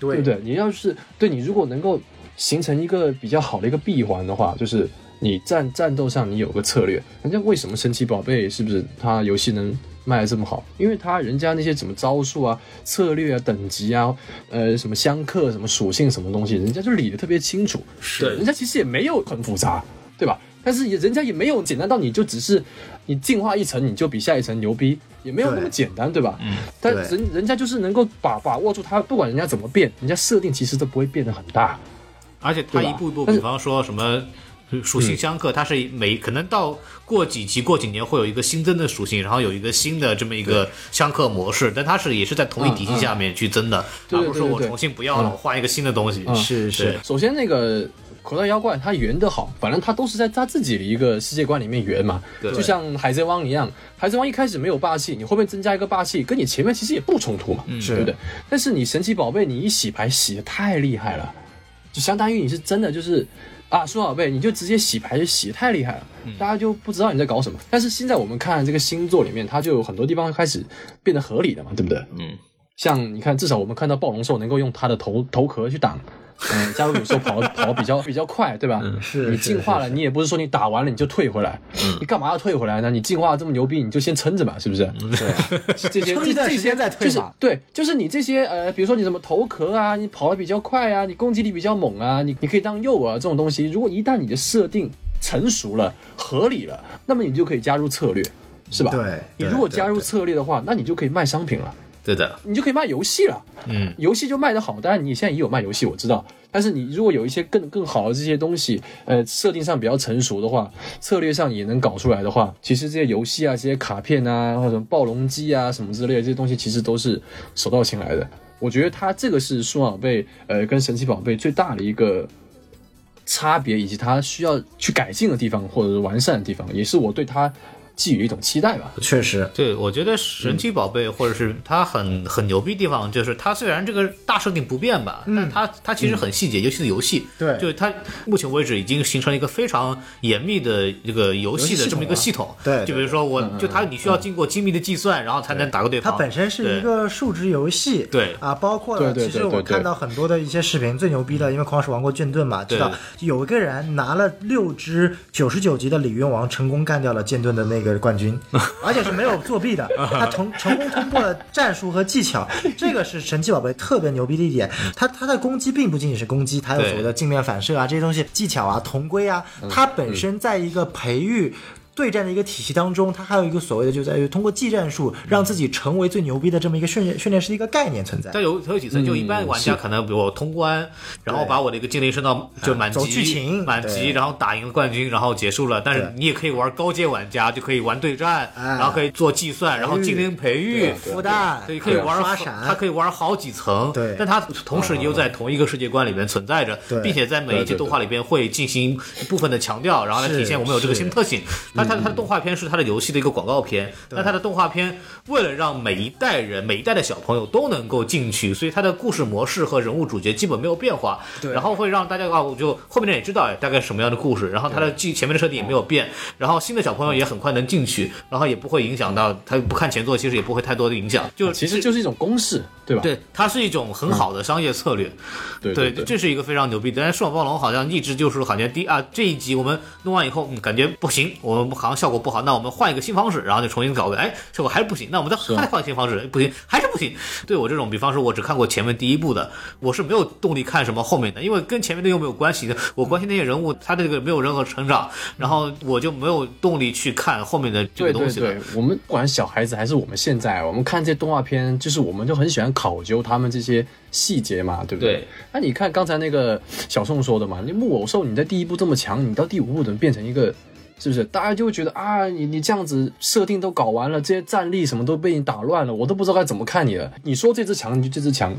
对不对？你要是对你如果能够形成一个比较好的一个闭环的话，就是你战战斗上你有个策略。人家为什么神奇宝贝是不是它游戏能卖的这么好？因为他人家那些什么招数啊、策略啊、等级啊、呃什么相克、什么属性什么东西，人家就理得特别清楚。是人家其实也没有很复杂，对吧？但是也人家也没有简单到你就只是你进化一层你就比下一层牛逼，也没有那么简单，对吧？嗯。但人人家就是能够把把握住它，不管人家怎么变，人家设定其实都不会变得很大。而且他一步一步，比方说什么。属性相克，它是每可能到过几集、过几年会有一个新增的属性，然后有一个新的这么一个相克模式，但它是也是在同一体系下面去增的，而不是我重新不要了，嗯。我换一个新的东西。是是，首先，那个口袋妖怪它圆的好，反正它都是在他自己的一个世界观里面圆嘛。对。就像海贼王一样，海贼王一开始没有霸气，你后面增加一个霸气，跟你前面其实也不冲突嘛，对不对？但是你神奇宝贝，你一洗牌洗的太厉害了，就相当于你是真的就是。啊，数码宝贝，你就直接洗牌就洗太厉害了，大家就不知道你在搞什么。但是现在我们看这个星座里面，它就有很多地方开始变得合理了嘛，对不对？嗯，像你看，至少我们看到暴龙兽能够用它的头头壳去挡，嗯，加鲁鲁兽跑 (laughs) 跑比较比较快，对吧？你是你进化了，你也不是说你打完了你就退回来，你干嘛要退回来呢？你进化这么牛逼，你就先撑着吧，是不是？对，这些 (laughs) 撑一段时间再退就是嘛对，就是你这些呃，比如说你什么头壳啊，你跑的比较快啊，你攻击力比较猛啊，你你可以当诱饵这种东西，如果一旦你的设定成熟了、合理了，那么你就可以加入策略，是吧？对你如果加入策略的话，那你就可以卖商品了。对的，你就可以卖游戏了。嗯，游戏就卖得好，当然你现在也有卖游戏，我知道。但是你如果有一些更更好的这些东西，呃，设定上比较成熟的话，策略上也能搞出来的话，其实这些游戏啊、这些卡片啊，或者暴龙机啊什么之类的这些东西，其实都是手到擒来的。我觉得它这个是数码宝贝呃跟神奇宝贝最大的一个差别，以及它需要去改进的地方或者是完善的地方，也是我对它寄予一种期待吧。确实，对，我觉得神奇宝贝或者是它很很牛逼的地方，就是它虽然这个大设定不变吧，但它它其实很细节，尤其是游戏，对。就是它目前为止已经形成了一个非常严密的这个游戏的这么一个系统。对对就比如说我就它你需要经过精密的计算，然后才能打过对方。它本身是一个数值游戏，对。啊，包括了对对其实对对对。我看到很多的一些视频，最牛逼的，因为狂使王国卷盾嘛，知道有一个人拿了六只九十九级的鲤鱼王，成功干掉了剑盾的那个冠军，(laughs) 而且是没有作弊的，(laughs) 他成成功通过了战术和技巧，(laughs) 这个是神奇宝贝特别牛逼的一点。他他的攻击并不仅仅是攻击，他有所谓的镜面反射啊这些东西，技巧啊同归啊，他本身在一个培育。对战的一个体系当中，它还有一个所谓的，就在于通过技战术让自己成为最牛逼的这么一个训练训练师的一个概念存在。它有它有几层，就一般玩家可能比如我通关，然后把我的一个精灵升到就满级，剧情满级，然后打赢了冠军，然后结束了。但是你也可以玩高阶玩家，就可以玩对战，哎然后可以做计算，然后精灵培育。孵蛋，对，可以玩闪，它可以玩好几层，对但它同时又在同一个世界观里面存在着对，并且在每一集动画里边会进行一部分的强调，然后来体现我们有这个新特性。它它它它的动画片是它的游戏的一个广告片，那它的动画片为了让每一代人、每一代的小朋友都能够进去，所以它的故事模式和人物主角基本没有变化，对然后会让大家啊，我就后面的人也知道哎大概什么样的故事，然后它的记前面的设定也没有变，然后新的小朋友也很快能进去，然后也不会影响到他不看前作，其实也不会太多的影响，就其实就是一种公式，对吧？对，它是一种很好的商业策略。对对，对，这是一个非常牛逼的。但是数码暴龙好像一直就是好像第啊这一集我们弄完以后，嗯，感觉不行，我们好像效果不好，那我们换一个新方式，然后就重新搞个，哎，效果还是不行，那我们再再换新方式，不行，还是不行。对我这种，比方说我只看过前面第一部的，我是没有动力看什么后面的，因为跟前面的又没有关系的。我关心那些人物，他这个没有任何成长，然后我就没有动力去看后面的这个东西了对。，我们不管小孩子还是我们现在，我们看这些动画片，就是我们就很喜欢考究他们这些细节嘛，对不对？对那你看刚才那个小宋说的嘛，那木偶兽你在第一部这么强，你到第五部怎么变成一个？是不是？大家就会觉得啊，你你这样子设定都搞完了，这些战力什么都被你打乱了，我都不知道该怎么看你了。你说这只强，你就这只强，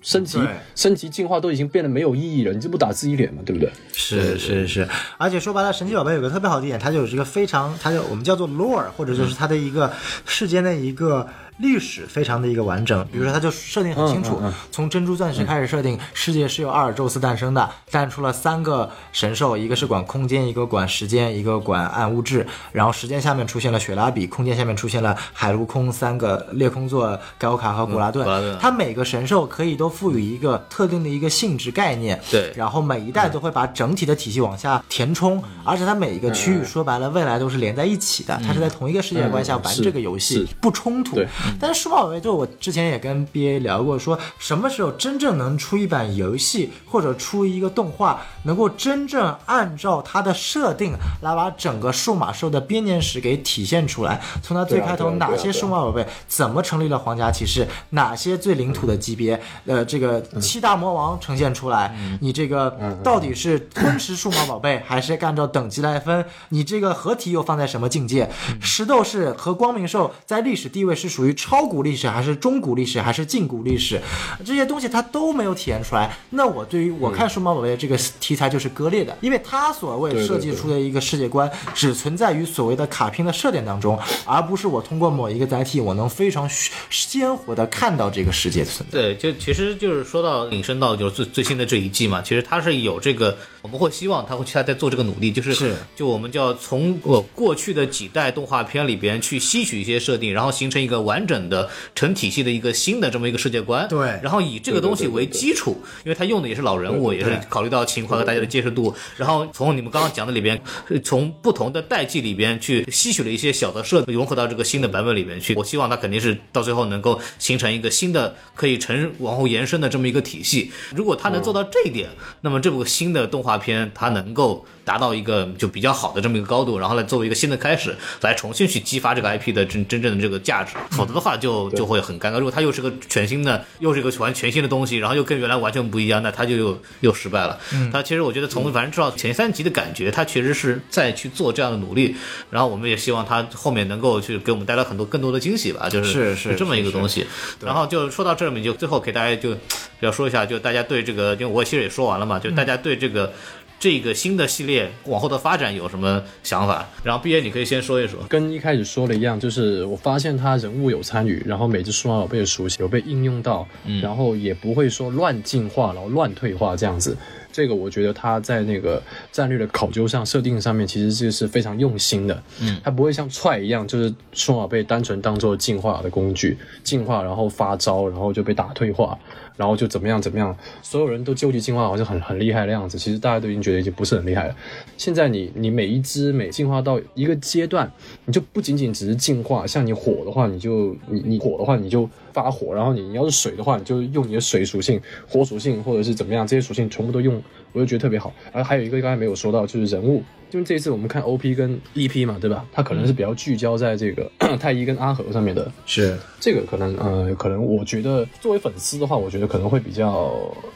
升级升级进化都已经变得没有意义了，你这不打自己脸吗？对不对？是是是，而且说白了，神奇宝贝有个特别好的一点，它就有一个非常，它就我们叫做 lore，或者就是它的一个世间的一个历史非常的一个完整。比如说，它就设定很清楚，嗯嗯嗯从珍珠钻石开始设定，世界是由阿尔宙斯诞生的，诞出了三个神兽，一个是管空间，一个管时间，一个管暗物质。然后时间下面出现了雪拉比，空间下面出现了海陆空三个裂空座、盖欧卡和古拉顿。古拉顿它每个神兽可以都赋予一个特定的一个性质概念。对然后每一代都会把整体的体系往下填充，而且它每一个区域说白了，未来都是连在一起的，它是在同一个世界观下玩这个游戏是，不冲突对。但是数码宝贝，就我之前也跟 BA 聊过，说什么时候真正能出一版游戏或者出一个动画，能够真正按照它的设定来把整个数码兽的编年史给体现出来。从它最开头哪些数码宝贝怎么成立了皇家骑士，哪些最领土的级别，呃，这个七大魔王呈现出来，你这个到底是吞食数码宝贝，还是按照等级来分？你这个合体又放在什么境界？石斗士和光明兽在历史地位是属于超古历史，还是中古历史，还是近古历史？这些东西它都没有体现出来。那我对于我看数码宝贝这个题材就是割裂的，因为它所谓设计出的一个世界观，只存在于所谓的卡片的设定当中，而不是我通过某一个载体，我能非常鲜活的看到这个世界的存在。对，就其实就是说到引申到就是最最新的这一季嘛，其实它是有这个，我们会希望他会他在做这个努力，就是是就我们叫从我过去的几代动画片里边去吸取一些设定，然后形成一个完整的成体系的一个新的这么一个世界观。对然后以这个东西为基础，因为他用的也是老人物，也是考虑到情怀和大家的接受度，然后从你们刚刚讲的里边，呃从不同的代际里边去吸取了一些小的设，融合到这个新的版本里面去。我希望他肯定是到最后能够形成一个新的可以成往后延伸的这么一个体系。如果他能做到这一点，那么这部新的动画片它能够达到一个就比较好的这么一个高度，然后来作为一个新的开始，来重新去激发这个 IP 的真真正的这个价值。否则的话就就会很尴尬。如果它又是个全新的，又是一个完全新的东西，然后又跟原来完全不一样，那它就又又失败了。它其实我觉得从反正至少前三集的感觉，它确实是在去做这样的努力。然后我们也希望它后面能够去给我们带来很多更多的惊喜吧，就是是是这么一个东西。然后就说到这里，就最后给大家就要说一下，就大家对这个，因为我其实也说完了嘛，就大家对这个。这个新的系列往后的发展有什么想法？然后毕业你可以先说一说。跟一开始说的一样，就是我发现他人物有参与，然后每只数码宝贝的属性有被应用到，然后也不会说乱进化，然后乱退化这样子。这个我觉得他在那个战略的考究上、设定上面，其实这是非常用心的。嗯，他不会像踹一样，就是数码宝贝单纯当做进化的工具，进化然后发招，然后就被打退化，然后就怎么样怎么样，所有人都究极进化，好像很很厉害的样子。其实大家都已经觉得已经不是很厉害了。现在你你每一只每进化到一个阶段，你就不仅仅只是进化，像你火的话，你就你你火的话你就发火，然后你你要是水的话，你就用你的水属性、火属性或者是怎么样，这些属性全部都用，我就觉得特别好。然后还有一个刚才没有说到，就是人物，因为这一次我们看 OP 跟 EP 嘛，对吧？它可能是比较聚焦在这个 (clears throat) 太一跟阿和上面的，是这个可能呃，可能我觉得作为粉丝的话，我觉得可能会比较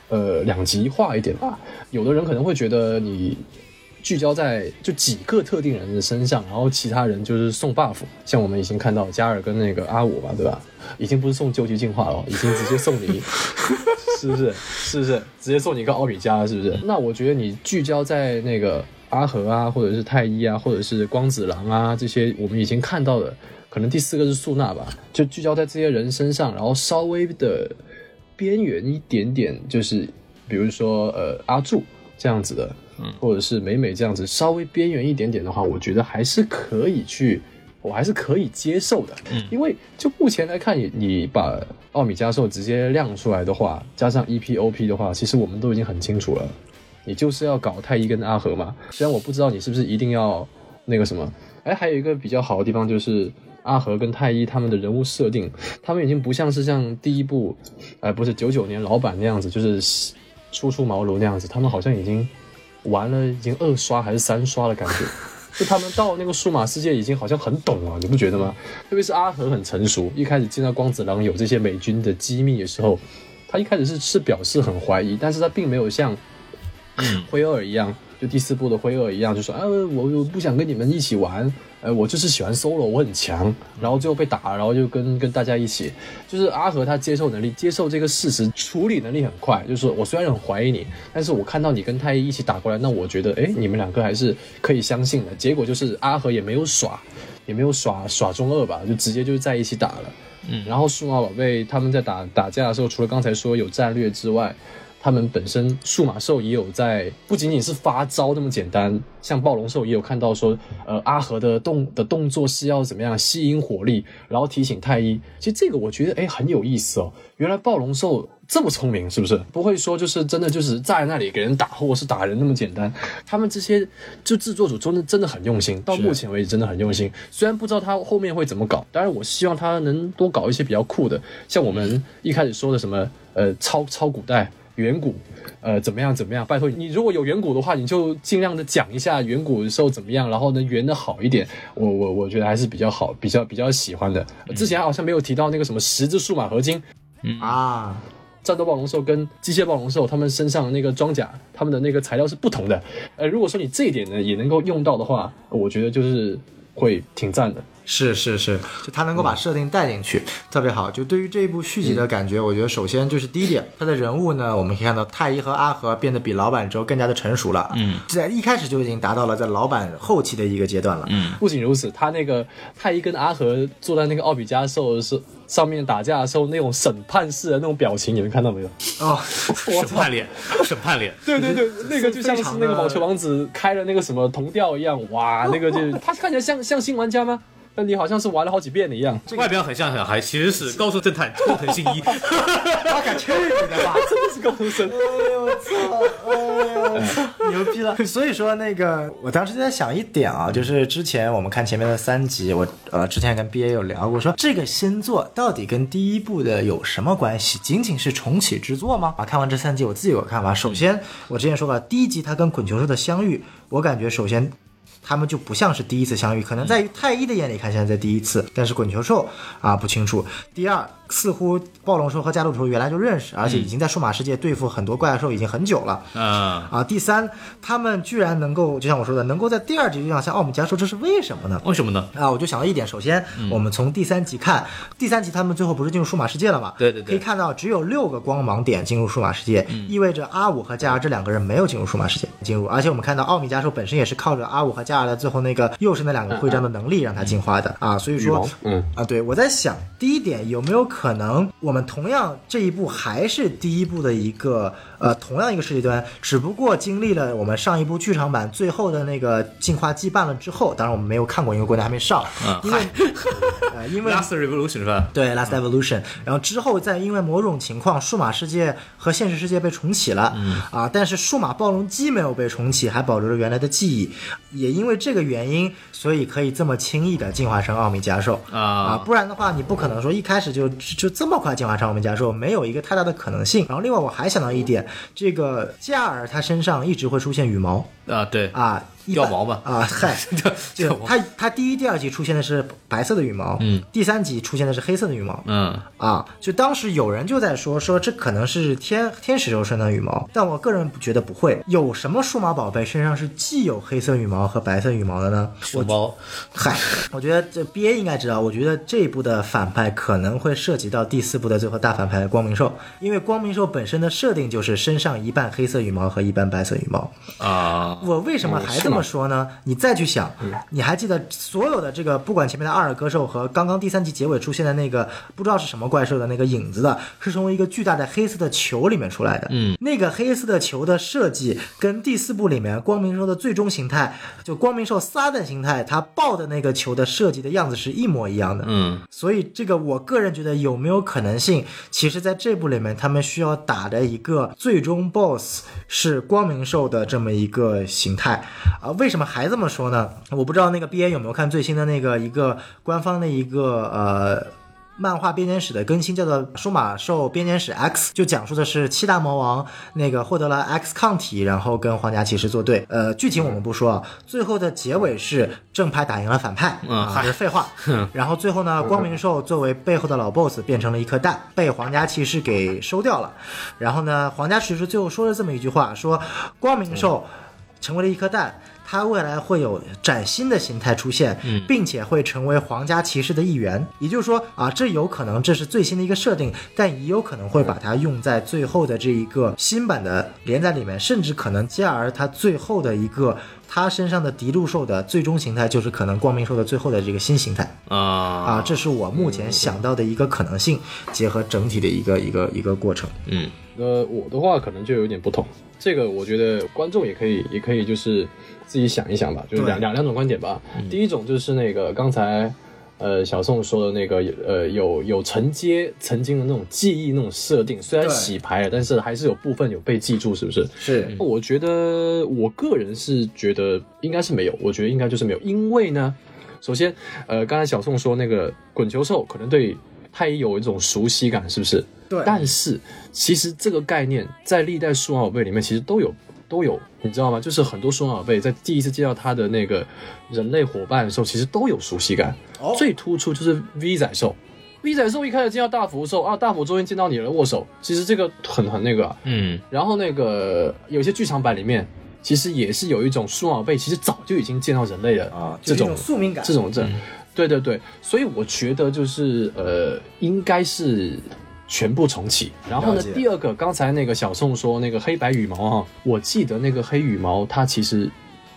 呃两极化一点吧。有的人可能会觉得你聚焦在就几个特定人的身上，然后其他人就是送 buff，像我们已经看到加尔跟那个阿五吧，对吧？已经不是送究极进化了，已经直接送你，(laughs) 是不是？(laughs) 是不是直接送你一个奥比加？是不是？那我觉得你聚焦在那个。阿和啊，或者是太一啊，或者是光子郎啊这些我们已经看到的，可能第四个是素娜吧，就聚焦在这些人身上，然后稍微的边缘一点点，就是比如说呃阿柱这样子的，嗯，或者是美美这样子，稍微边缘一点点的话，我觉得还是可以去，我还是可以接受的，嗯，因为就目前来看，你你把奥米加兽直接亮出来的话，加上 E EPOP 的话，其实我们都已经很清楚了，你就是要搞太一跟阿和嘛。虽然我不知道你是不是一定要那个什么，哎，还有一个比较好的地方就是阿和跟太一他们的人物设定，他们已经不像是像第一部，呃，不是九九年老版那样子，就是初出茅庐那样子，他们好像已经玩了，已经二刷还是三刷的感觉。就他们到那个数码世界已经好像很懂了，你不觉得吗？特别是阿和很成熟，一开始见到光子郎有这些美军的机密的时候，他一开始是是表示很怀疑，但是他并没有像 (clears throat) 灰二一样，就第四部的灰二一样，就说啊，我我不想跟你们一起玩，呃，我就是喜欢 solo，我很强，然后最后被打了，然后就跟跟大家一起，就是阿和他接受能力，接受这个事实，处理能力很快，就是说我虽然很怀疑你，但是我看到你跟太一一起打过来，那我觉得，哎，你们两个还是可以相信的。结果就是阿和也没有耍，也没有耍耍中二吧，就直接就在一起打了。嗯，然后数码宝贝他们在打打架的时候，除了刚才说有战略之外，他们本身数码兽也有在，不仅仅是发招那么简单，像暴龙兽也有看到说，呃，阿和的动的动作是要怎么样吸引火力，然后提醒太一。其实这个我觉得哎很有意思哦，原来暴龙兽这么聪明，是不是？不会说就是真的就是站在那里给人打或是打人那么简单。他们这些就制作组真的真的很用心，到目前为止真的很用心。虽然不知道他后面会怎么搞，当然我希望他能多搞一些比较酷的，像我们一开始说的什么呃超超古代。远古，呃，怎么样怎么样？拜托你，如果有远古的话，你就尽量的讲一下远古的时候怎么样，然后能圆的好一点。我我我觉得还是比较好，比较比较喜欢的。之前好像没有提到那个什么十字数码合金，啊，战斗暴龙兽跟机械暴龙兽，它们身上的那个装甲，它们的那个材料是不同的。呃，如果说你这一点呢也能够用到的话，我觉得就是会挺赞的。是是是，就他能够把设定带进去，特别好。就对于这一部续集的感觉，我觉得首先就是第一点，他的人物呢，我们可以看到太一和阿和变得比老版之后更加的成熟了。嗯，在一开始就已经达到了在老版后期的一个阶段了。嗯，不仅如此，他那个太一跟阿和坐在那个奥比加兽的时上面打架的时候，那种审判式的那种表情，你们看到没有？哦，(laughs) 审判脸，审判脸，对对对，那个就像是那个网球王子开了那个什么铜吊一样，哇，那个就 (laughs) 他看起来像像新玩家吗？但你好像是玩了好几遍的一样。外表很像小孩，其实是高速侦探工藤新一。他敢去你的吧？(laughs) 真的是高中生。哎呦我操！哎呦，牛逼了！(laughs) 所以说那个，我当时就在想一点啊，就是之前我们看前面的三集，我呃之前跟 B A 有聊过，说这个新作到底跟第一部的有什么关系？仅仅是重启之作吗？啊，看完这三集，我自己有个看法。首先，我之前说过，第一集他跟滚球兽的相遇，我感觉首先。他们就不像是第一次相遇，可能在于太一的眼里看现在第一次，但是滚球兽啊不清楚。第二，似乎暴龙兽和加鲁兽原来就认识，而且已经在数码世界对付很多怪兽已经很久了。嗯，啊，第三，他们居然能够，就像我说的，能够在第二集就像像奥米加兽，这是为什么呢？为什么呢？啊，我就想到一点，首先，我们从第三集看，第三集他们最后不是进入数码世界了吗？对对对可以看到只有六个光芒点进入数码世界，意味着阿五和加尔这两个人没有进入数码世界进入，而且我们看到奥米加兽本身也是靠着阿五和加尔的最后那个又是那两个徽章的能力让它进化的啊，所以说，嗯啊，对我在想，第一点有没有可可能我们同样这一步还是第一步的一个呃同样一个世界端，只不过经历了我们上一部剧场版最后的那个进化羁绊了之后，当然我们没有看过，因为国内还没上，嗯因为 (laughs) 呃因为 Last Revolution 是吧？对，Last Evolution，然后之后再因为某种情况，数码世界和现实世界被重启了，啊，但是数码暴龙机没有被重启，还保留着原来的记忆，也因为这个原因，所以可以这么轻易的进化成奥米加兽啊啊，不然的话，你不可能说一开始就就这么快进化成奥米加兽，没有一个太大的可能性。然后另外我还想到一点，这个加尔他身上一直会出现羽毛啊，对，啊。掉毛嘛啊，(laughs) 嗨，(laughs) 就 (laughs) 掉毛他他第一、第二集出现的是白色的羽毛，嗯，第三集出现的是黑色的羽毛，嗯，啊，就当时有人就在说说这可能是天天使兽身上的羽毛，但我个人觉得不会。有什么数码宝贝身上是既有黑色羽毛和白色羽毛的呢？熊猫嗨，我觉得这 B A 应该知道。我觉得这一部的反派可能会涉及到第四部的最后大反派光明兽，因为光明兽本身的设定就是身上一半黑色羽毛和一半白色羽毛。啊，我为什么还这么吗说呢，你再去想，你还记得所有的这个，不管前面的阿尔戈兽和刚刚第三集结尾出现的那个不知道是什么怪兽的那个影子的，是从一个巨大的黑色的球里面出来的。嗯，那个黑色的球的设计跟第四部里面光明兽的最终形态，就光明兽撒旦形态，它抱的那个球的设计的样子是一模一样的。嗯，所以这个我个人觉得有没有可能性，其实在这部里面他们需要打的一个最终 BOSS 是光明兽的这么一个形态啊？为什么还这么说呢？我不知道那个 BA 有没有看最新的那个一个官方的一个呃。漫画编年史的更新叫做《数码兽编年史 X》，就讲述的是七大魔王那个获得了 X 抗体，然后跟皇家骑士作对。呃，剧情我们不说，啊，最后的结尾是正派打赢了反派，嗯啊，这是废话。(laughs) 然后最后呢，光明兽作为背后的老 boss 变成了一颗蛋，被皇家骑士给收掉了。然后呢，皇家骑士最后说了这么一句话，说光明兽成为了一颗蛋。它未来会有崭新的形态出现，并且会成为皇家骑士的一员。也就是说啊，这有可能这是最新的一个设定，但也有可能会把它用在最后的这一个新版的连载里面，甚至可能继而他最后的一个他身上的迪路兽的最终形态，就是可能光明兽的最后的这个新形态。啊。啊，这是我目前想到的一个可能性，结合整体的一个一个一个过程。嗯。呃，我的话可能就有点不同，这个我觉得观众也可以，也可以就是自己想一想吧，就是两两两种观点吧。第一种就是那个刚才呃小宋说的那个呃有有承接曾经的那种记忆那种设定，虽然洗牌了，但是还是有部分有被记住，是不是？是我觉得我个人是觉得应该是没有，我觉得应该就是没有，因为呢，首先呃刚才小宋说那个滚球兽可能对太医有一种熟悉感，是不是？对但是其实这个概念在历代数码宝贝里面其实都有都有，你知道吗？就是很多数码宝贝在第一次见到它的那个人类伙伴的时候，其实都有熟悉感。哦最突出就是 V 仔兽。V 仔兽一开始见到大福兽啊，大福终于见到你了，握手。其实这个很很那个啊、嗯然后那个有些剧场版里面，其实也是有一种数码宝贝，其实早就已经见到人类了啊，这种宿命感。这种这，对对对，所以我觉得就是呃，应该是全部重启。然后呢，第二个，刚才那个小宋说那个黑白羽毛哈，我记得那个黑羽毛它其实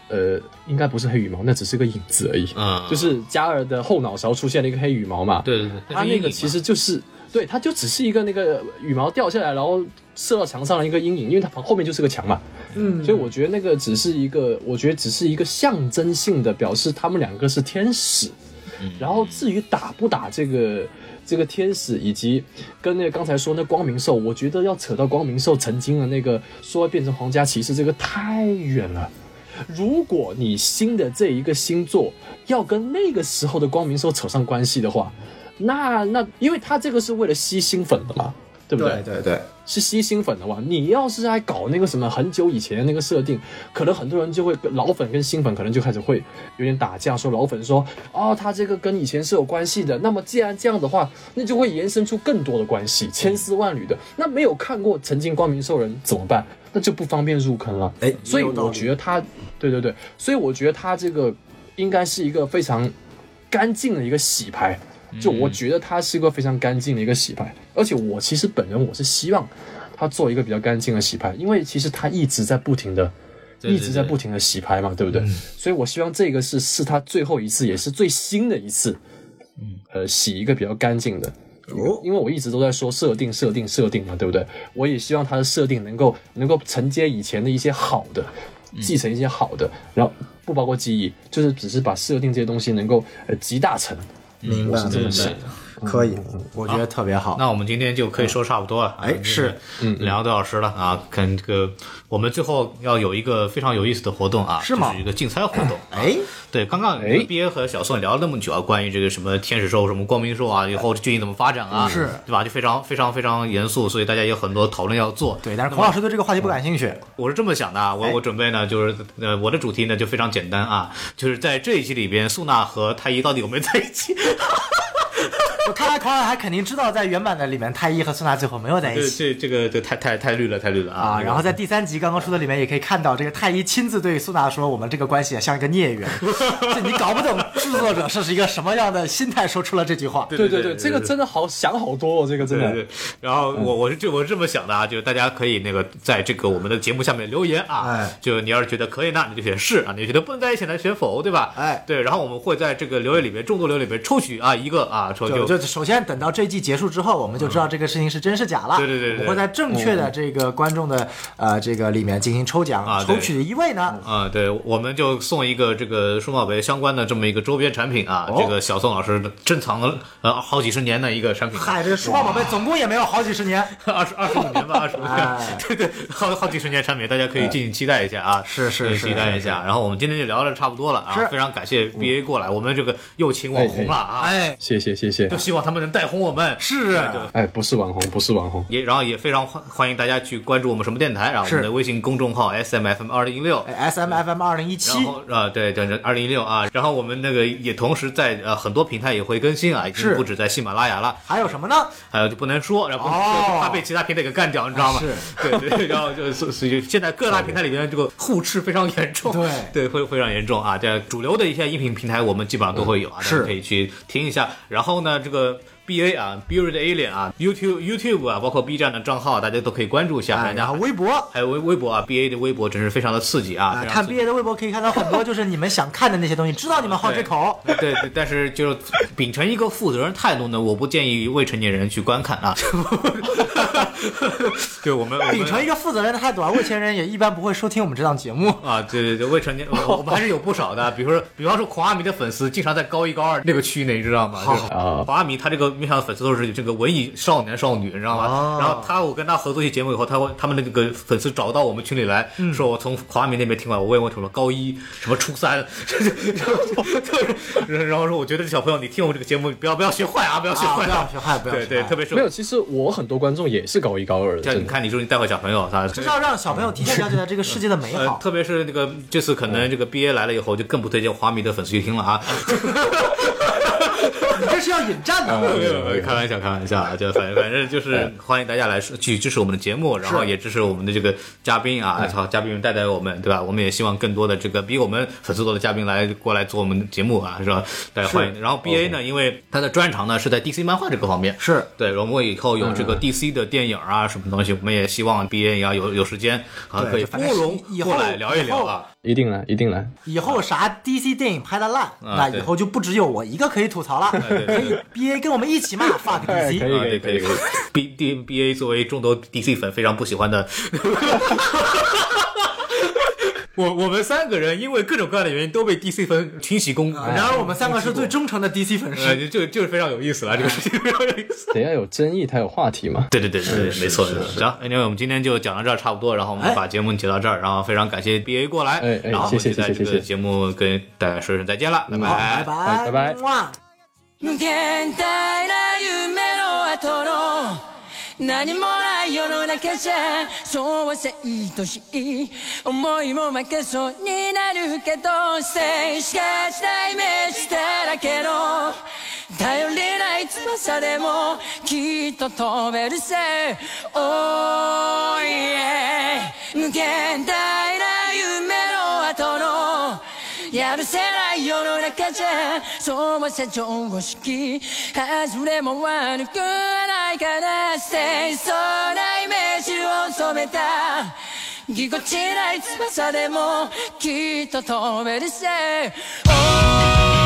呃应该不是黑羽毛，那只是个影子而已。啊，就是加尔的后脑勺出现了一个黑羽毛嘛，对对对，它那个其实就是对，它就只是一个那个羽毛掉下来，然后射到墙上的一个阴影，因为它后面就是个墙嘛，嗯，所以我觉得那个只是一个，我觉得只是一个象征性的表示他们两个是天使。然后至于打不打这个这个天使，以及跟那个刚才说那光明兽，我觉得要扯到光明兽曾经的那个说变成皇家骑士，这个太远了。如果你新的这一个星座要跟那个时候的光明兽扯上关系的话，那那因为他这个是为了吸新粉的嘛，对不对对对，是吸新粉的话，你要是还搞那个什么很久以前的那个设定，可能很多人就会老粉跟新粉可能就开始会有点打架，说老粉说哦，他这个跟以前是有关系的。那么既然这样的话，那就会延伸出更多的关系，千丝万缕的。那没有看过曾经光明兽人怎么办？那就不方便入坑了。哎所以我觉得他，对对对，所以我觉得他这个应该是一个非常干净的一个洗牌。就我觉得它是一个非常干净的一个洗牌，而且我其实本人我是希望他做一个比较干净的洗牌，因为其实他一直在不停的。对对一直在不停的洗牌嘛，对不对？所以我希望这个是是他最后一次，也是最新的一次，嗯，呃，洗一个比较干净的。哦因为我一直都在说设定、设定、设定嘛，对不对？我也希望它的设定能够能够承接以前的一些好的，继承一些好的，然后不包括记忆，就是只是把设定这些东西能够呃集大成。明白是这么明想白，可以，我觉得特别好。那我们今天就可以说差不多了。哎是，两个多小时了啊。看这个，我们最后要有一个非常有意思的活动啊，是吗一个竞猜活动。哎，对，刚刚哎憋和小宋聊了那么久啊，关于这个什么天使兽、什么光明兽啊，以后剧情怎么发展啊，是对吧？就非常非常非常严肃，所以大家有很多讨论要做。对，但是孔老师对这个话题不感兴趣。我是这么想的啊，我我准备呢，就是呃，我的主题呢就非常简单啊，就是在这一集里边，素娜和太一到底有没有在一起哈哈？(laughs) 我看来狂人还肯定知道，在原版的里面，太一和苏娜最后没有在一起。这这个这太太太绿了，太绿了啊！啊，然后在第三集刚刚出的里面也可以看到，这个太一亲自对苏娜说：“我们这个关系啊像一个孽缘。(laughs) ”这你搞不懂制作者是一个什么样的心态说出了这句话。对对对，这个真的好想好多哦，这个真的。对对，然后我我是这我是这么想的啊，就是大家可以那个在这个我们的节目下面留言啊，哎就你要是觉得可以呢，你就选是啊；你觉得不能在一起呢，选否，对吧？哎对，然后我们会在这个留言里面众多留言里面抽取啊一个啊，抽就首先等到这季结束之后，我们就知道这个事情是真是假了。对对对对我们会在正确的这个观众的呃这个里面进行抽奖，啊抽取的一位呢，啊，对，我们就送一个这个数码宝贝相关的这么一个周边产品啊，哦这个小宋老师珍藏了呃好几十年的一个产品。嗨，这个数码宝贝总共也没有好几十年。(laughs) 二十二十五年吧，二十五年哎，(laughs) 对对，好好几十年产品，大家可以敬请期待一下啊，是是是是期待一下。然后我们今天就聊的差不多了啊，非常感谢 BA 过来，我们这个又请网红了啊，哎，谢谢谢谢就。希望他们能带红我们。是哎，不是网红，不是网红。也然后也非常欢欢迎大家去关注我们什么电台，然后我们的微信公众号 S M F M 二零一六。哎 S M F M 二零一然七，后啊，对对对，二零一六啊，然后我们那个也同时在呃很多平台也会更新啊，已经不止在喜马拉雅了，还有什么呢？还有就不能说，然后怕被其他平台给干掉，你知道吗？是，对对，然后就是所以现在各大平台里面这个互斥非常严重，对 (laughs) 对，会非常严重啊。这主流的一些音频平台我们基本上都会有啊，大是家可以去听一下。然后呢，这个。个 B A 啊，Build Alien 啊，YouTube YouTube 啊，包括 B 站的账号，大家都可以关注一下。哎，然后微博。还有微微博啊，B A 的微博真是非常的刺激啊！啊，看 B A 的微博可以看到很多，就是你们想看的那些东西，知道你们好这口。对对，但是就是秉承一个负责任态度呢，我不建议未成年人去观看啊。(laughs) 对我们，我们秉承一个负责任的态度啊，未成年人也一般不会收听我们这档节目。啊，对对对，未成年，我我们还是有不少的，比如说，比方说狂阿米的粉丝经常在高一高二那个区内，你知道吗？就是啊狂阿米他这个面向的粉丝都是这个文艺少年少女，你知道吗？哦然后他我跟他合作一些节目以后，他会他们的那个粉丝找到我们群里来，说我从华米那边听完，我问我什么高一什么初三，然 (laughs) 后然后说我觉得这小朋友你听我这个节目不要不要学坏啊，不要学啊，坏不要学坏，不要对对，学坏特别是没有，其实我很多观众也是高一高二的。像你看，你说你带坏小朋友，他就是要让小朋友提前了解到这个世界的美 (laughs) 呃，好。特别是那个这次可能这个 BA 来了以后，就更不推荐华迷的粉丝去听了啊。(laughs) (laughs) 你这是要引战的。呃 (laughs) 开玩笑，开玩笑啊，(laughs) 就反反正就是欢迎大家来去支持我们的节目，然后也支持我们的这个嘉宾啊，好，嘉宾们带带我们，对吧？我们也希望更多的这个比我们粉丝多的嘉宾来过来做我们的节目啊，是吧？大家欢迎。然后 BA 呢，因为他的专长呢是在 DC 漫画这个方面，是对，然后我们以后有这个 DC 的电影啊什么东西，我们也希望 BA 也要有有时间啊可以对就反正拨容过来聊一聊啊。一定来，一定来。以后啥 DC 电影拍的烂，那以后就不只有我一个可以吐槽了，可以 BA 跟我们一起骂 (laughs) fuck DC。以可以，可以可以。B D B A 作为众多 DC 粉非常不喜欢的，(laughs) 我我们三个人因为各种各样的原因都被 DC 粉群起攻，然而我们三个是最忠诚的 DC 粉呃，丝。就就是非常有意思了，(laughs) 这个事情非常有意思。得要有争议才有话题嘛。对对对对对，没错。行，因为我们今天就讲到这儿差不多，然后我们哎把节目截到这儿，然后非常感谢 B A 过来，哎哎然后我们谢谢就在这个谢谢谢谢节目跟大家说声再见了，拜好，拜拜。拜拜拜哇無限大な夢の後の 何もない世の中じゃそうはせいとしい思いも負けそうになるけど静止化したイメージだらけの頼りない翼でもきっと飛べるぜ。Oh yeah 無限大な夢の後のやるせない世の中じゃそうせ常識外れも悪くないから清楚なイメージを染めた。ぎこちない翼でもきっと飛べるせ Oh!